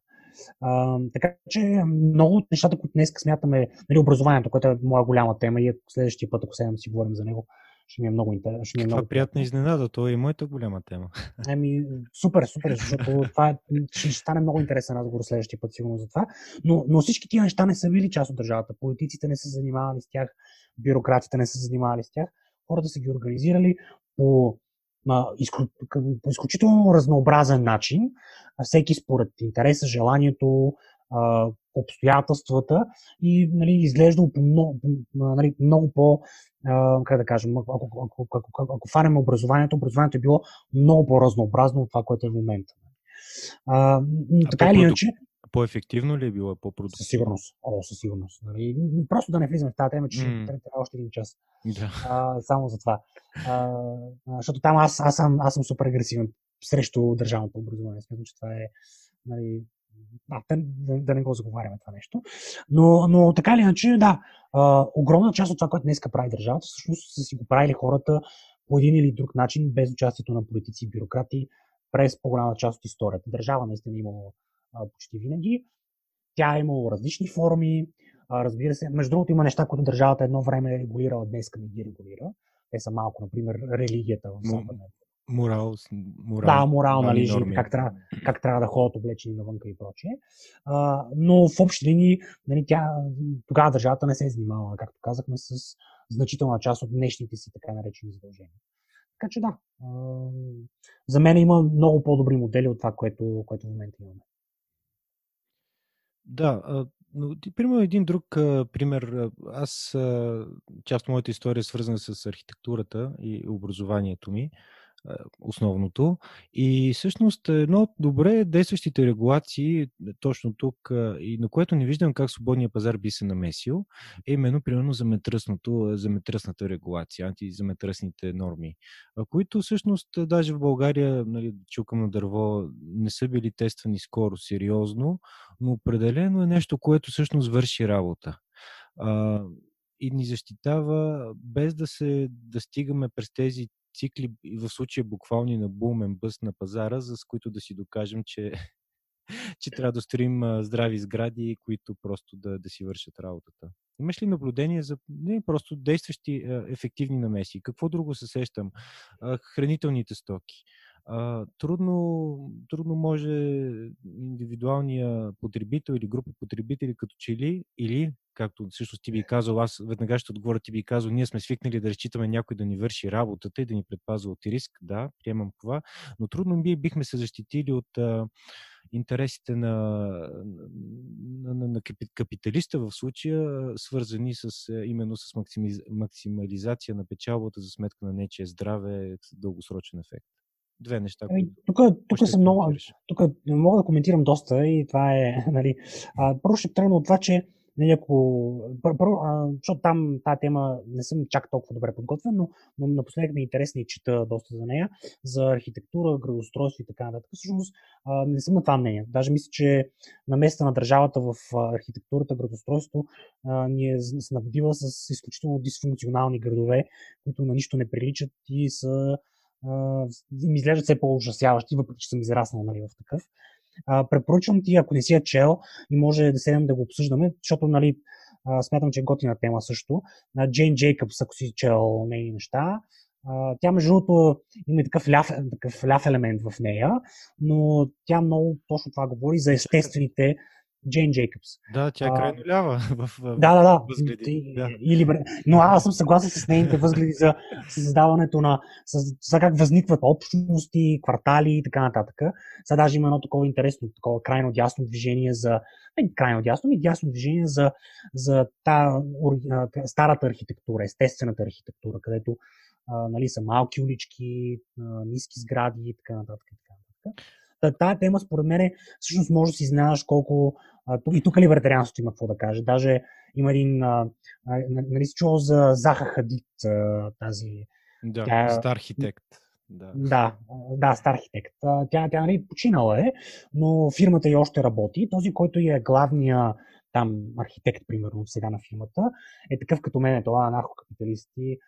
А, така че много от нещата, които днес смятаме, нали, образованието, което е моя голяма тема и следващия път, ако седнем си говорим за него, ще ми е много интересно. Ще ми е много приятна изненада, то е и моята голяма тема. Ами, супер, супер, защото това е, ще стане много интересен разговор следващия път, сигурно за това. Но, но всички тия неща не са били част от държавата. Политиците не са занимавали с тях, бюрократите не са занимавали с тях. Хората са ги организирали по по изключително разнообразен начин, всеки според интереса, желанието, обстоятелствата и нали, изглежда по много, нали, много по, как да кажем, ако, ако, ако, ако, ако фанем образованието, образованието е било много по-разнообразно от това, което е в момента. А, така или иначе. По-ефективно ли е било? По-продуктивно? Със сигурност. О, със сигурност. Нали? Просто да не влизаме в тази тема, че mm. трябва още един час. Да. А, само за това. А, защото там аз, аз, съм, аз съм супер агресивен срещу държавното образование. Смятам, че това е нали, да, да, да не го заговаряме това нещо. Но, но така или иначе, да, а, огромна част от това, което днес прави държавата, всъщност са си го правили хората по един или друг начин, без участието на политици и бюрократи, през по-голяма част от историята. Държава наистина е почти винаги. Тя е имала различни форми. А, разбира се, между другото има неща, които държавата едно време е регулирала, днес не ги регулира. Те са малко, например, религията в Западна Морал, морал, да, морал, нали, жени, как, трябва, как трябва да ходят облечени навънка и прочее. А, но в общи линии, нали, тя, тогава държавата не се е занимавала, както казахме, с значителна част от днешните си така наречени задължения. Така че да, а, за мен има много по-добри модели от това, което, което в момента имаме. Да, но ти, примерно, един друг пример. Аз, част от моята история е свързана с архитектурата и образованието ми основното. И всъщност едно от добре действащите регулации, точно тук, и на което не виждам как свободния пазар би се намесил, е именно примерно за метръсното, за метръсната регулация, антизаметръсните норми, които всъщност даже в България, нали, чукам на дърво, не са били тествани скоро сериозно, но определено е нещо, което всъщност върши работа и ни защитава без да се да стигаме през тези цикли, в случая буквални на бумен бъст на пазара, за с които да си докажем, че, че трябва да строим здрави сгради, които просто да, да си вършат работата. Имаш ли наблюдение за не, просто действащи ефективни намеси? Какво друго се сещам? Хранителните стоки трудно, трудно може индивидуалния потребител или група потребители като че ли, или, както всъщност ти би казал, аз веднага ще отговоря, ти би казал, ние сме свикнали да разчитаме някой да ни върши работата и да ни предпазва от риск, да, приемам това, но трудно би, бихме се защитили от интересите на, на, на, на капиталиста в случая, свързани с, именно с максимализация на печалбата за сметка на нечия здраве, дългосрочен ефект две неща. Ами, тук, тук съм много. Тук мога да коментирам доста и това е. Нали, а, първо ще тръгна от това, че нали, ако, първо, а, защото там тази тема не съм чак толкова добре подготвен, но, но напоследък ми е интересно и чета доста за нея, за архитектура, градостройство и така нататък. Всъщност а, не съм на това мнение. Даже мисля, че на места на държавата в архитектурата, градостройство ни е снабдила с изключително дисфункционални градове, които на нищо не приличат и са ми изглеждат все по-ужасяващи, въпреки че съм израснал нали, в такъв. А, препоръчвам ти, ако не си я чел и може да седем да го обсъждаме, защото нали, а, смятам, че е готина тема също. На Джейн Джейкъбс, ако си чел нейни неща, а, тя, между другото, има и такъв ляв, такъв ляв елемент в нея, но тя много точно това говори за естествените Джейн Джейкъбс. Да, тя е крайно лява в, в да, да, да. възгледи. Да. Или, но аз съм съгласен с нейните възгледи за създаването на за как възникват общности, квартали и така нататък. Сега даже има едно такова интересно, такова крайно дясно движение за не крайно дясно, ми дясно движение за, за та, старата архитектура, естествената архитектура, където а, нали, са малки улички, а, ниски сгради и така нататък. И така нататък. Тая тема, според мен, всъщност може да си знаеш колко. А, и тук либертарианството има какво да каже. Даже има един. А, а, нали си чувал за Заха Хадид, а, тази. Да, тя, стар архитект. Да, да, да стар архитект. Тя, тя нали, починала е, но фирмата и още работи. Този, който е главния там архитект, примерно, сега на фирмата, е такъв като мен, е това анархокапиталист и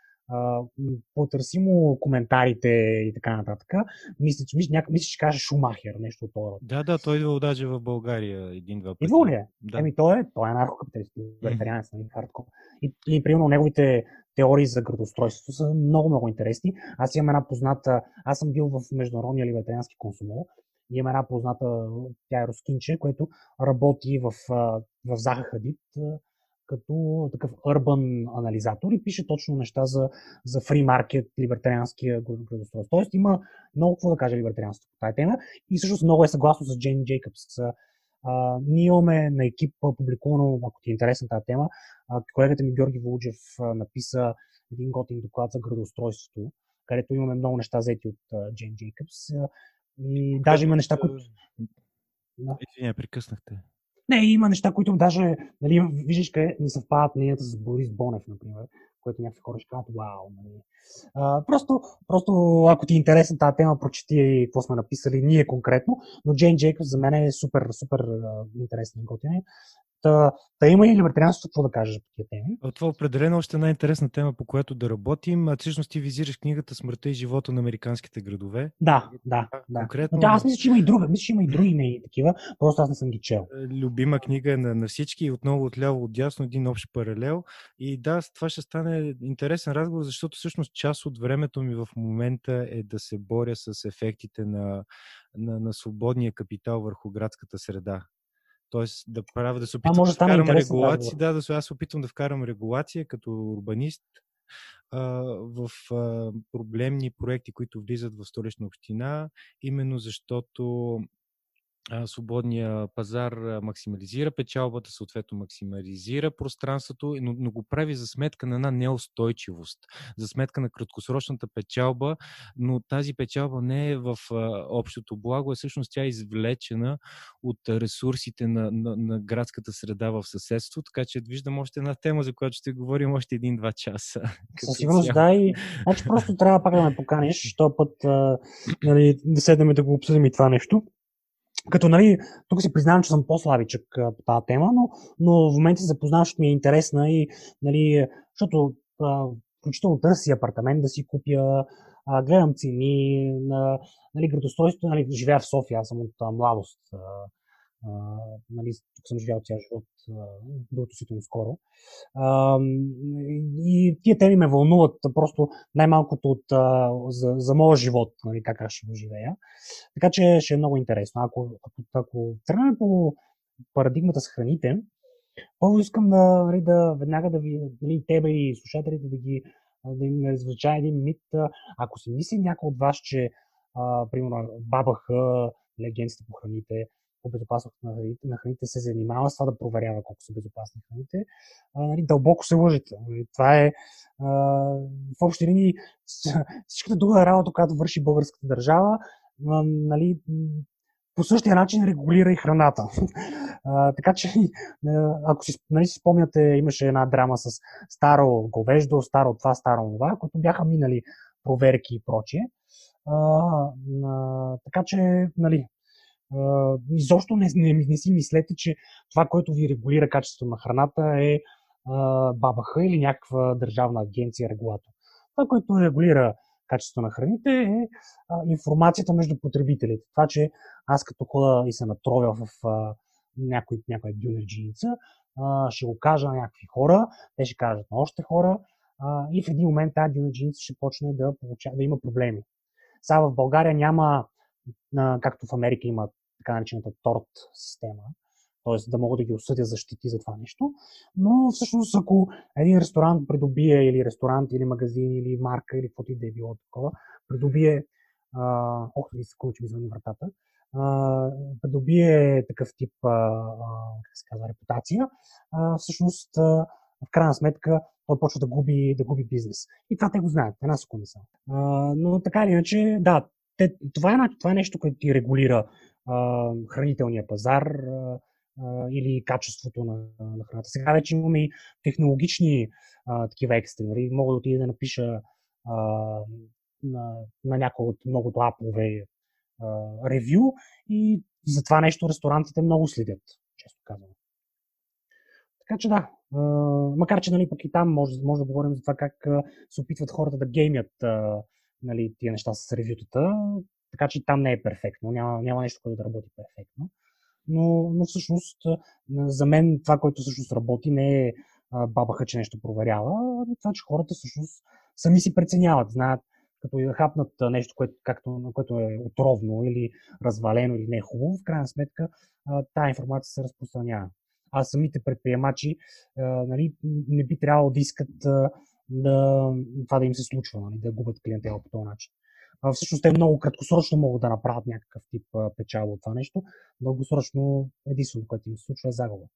потърси му коментарите и така нататък. Мисля, че, мисля, мисля, че каже Шумахер, нещо от това. Да, да, той идва даже в България един-два пъти. Идва ли е? Да. Еми, той е, той е анархокапиталист, вегетарианец, нали, хардкор. И, и, примерно, неговите теории за градостройството са много, много интересни. Аз имам една позната, аз съм бил в Международния либертариански консумол и имам една позната, тя е Роскинче, което работи в, в Заха Хадид, като такъв урбан анализатор и пише точно неща за, за фри маркет, либертарианския градостройство. Тоест има много какво да каже либертарианството по тази тема и всъщност много е съгласно с Джейн Джейкъбс. А, ние имаме на екип публикувано, ако ти е интересна тази тема, а, колегата ми Георги Волуджев написа един готин доклад за градоустройството, където имаме много неща взети от Джейн Джейкъбс. И даже има неща, които... Извиня, прекъснахте. Не, има неща, които даже, нали, виждаш къде ни съвпадат мненията с Борис Бонев, например, което някакви хора ще кажат, вау, нали. А, просто, просто, ако ти е интересна тази тема, прочети какво сме написали ние конкретно, но Джейн Джейкобс за мен е супер, супер интересен и готин. Та, та има и либертарианството какво да кажеш по тия теми. Това е определено още една интересна тема, по която да работим. А всъщност ти визираш книгата Смъртта и живота на американските градове. Да, да, да. Конкретно... Но, да аз мисля, че има и друга. Мисля, че има и други не такива, просто аз не съм ги чел. Е, любима книга е на, на всички и отново отляво, отдясно един общ паралел. И да, това ще стане интересен разговор, защото всъщност част от времето ми в момента е да се боря с ефектите на, на, на свободния капитал върху градската среда. Тоест да правя, да се опитам да, да вкарам регулации. Да, да, аз се опитвам да вкарам регулация като урбанист а, в а, проблемни проекти, които влизат в столична община, именно защото свободния пазар максимализира печалбата, съответно максимализира пространството, но, но го прави за сметка на една неустойчивост, за сметка на краткосрочната печалба, но тази печалба не е в а, общото благо, а всъщност тя е извлечена от ресурсите на, на, на градската среда в съседство, така че виждам още една тема, за която ще говорим още един-два часа. Със сигурност да и значи просто трябва пак да ме поканиш, този път а, нали, да седнем да го обсъдим и това нещо. Като, нали, тук си признавам, че съм по-слабичък по тази тема, но, но в момента се запознавам, защото ми е интересна и, нали, защото а, включително търси апартамент да си купя, а, гледам цени на нали, градостройството, нали, живея в София, аз съм от а, младост. А, а, нали, тук съм живял цял живот до относително скоро. А, и тия теми ме вълнуват просто най-малкото от, а, за, за моя живот, нали, как аз ще го живея. Така че ще е много интересно. Ако, ако, ако тръгнем по парадигмата с храните, първо искам да, нали, да веднага да ви, нали, тебе и слушателите да ги да им развлеча един мит. Ако си мисли някой от вас, че а, примерно БАБХ, Агенцията по храните, по безопасност на храните, на храните се занимава с това да проверява колко са безопасни храните, а, нали, дълбоко се лъжете. Нали, това е а, в общи линии всичката друга работа, която върши българската държава, а, нали, по същия начин регулира и храната. А, така че, ако си, нали, си спомняте, имаше една драма с старо говеждо, старо това, старо това, които бяха минали проверки и прочие. А, а, така че, нали, изобщо не, не, не си мислете, че това, което ви регулира качеството на храната е БАБХ или някаква държавна агенция регулатор. Това, което регулира качеството на храните е а, информацията между потребителите. Това, че аз като хода и се натровя в а, някой, някоя дюнерджиница, ще го кажа на някакви хора, те ще кажат на още хора а, и в един момент тази дюнерджиница ще почне да, получа, да има проблеми. Сега в България няма, а, както в Америка има така наречената торт система, т.е. да могат да ги осъдя защити за това нещо. Но всъщност, ако един ресторант придобие, или ресторант, или магазин, или марка, или каквото и да е било такова, придобие, а, ох, ли секунда, че ми звъни вратата, а, придобие такъв тип, а, а, как се казва, репутация, а, всъщност, а, в крайна сметка, той почва да губи, да губи бизнес. И това те го знаят, една секунда само. Но така или иначе, да, те, това, е, това е нещо, което ти регулира а, хранителния пазар а, а, или качеството на, на храната. Сега вече имаме и технологични а, такива екстри. Нали? Мога да отида да напиша а, на, на някои от многото апове ревю и за това нещо ресторантите много следят, често казвам. Така че да, макар че нали, пък и там може, може да говорим за това как се опитват хората да геймят нали, тия неща с ревютата, така че там не е перфектно, няма, няма нещо, което да работи перфектно. Но, но всъщност за мен това, което всъщност работи, не е бабаха, че нещо проверява, а това, че хората всъщност сами си преценяват, знаят като и да хапнат нещо, което, както, което е отровно или развалено или не е хубаво, в крайна сметка тази информация се разпространява. А самите предприемачи нали, не би трябвало да искат да, това да им се случва, нали, да губят клиентела по този начин. Всъщност те много краткосрочно могат да направят някакъв тип печалба от това нещо. Дългосрочно единственото, което им се случва е загуба.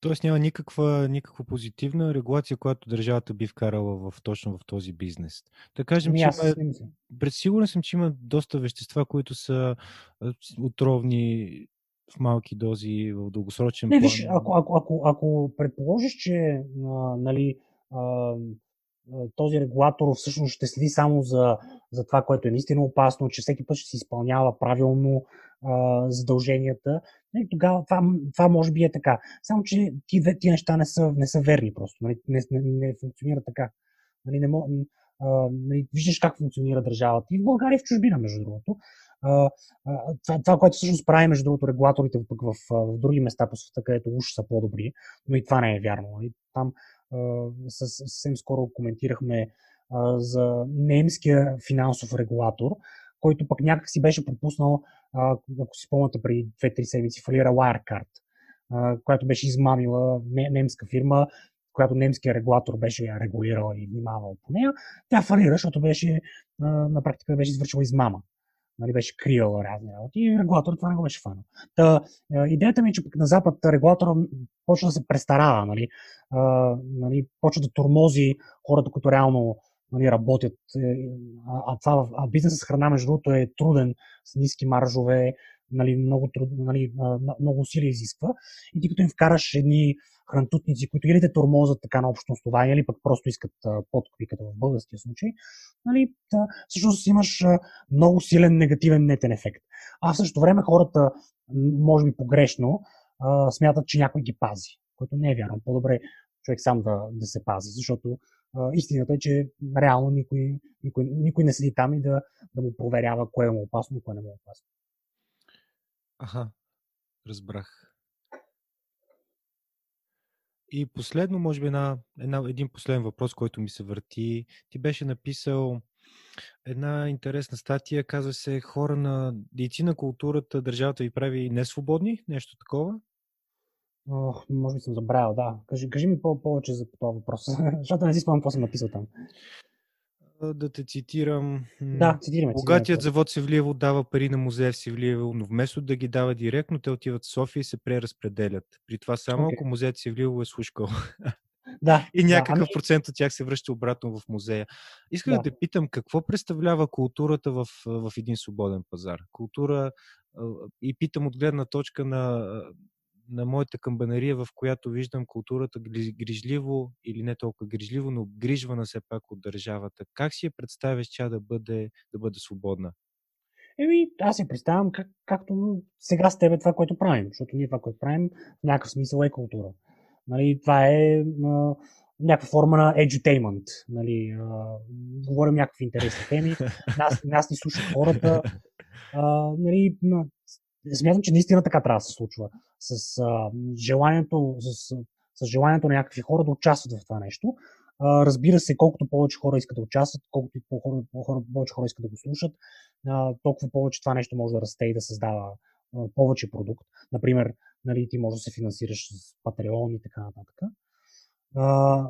Тоест няма никаква, никаква позитивна регулация, която държавата би вкарала в, точно в този бизнес. Да кажем, ами че има, пред сигурен съм, че има доста вещества, които са отровни в малки дози, в дългосрочен Не, план. Виж, ако, ако, ако, ако предположиш, че а, нали, а, този регулатор всъщност ще следи само за, за това, което е наистина опасно, че всеки път ще се изпълнява правилно а, задълженията, и нали, тогава това, това може би е така. Само, че ти, ти неща не са, не са верни просто. Нали, не, не, не функционира така. Нали, не мог, а, нали, виждаш как функционира държавата. И в България и в чужбина, между другото. А, а, това, това, което всъщност прави, между другото, регулаторите пък в, в, в други места по света, където уж са по-добри, но и това не е вярно. Нали. Там съвсем скоро коментирахме за немския финансов регулатор, който пък някак си беше пропуснал, ако си спомняте преди 2-3 седмици, фалира Wirecard, която беше измамила немска фирма, която немския регулатор беше регулирал и внимавал по нея. Тя фалира, защото беше, на практика беше извършила измама нали, беше криел разни работи и регулатор това не го беше фанал. Та, идеята ми е, че пък на Запад регулатора почва да се престарава, нали, нали, почва да тормози хората, които реално нали, работят. Е, а, а, а бизнесът с храна, между другото, е труден, с ниски маржове, нали, много, труд, нали, много усилия изисква. И ти като им вкараш едни хрантутници, които или те тормозат така на общо основание, или пък просто искат подкупи, като в българския случай, нали, да, всъщност имаш много силен негативен нетен ефект. А в същото време хората, може би погрешно, смятат, че някой ги пази, което не е вярно. По-добре човек сам да, да се пази, защото истината е, че реално никой, никой, никой не седи там и да, да му проверява кое е му опасно и кое не му е опасно. Аха, разбрах. И последно, може би, една, една, един последен въпрос, който ми се върти. Ти беше написал една интересна статия, казва се хора на дейци на културата, държавата ви прави несвободни, нещо такова? Ох, може би съм забравил, да. Кажи, кажи ми повече за това въпрос, защото не си спомням какво съм написал там да те цитирам. Да, цитираме. Богатият завод Севлиево дава пари на музея в Севлиево, но вместо да ги дава директно, те отиват в София и се преразпределят. При това само okay. ако музеят Севлиево е слушкал. Да, и някакъв да, ами... процент от тях се връща обратно в музея. Искам да. да те питам, какво представлява културата в, в един свободен пазар? Култура и питам от гледна точка на на моята камбанария, в която виждам културата грижливо или не толкова грижливо, но грижвана все пак от държавата. Как си я представяш тя да бъде, да бъде свободна? Еми, аз си представям как, както сега с тебе това, което правим, защото ние това, което правим, в някакъв смисъл е култура. Нали, това е а, някаква форма на edutainment. Нали, а, говорим някакви интересни теми, нас, нас ни слушат хората. А, нали, смятам, че наистина така трябва да се случва. С а, желанието, с, с желанието на някакви хора да участват в това нещо. А, разбира се, колкото повече хора искат да участват, колкото по-хора, по-хора, повече хора искат да го слушат, а, толкова повече това нещо може да расте и да създава а, повече продукт. Например, нали, ти можеш да се финансираш с Patreon и така нататък. А,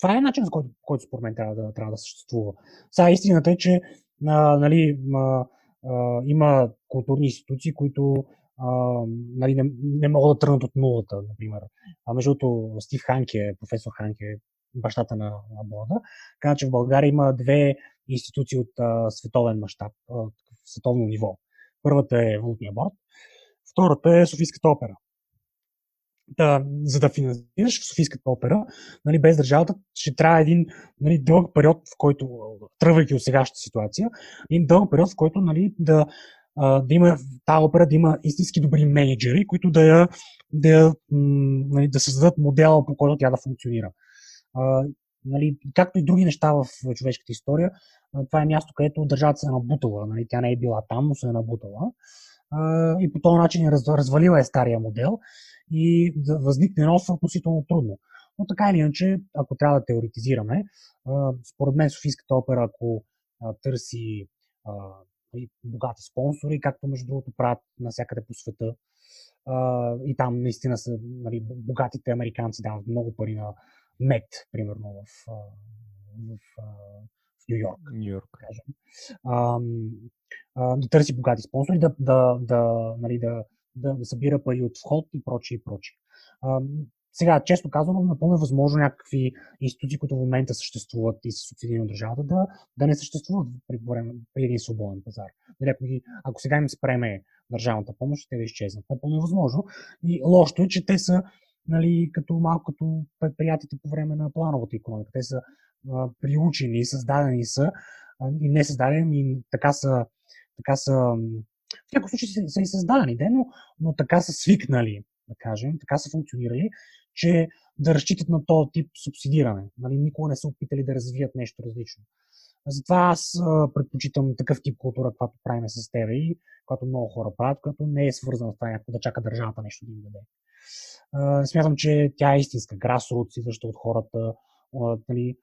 това е начин, който, който според мен трябва да, трябва да съществува. Сега истината е, че а, нали, а, има културни институции, които а, нали, не, не могат да тръгнат от нулата, например. А между другото, Стив Ханке, професор Ханке, бащата на, на борда, каза, че в България има две институции от а, световен мащаб, световно ниво. Първата е Валутния борд, втората е Софийската опера. Да, за да финансираш Софийската опера, нали, без държавата, ще трябва един нали, дълъг период, в който, тръгвайки от сегашната ситуация, един дълъг период, в който нали, да, да има тази опера да има истински добри менеджери, които да, я, да, нали, да създадат модела, по който тя да функционира. Нали, както и други неща в човешката история, това е място, където държавата се е набутала. Нали, тя не е била там, но се е набутала. И по този начин е раз, развалила е стария модел и да възникне нов относително трудно. Но така или иначе, ако трябва да теоретизираме, според мен Софийската опера, ако търси богати спонсори, както между другото правят навсякъде по света, и там наистина са нали, богатите американци дават много пари на мед, примерно в, в, в Нью Йорк. Нью Йорк. Кажем. А, а, да търси богати спонсори, да, да, да, нали, да, да, събира пари от вход и прочее и прочее. Сега, често казано, напълно е възможно някакви институции, които в момента съществуват и са субсидирани от държавата, да, да не съществуват при, при един свободен пазар. Дали, ако, ако сега им спреме държавната помощ, те да изчезнат. Напълно е възможно. И лошото е, че те са нали, като малко като предприятията по време на плановата економика. Те са а, приучени, създадени са а, и не създадени, и така са, така са в някакъв случай са, са и създадени, де, но, но така са свикнали, да кажем, така са функционирали, че да разчитат на този тип субсидиране. Нали, никога не са опитали да развият нещо различно. Затова аз предпочитам такъв тип култура, която правим с теб и която много хора правят, която не е свързана с това някакво да чака държавата нещо да им даде. смятам, че тя е истинска. Грасрут, идваща от хората. нали,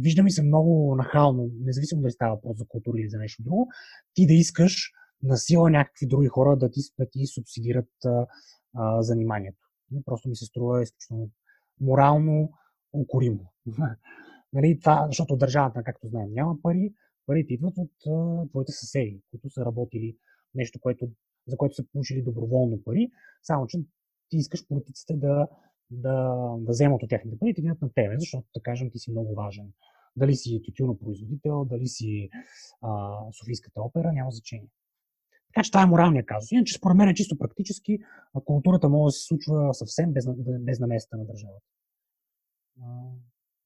вижда ми се много нахално, независимо дали става въпрос за култура или за нещо друго, ти да искаш на сила някакви други хора да ти, да ти субсидират а, а, заниманието. Просто ми се струва изключително морално укоримо. нали, това, защото държавата, както знаем, няма пари, парите идват от а, твоите съседи, които са работили нещо, което, за което са получили доброволно пари, само че ти искаш политиците да, да, да вземат от техните пари и да на тебе, защото, да кажем, ти си много важен. Дали си тютюнопроизводител, дали си а, Софийската опера, няма значение. Така че това е моралния казус. Иначе според мен е чисто практически, културата може да се случва съвсем без, без намесата на държавата.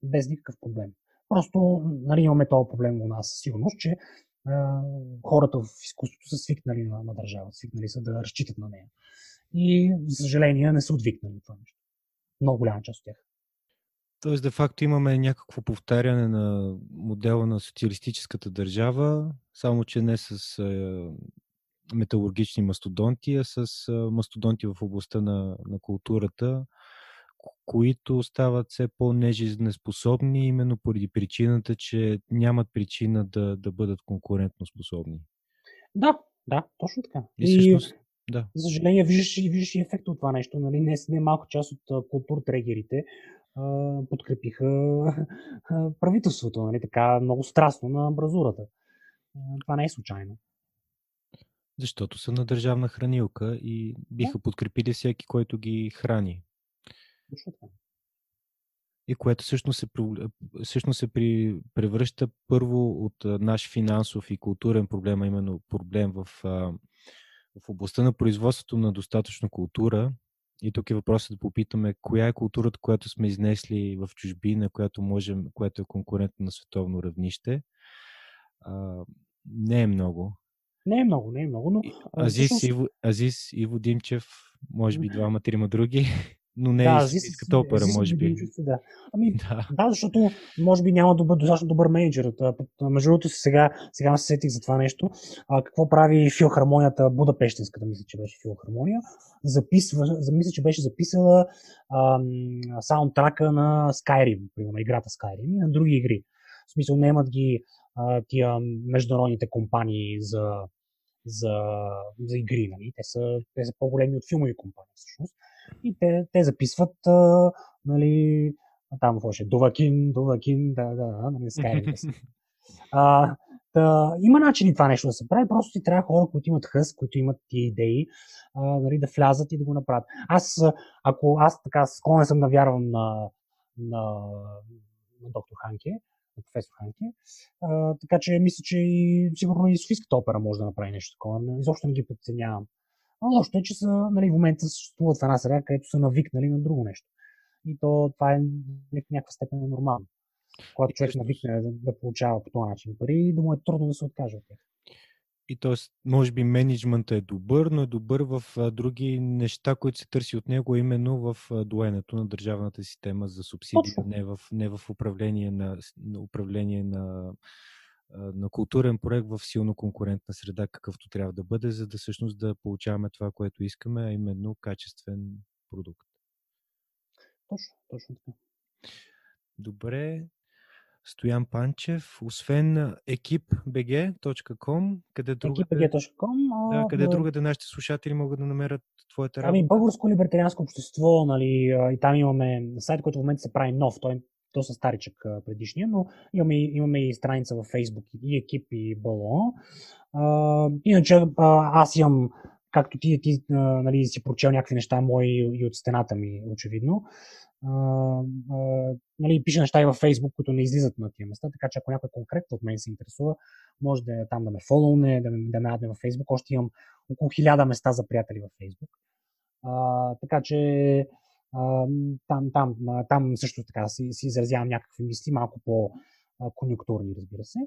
Без никакъв проблем. Просто нали, имаме този проблем у нас сигурност, че хората в изкуството са свикнали на, на държавата, свикнали са да разчитат на нея. И, за съжаление, не са отвикнали това нещо. Много голяма част от тях. Тоест, де факто имаме някакво повтаряне на модела на социалистическата държава, само че не с металургични мастодонти, а с мастодонти в областта на, на културата, които стават все по-нежизнеспособни, именно поради причината, че нямат причина да, да бъдат конкурентно способни. Да, да, точно така. И, всъщност, да. За съжаление, виждаш, виждаш и ефект от това нещо. Нали? Не, не малка част от културтрегерите подкрепиха правителството, нали? така много страстно на бразурата. Това не е случайно. Защото са на държавна хранилка и биха подкрепили всеки, който ги храни. И което всъщност се, всъщност се при, превръща първо от наш финансов и културен проблем, а именно проблем в, в областта на производството на достатъчно култура. И тук е въпросът да попитаме, коя е културата, която сме изнесли в чужбина, която, можем, която е конкурентна на световно равнище. А, не е много. Не е много, не е много, но... Азис, всъщност... Иво, Азис Иво Димчев, може би двама-трима други, но не да, е като опера, може би. Димчев, да. Ами, да. да. защото може би няма добър, достатъчно добър менеджер. Между другото, сега, сега се сетих за това нещо. А, какво прави филхармонията, Будапештинската, мисля, че беше филхармония. Записва, мисля, че беше записала ам, саундтрака на Skyrim, примерно, играта Skyrim и на други игри. В смисъл, немат ги а, тия международните компании за за, за игри. Нали? Те, са, те са по-големи от филмови компании всъщност. И те, те записват а, нали, там какво ще, Довакин, Довакин, да, да, да, нали, Skyrim. а, да, има начини това нещо да се прави, просто ти трябва хора, които имат хъс, които имат тия идеи, а, нали, да влязат и да го направят. Аз, ако аз така склонен съм да вярвам на, на, на доктор Ханке, професор Ханке. А, така че мисля, че и, сигурно и Софийската опера може да направи нещо такова. Изобщо не ги подценявам. Но лошото е, че са, нали, в момента съществуват в една среда, където са навикнали на друго нещо. И то това е в някаква степен нормално. Когато човек навикне да, да получава по този начин пари, да му е трудно да се откаже от тях. И т.е. може би менеджментът е добър, но е добър в а, други неща, които се търси от него, именно в а, доенето на държавната система за субсидия, не в, не в управление на, на управление на, на културен проект в силно конкурентна среда, какъвто трябва да бъде, за да всъщност да получаваме това, което искаме, а именно качествен продукт. Точно, точно така. Добре, Стоян Панчев, освен ekipbg.com, къде другаде, ekipbg.com, да, къде другаде нашите слушатели могат да намерят твоята работа? Ами, Българско либертарианско общество, нали, и там имаме сайт, който в момента се прави нов, той е доста старичък предишния, но имаме, имаме и страница във Facebook и екип и БЛО. иначе аз имам както ти, ти нали, си прочел някакви неща мои и от стената ми, очевидно а, нали, пише неща и във Facebook, които не излизат на тия места, така че ако някой конкретно от мен се интересува, може да там да ме фолоуне, да да ме адне във Facebook. Още имам около хиляда места за приятели във Facebook. Така че там, там, там също така си, си изразявам някакви мисли, малко по конюнктурни, разбира се.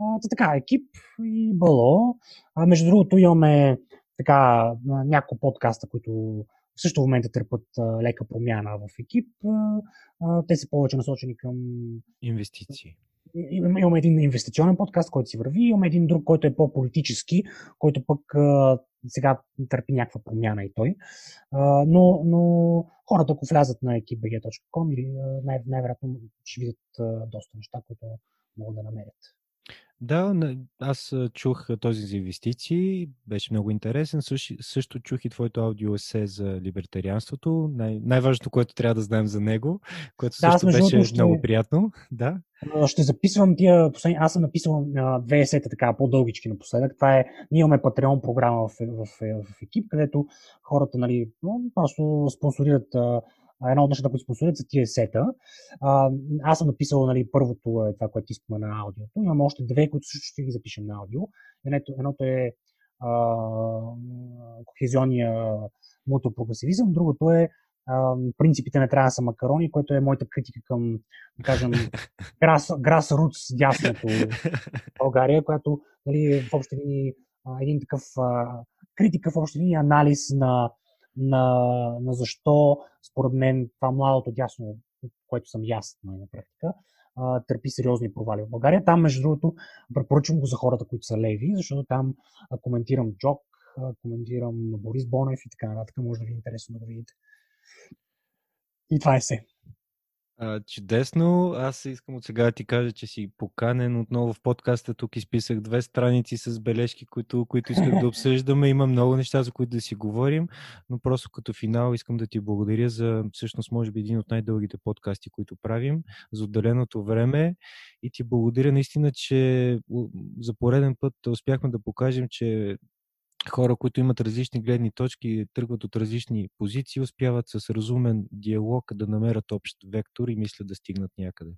А, така, екип и бало. А, между другото имаме така няколко подкаста, които в същото момента търпат лека промяна в екип. Те са повече насочени към инвестиции. Имаме един инвестиционен подкаст, който си върви, имаме един друг, който е по-политически, който пък а, сега търпи някаква промяна и той. А, но, но хората, ако влязат на ekipbg.com най- най-вероятно ще видят а, доста неща, които могат да намерят. Да, аз чух този за инвестиции, беше много интересен. Също, също чух и твоето аудио есе за либертарианството, най- най-важното, което трябва да знаем за него, което да, също беше ще... много приятно. Да. Ще записвам тия последни. Аз съм написал две есета така по-дългички напоследък. Това е, ние имаме Patreon програма в, в, в, в екип, където хората нали, просто спонсорират едно от нещата, които спонсорират, са тия сета. А, аз съм написал нали, първото е това, което ти спомена на аудиото. Имам още две, които също ще ги запишем на аудио. Едното, едното е а, кохезионния мотопрогресивизъм, другото е а, принципите не трябва да са макарони, което е моята критика към, да кажем, grassroots дясното България, която нали, в общи линии един такъв а, критика в общи линии анализ на на, на защо, според мен, това младото дясно, което съм аз нали, на практика, търпи сериозни провали в България. Там, между другото, препоръчвам го за хората, които са леви, защото там коментирам Джок, коментирам Борис Бонев и така нататък. Може да ви е интересно да го видите. И това е се. А, чудесно. Аз искам от сега да ти кажа, че си поканен отново в подкаста. Тук изписах две страници с бележки, които, които исках да обсъждаме. Има много неща, за които да си говорим, но просто като финал искам да ти благодаря за всъщност, може би, един от най-дългите подкасти, които правим, за отделеното време и ти благодаря наистина, че за пореден път успяхме да покажем, че хора, които имат различни гледни точки, тръгват от различни позиции, успяват с разумен диалог да намерят общ вектор и мислят да стигнат някъде.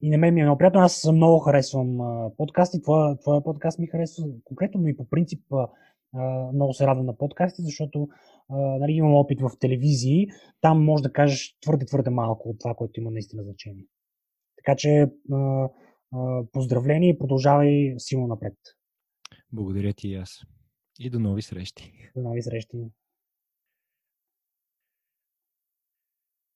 И на мен ми е много приятно. Аз много харесвам подкасти. Твоя, твоя подкаст ми харесва конкретно, но и по принцип много се радвам на подкасти, защото нали, имам опит в телевизии. Там може да кажеш твърде, твърде малко от това, което има наистина значение. Така че поздравление и продължавай силно напред. Благодаря ти и аз. И до нови срещи. До нови срещи.